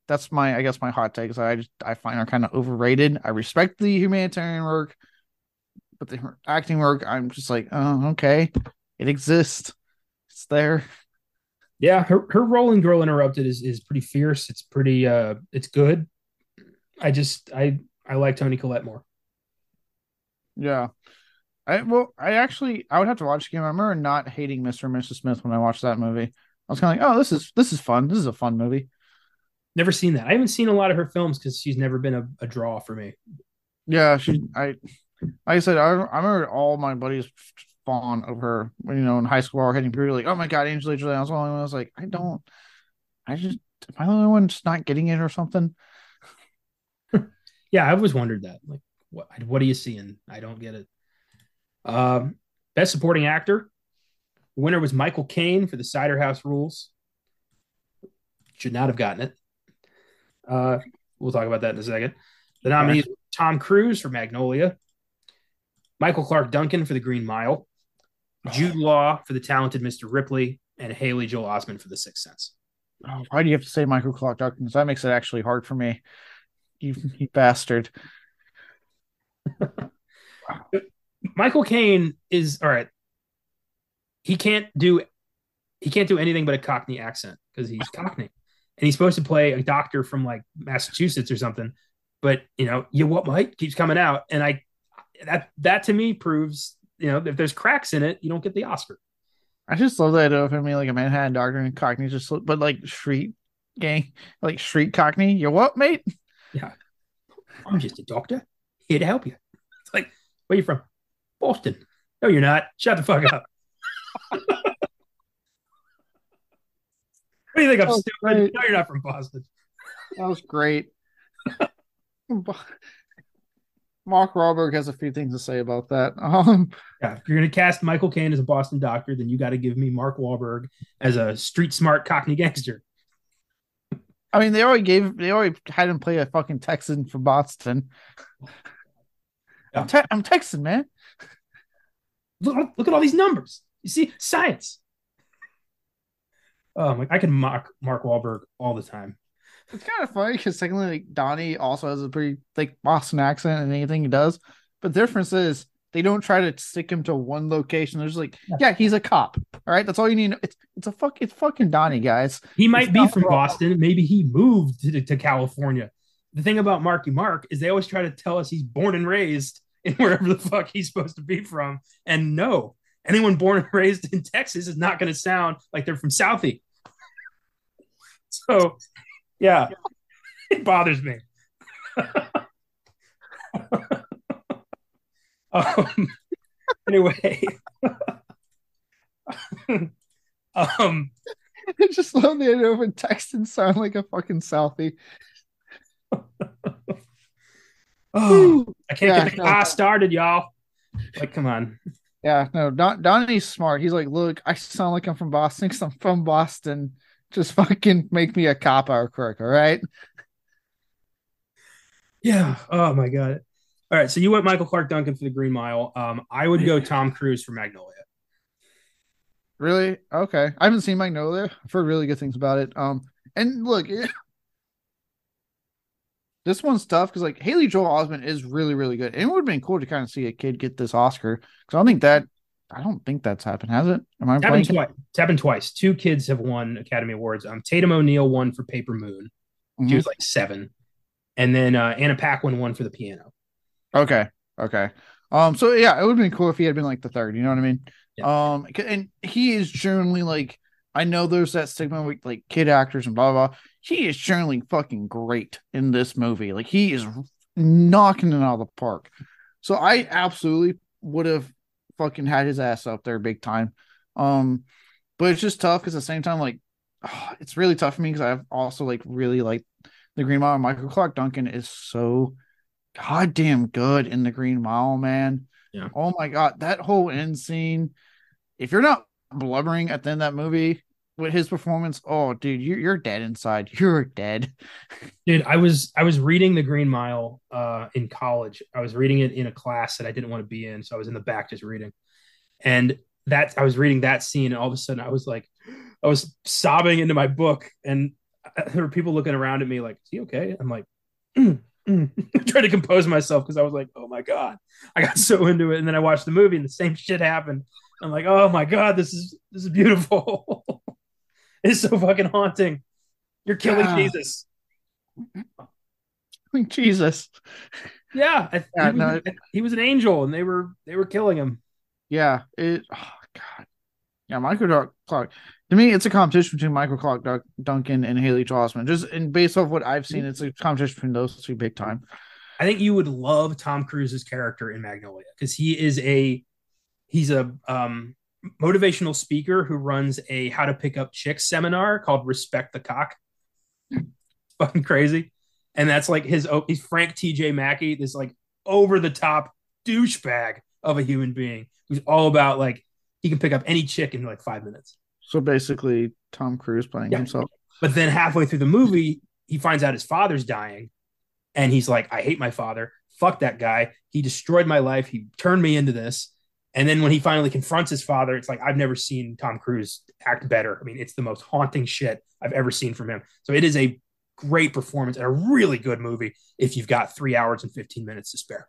that's my I guess my hot take. I just I find are kind of overrated. I respect the humanitarian work, but the acting work, I'm just like, oh, okay, it exists, it's there. Yeah, her her role in Girl Interrupted is is pretty fierce. It's pretty uh, it's good. I just I I like Toni Collette more. Yeah. I well, I actually I would have to watch again. I remember not hating Mr. and Mrs. Smith when I watched that movie. I was kind of like, oh, this is this is fun. This is a fun movie. Never seen that. I haven't seen a lot of her films because she's never been a, a, draw for me. Yeah, she. I like I said, I, I remember all my buddies fawn over her you know in high school or hitting puberty. Like, oh my god, Angelina Jolie. I was only I was like, I don't. I just am I the only one just not getting it or something? yeah, I've always wondered that. Like, what what are you seeing? I don't get it. Um, best supporting actor. winner was Michael Caine for The Cider House Rules. Should not have gotten it. Uh, we'll talk about that in a second. The nominees Tom Cruise for Magnolia, Michael Clarke Duncan for The Green Mile, Jude Law for The Talented Mr. Ripley, and Haley Joel Osment for The Sixth Sense. Oh, why do you have to say Michael Clarke Duncan? That makes it actually hard for me. You, you bastard. Michael Caine is all right. He can't do he can't do anything but a Cockney accent because he's Cockney and he's supposed to play a doctor from like Massachusetts or something. But you know, you what Mike keeps coming out, and I that that to me proves you know if there's cracks in it, you don't get the Oscar. I just love the idea of him being like a Manhattan doctor and Cockney, just but like street gang, like street Cockney. You what, mate? Yeah, I'm just a doctor here to help you. It's like, where you from? Boston. No, you're not. Shut the fuck up. What do you think? I'm stupid. Great. No, you're not from Boston. That was great. Mark Wahlberg has a few things to say about that. Um, yeah, if you're going to cast Michael Caine as a Boston doctor, then you got to give me Mark Wahlberg as a street smart Cockney gangster. I mean, they already gave, they already had him play a fucking Texan for Boston. Yeah. I'm, te- I'm Texan, man. Look, look at all these numbers. You see, science. Um, I can mock Mark Wahlberg all the time. It's kind of funny because secondly, like Donnie also has a pretty like Boston accent and anything he does. But the difference is they don't try to stick him to one location. There's like, yeah, yeah he's a cop. All right, that's all you need. It's it's a fuck. It's fucking Donnie, guys. He might it's be from wrong. Boston. Maybe he moved to, to California. The thing about Marky Mark is they always try to tell us he's born and raised in wherever the fuck he's supposed to be from. And no, anyone born and raised in Texas is not going to sound like they're from Southie. So, yeah, it bothers me. um, anyway, um, I just love the idea of a Texan sound like a fucking Southie. oh, I can't yeah, get the no. car started, y'all. Like, come on. Yeah, no, Don Donnie's smart. He's like, look, I sound like I'm from Boston because I'm from Boston. Just fucking make me a cop or crook, all right? Yeah. Oh my god. All right, so you went Michael Clarke Duncan for the Green Mile. Um, I would go Tom Cruise for Magnolia. Really? Okay. I haven't seen Magnolia. I've heard really good things about it. Um, and look, it, this one's tough because like Haley Joel Osment is really, really good. And it would have been cool to kind of see a kid get this Oscar because I don't think that I don't think that's happened, has it? Am I it's happened twice. It's happened twice. Two kids have won Academy Awards. Um, Tatum O'Neal won for Paper Moon. Mm-hmm. She was like seven, and then uh, Anna Paquin won for the piano. Okay, okay. Um, so yeah, it would have been cool if he had been like the third. You know what I mean? Yeah. Um, and he is generally like I know there's that stigma with like kid actors and blah blah. blah. He is generally fucking great in this movie. Like he is knocking it out of the park. So I absolutely would have fucking had his ass up there big time. Um, but it's just tough because at the same time, like, oh, it's really tough for me because I've also like really like the Green Mile. Michael Clarke Duncan is so goddamn good in the Green Mile, man. Yeah. Oh my god, that whole end scene. If you're not blubbering at the end of that movie with his performance, oh dude, you're you're dead inside. You're dead. Dude, I was I was reading the Green Mile uh in college. I was reading it in a class that I didn't want to be in, so I was in the back just reading. And that I was reading that scene, and all of a sudden I was like, I was sobbing into my book, and there were people looking around at me like, "Is he okay?" I'm like, trying to compose myself because I was like, "Oh my god!" I got so into it, and then I watched the movie, and the same shit happened. I'm like, "Oh my god, this is this is beautiful." it's so fucking haunting. You're killing yeah. Jesus. Jesus. Yeah, yeah he, was, he was an angel, and they were they were killing him. Yeah, it. Oh God. Yeah, Michael Clarke. To me, it's a competition between Michael Clarke Duncan and Haley Joel Osment. Just and based off what I've seen, it's a competition between those two big time. I think you would love Tom Cruise's character in Magnolia because he is a he's a um, motivational speaker who runs a how to pick up chicks seminar called Respect the Cock. Fucking crazy. And that's like his oh, he's Frank TJ Mackey, this like over the top douchebag of a human being who's all about like he can pick up any chick in like five minutes. So basically, Tom Cruise playing yeah. himself. But then halfway through the movie, he finds out his father's dying, and he's like, "I hate my father. Fuck that guy. He destroyed my life. He turned me into this." And then when he finally confronts his father, it's like I've never seen Tom Cruise act better. I mean, it's the most haunting shit I've ever seen from him. So it is a great performance and a really good movie if you've got three hours and 15 minutes to spare.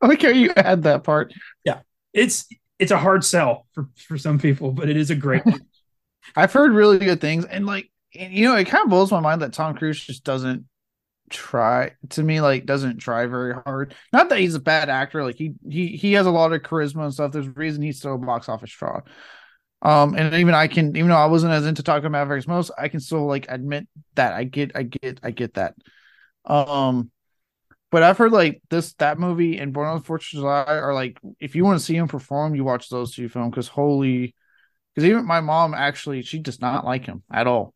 I like how you add that part. Yeah. It's it's a hard sell for, for some people, but it is a great I've heard really good things. And like you know, it kind of blows my mind that Tom Cruise just doesn't try to me like doesn't try very hard. Not that he's a bad actor, like he he he has a lot of charisma and stuff. There's a reason he's still a box office draw. Um, and even I can, even though I wasn't as into talking about Mavericks most, I can still like admit that I get, I get, I get that. Um, but I've heard like this, that movie and Born on the Fourth of July are like, if you want to see him perform, you watch those two films because holy, because even my mom actually, she does not like him at all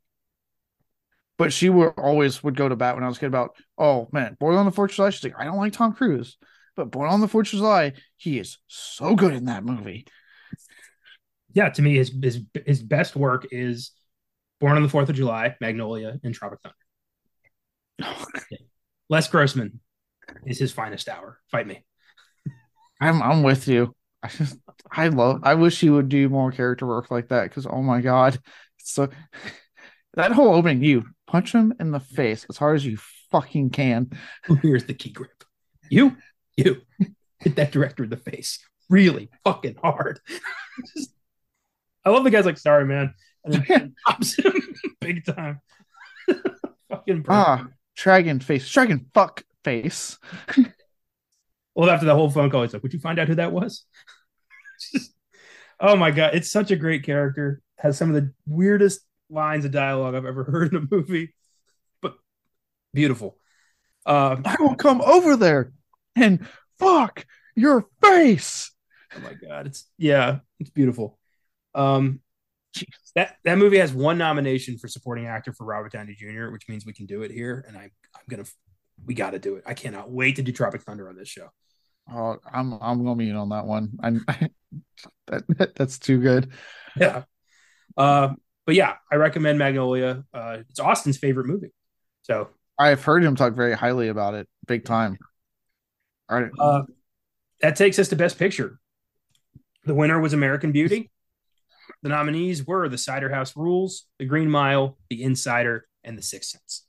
but she would always would go to bat when I was a kid about, oh man, Born on the Fourth of July. She's like, I don't like Tom Cruise, but Born on the Fourth of July, he is so good in that movie. Yeah, to me, his his his best work is Born on the Fourth of July, Magnolia, and Tropic Thunder. Les Grossman is his finest hour. Fight me. I'm I'm with you. I just I love. I wish he would do more character work like that because oh my god, so that whole opening, you punch him in the face as hard as you fucking can. Here's the key grip. You, you hit that director in the face really fucking hard. I love the guy's like, sorry, man. And then pops him big time. fucking Ah, dragon face, dragon fuck face. well, after the whole phone call, he's like, Would you find out who that was? Just, oh my god, it's such a great character. Has some of the weirdest lines of dialogue I've ever heard in a movie, but beautiful. Uh, I will come over there and fuck your face. Oh my god, it's yeah, it's beautiful. Um, that that movie has one nomination for supporting actor for Robert Downey Jr., which means we can do it here, and I I'm gonna we got to do it. I cannot wait to do Tropic Thunder on this show. Oh, I'm I'm gonna be in on that one. I'm I, that, that's too good. Yeah. Uh, but yeah, I recommend Magnolia. Uh, it's Austin's favorite movie. So I've heard him talk very highly about it, big time. All right. Uh, that takes us to Best Picture. The winner was American Beauty. The nominees were The Cider House Rules, The Green Mile, The Insider, and The Sixth Sense.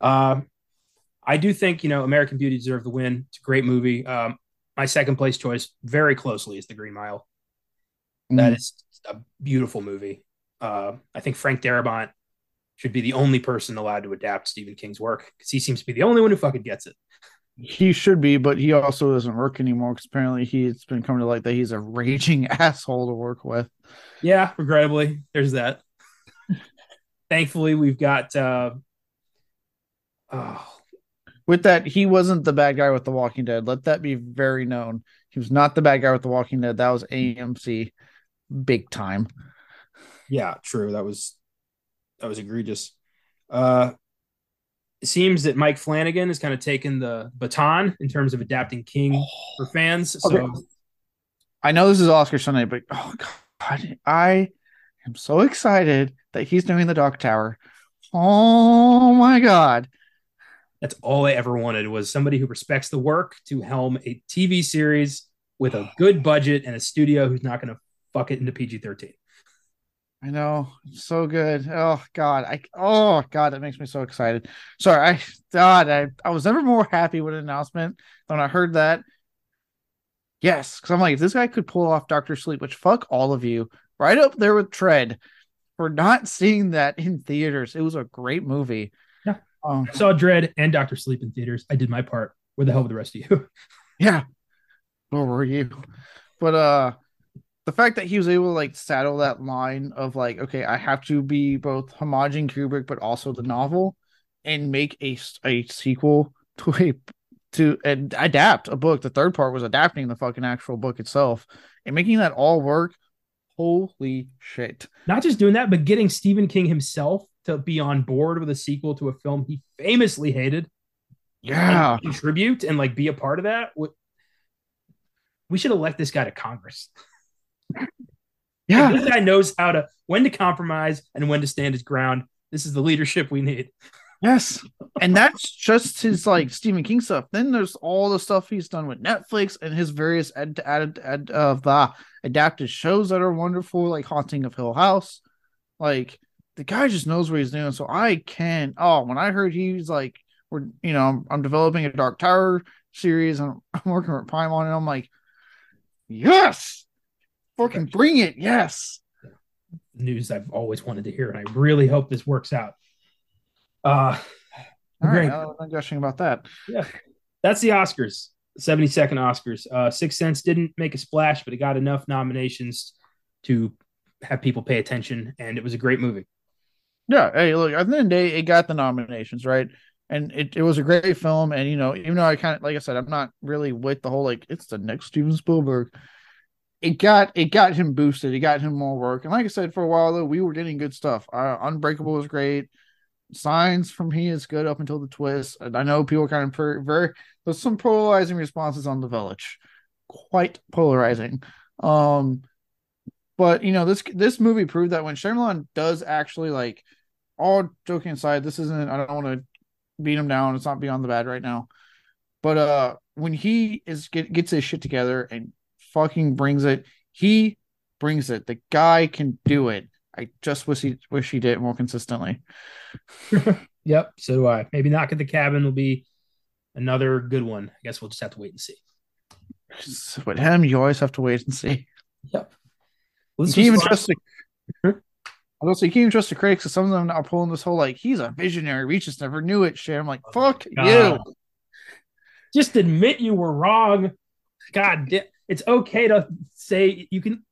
Uh, I do think, you know, American Beauty deserved the win. It's a great movie. Um, my second place choice, very closely, is The Green Mile. That Mm. is a beautiful movie. Uh, I think Frank Darabont should be the only person allowed to adapt Stephen King's work because he seems to be the only one who fucking gets it. He should be, but he also doesn't work anymore because apparently he's been coming to light that he's a raging asshole to work with. Yeah, regrettably, there's that. Thankfully, we've got. Uh, oh, With that, he wasn't the bad guy with The Walking Dead. Let that be very known. He was not the bad guy with The Walking Dead. That was AMC, big time. Yeah, true. That was that was egregious. Uh, it seems that Mike Flanagan has kind of taken the baton in terms of adapting King for fans. So Okay. I know this is Oscar Sunday, but oh god, I am so excited that he's doing the Dark Tower. Oh my god. that's all I ever wanted was somebody who respects the work to helm a TV series with a good budget and a studio who's not going to fuck it into PG thirteen. I know, so good. Oh God, I oh God, that makes me so excited. Sorry, I God, I, I was never more happy with an announcement than when I heard that. Yes, because I'm like, if this guy could pull off Doctor Sleep, which fuck all of you, right up there with Dredd, for not seeing that in theaters. It was a great movie. Yeah. Um, I saw Dredd and Doctor Sleep in theaters. I did my part. Where the hell were the rest of you? yeah. Where were you? But uh the fact that he was able to like saddle that line of like, okay, I have to be both Homage and Kubrick, but also the novel, and make a a sequel to a to and adapt a book. The third part was adapting the fucking actual book itself and making that all work. Holy shit! Not just doing that, but getting Stephen King himself to be on board with a sequel to a film he famously hated. Yeah, and contribute and like be a part of that. We should elect this guy to Congress. Yeah. This guy knows how to when to compromise and when to stand his ground. This is the leadership we need. Yes. And that's just his like Stephen King stuff. Then there's all the stuff he's done with Netflix and his various ad, ad, ad, uh, the adapted shows that are wonderful, like Haunting of Hill House. Like the guy just knows what he's doing. So I can oh, when I heard he's like, we're you know, I'm, I'm developing a Dark Tower series and I'm working with Prime on it. I'm like, yes, fucking bring it, yes. News I've always wanted to hear, and I really hope this works out. Uh All right, Great. I was gushing about that. yeah. That's the Oscars. 72nd Oscars. Uh Sixth Sense didn't make a splash, but it got enough nominations to have people pay attention, and it was a great movie. Yeah, hey, look, at the end of the day, it got the nominations, right? And it, it was a great film. And you know, even though I kind of like I said, I'm not really with the whole like it's the next Steven Spielberg. It got it got him boosted, it got him more work. And like I said, for a while though, we were getting good stuff. Uh, Unbreakable was great. Signs from he is good up until the twist. And I know people kind of per, very there's some polarizing responses on the village. Quite polarizing. Um but you know, this this movie proved that when Shyamalan does actually like all joking aside, this isn't I don't want to beat him down. It's not beyond the bad right now. But uh when he is get, gets his shit together and fucking brings it, he brings it. The guy can do it. I just wish he wish he did it more consistently. Yep, so do I. Maybe Knock at the Cabin will be another good one. I guess we'll just have to wait and see. With him, you always have to wait and see. Yep. Well, You can't even trust the I also you can't even trust the critics because some of them are pulling this whole like he's a visionary, we just never knew it shit. I'm like, oh fuck you. Just admit you were wrong. God, da- it's okay to say you can.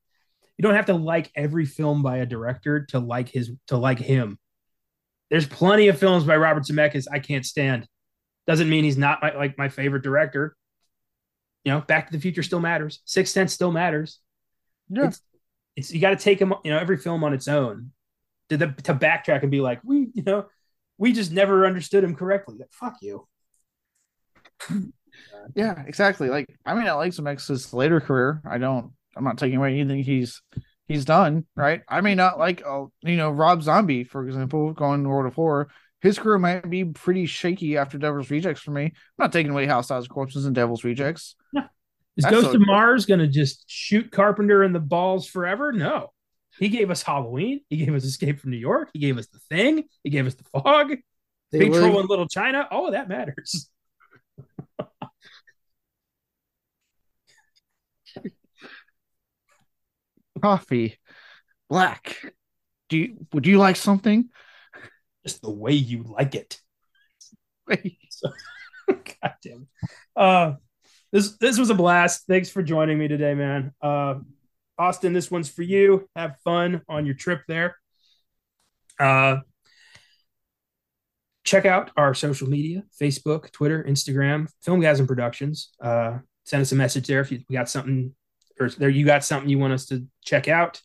You don't have to like every film by a director to like his to like him. There's plenty of films by Robert Zemeckis I can't stand. Doesn't mean he's not my, like my favorite director. You know, Back to the Future still matters. Sixth Sense still matters. Yeah. It's, it's you got to take him. You know, every film on its own. To the to backtrack and be like, we, you know, we just never understood him correctly. Like, fuck you. Yeah, exactly. Like, I mean, I like Zemeckis' later career. I don't. I'm not taking away anything he's he's done. Right. I may not like, uh, you know, Rob Zombie, for example, going to World of Horror. his career might be pretty shaky after Devil's Rejects for me. I'm not taking away House Thousand Corpses and Devil's Rejects. No. Is That's Ghost so of Mars going to just shoot Carpenter in the balls forever? No. He gave us Halloween. He gave us Escape from New York. He gave us The Thing. He gave us The Fog. They Big Trouble in Little China. All of that matters. Coffee, black. Do you would you like something? Just the way you like it. so, God damn. Uh, this this was a blast. Thanks for joining me today, man. Uh, Austin, this one's for you. Have fun on your trip there. Uh, check out our social media Facebook, Twitter, Instagram, Filmgazm Productions. Uh, send us a message there if you we got something or there you got something you want us to check out.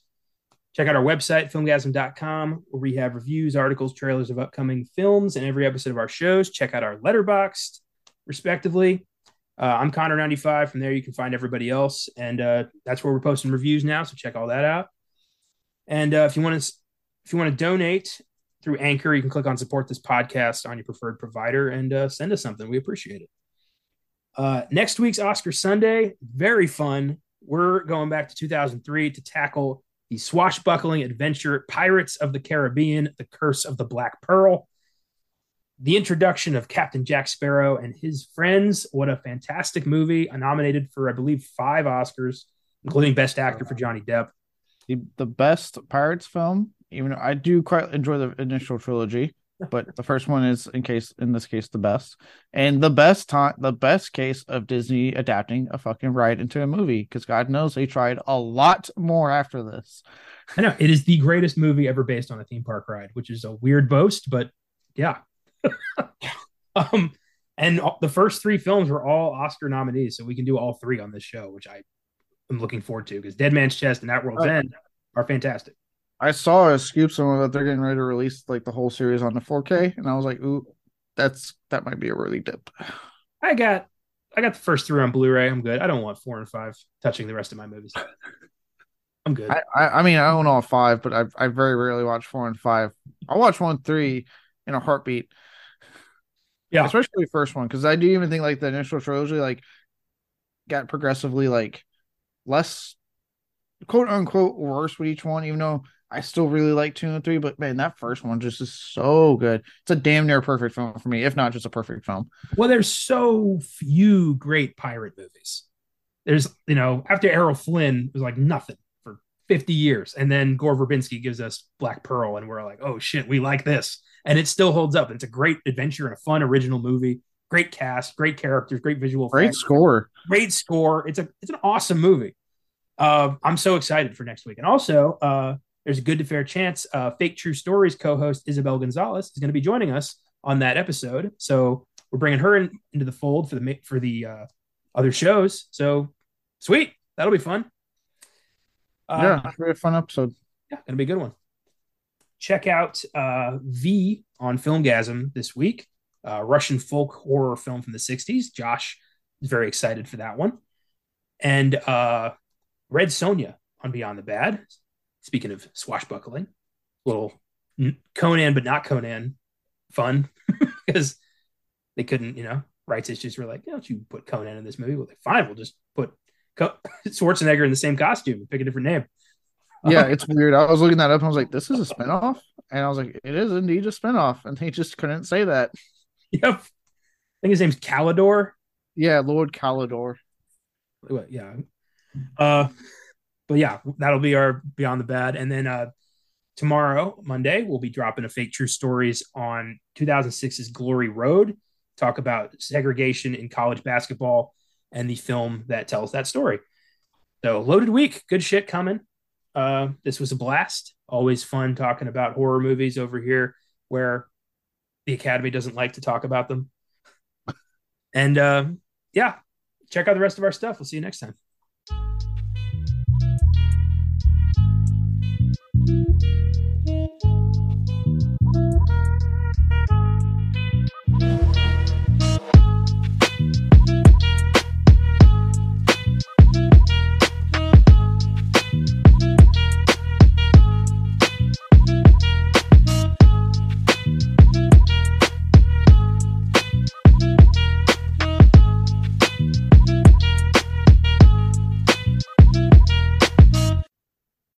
Check out our website, filmgazm.com, where we have reviews, articles, trailers of upcoming films and every episode of our shows. Check out our Letterboxd, respectively. Uh, I'm Connor95. From there, you can find everybody else. And uh, that's where we're posting reviews now. So check all that out. And uh, if you want to, if you want to donate through Anchor, you can click on support this podcast on your preferred provider and uh, send us something. We appreciate it. Uh, next week's Oscar Sunday, very fun. We're going back to 2003 to tackle the swashbuckling adventure Pirates of the Caribbean: The Curse of the Black Pearl. The introduction of Captain Jack Sparrow and his friends. What a fantastic movie! Nominated for, I believe, five Oscars, including Best Actor for Johnny Depp. The, the best Pirates film even though I do quite enjoy the initial trilogy, but the first one is in case in this case the best. And the best time the best case of disney adapting a fucking ride into a movie because god knows they tried a lot more after this. I know it is the greatest movie ever based on a theme park ride which is a weird boast but yeah. Um and the first three films were all oscar nominees so we can do all three on this show which i am looking forward to because dead man's chest and that world's end are fantastic I saw a scoop somewhere that they're getting ready to release like the whole series on the 4K, and I was like, ooh, that's that might be a really dip. I got I got the first three on Blu-ray. I'm good. I don't want four and five touching the rest of my movies. I'm good. I, I, I mean I own all five, but I I very rarely watch four and five. I'll watch one three in a heartbeat. Yeah, especially the first one because I do even think like the initial trilogy like got progressively like less quote unquote worse with each one, even though I still really like two and three, but man, that first one just is so good. It's a damn near perfect film for me, if not just a perfect film. Well, there's so few great pirate movies. There's, you know, after Errol Flynn, it was like nothing for 50 years. And then Gore Verbinski gives us Black Pearl, and we're like, oh shit, we like this. And it still holds up. It's a great adventure and a fun original movie. Great cast, great characters, great visual Great effects, score. Great score. It's a it's an awesome movie. Uh, I'm so excited for next week. And also, uh, there's a good to fair chance uh, Fake True Stories co host Isabel Gonzalez is going to be joining us on that episode. So we're bringing her in, into the fold for the for the uh, other shows. So sweet, that'll be fun. Uh, yeah, very fun episode. Yeah, gonna be a good one. Check out uh, Viy on Filmgazm this week, uh, Russian folk horror film from the '60s. Josh is very excited for that one, and uh, Red Sonja on Beyond the Bad speaking of swashbuckling, little Conan, but not Conan fun because they couldn't, you know, rights issues were like, don't you put Conan in this movie? Well, they fine, we'll just put Co- Schwarzenegger in the same costume and pick a different name. Yeah, it's weird. I was looking that up and I was like, this is a spinoff? And I was like, it is indeed a spinoff. And he just couldn't say that. Yep. I think his name's Kalidor. Yeah, Lord Kalidor. Yeah. Uh, but yeah, that'll be our Beyond the Bad. And then uh, tomorrow, Monday, we'll be dropping a fake true stories on 2006's Glory Road. Talk about segregation in college basketball and the film that tells that story. So loaded week, good shit coming. Uh, this was a blast. Always fun talking about horror movies over here, where the Academy doesn't like to talk about them. And uh, yeah, check out the rest of our stuff. We'll see you next time.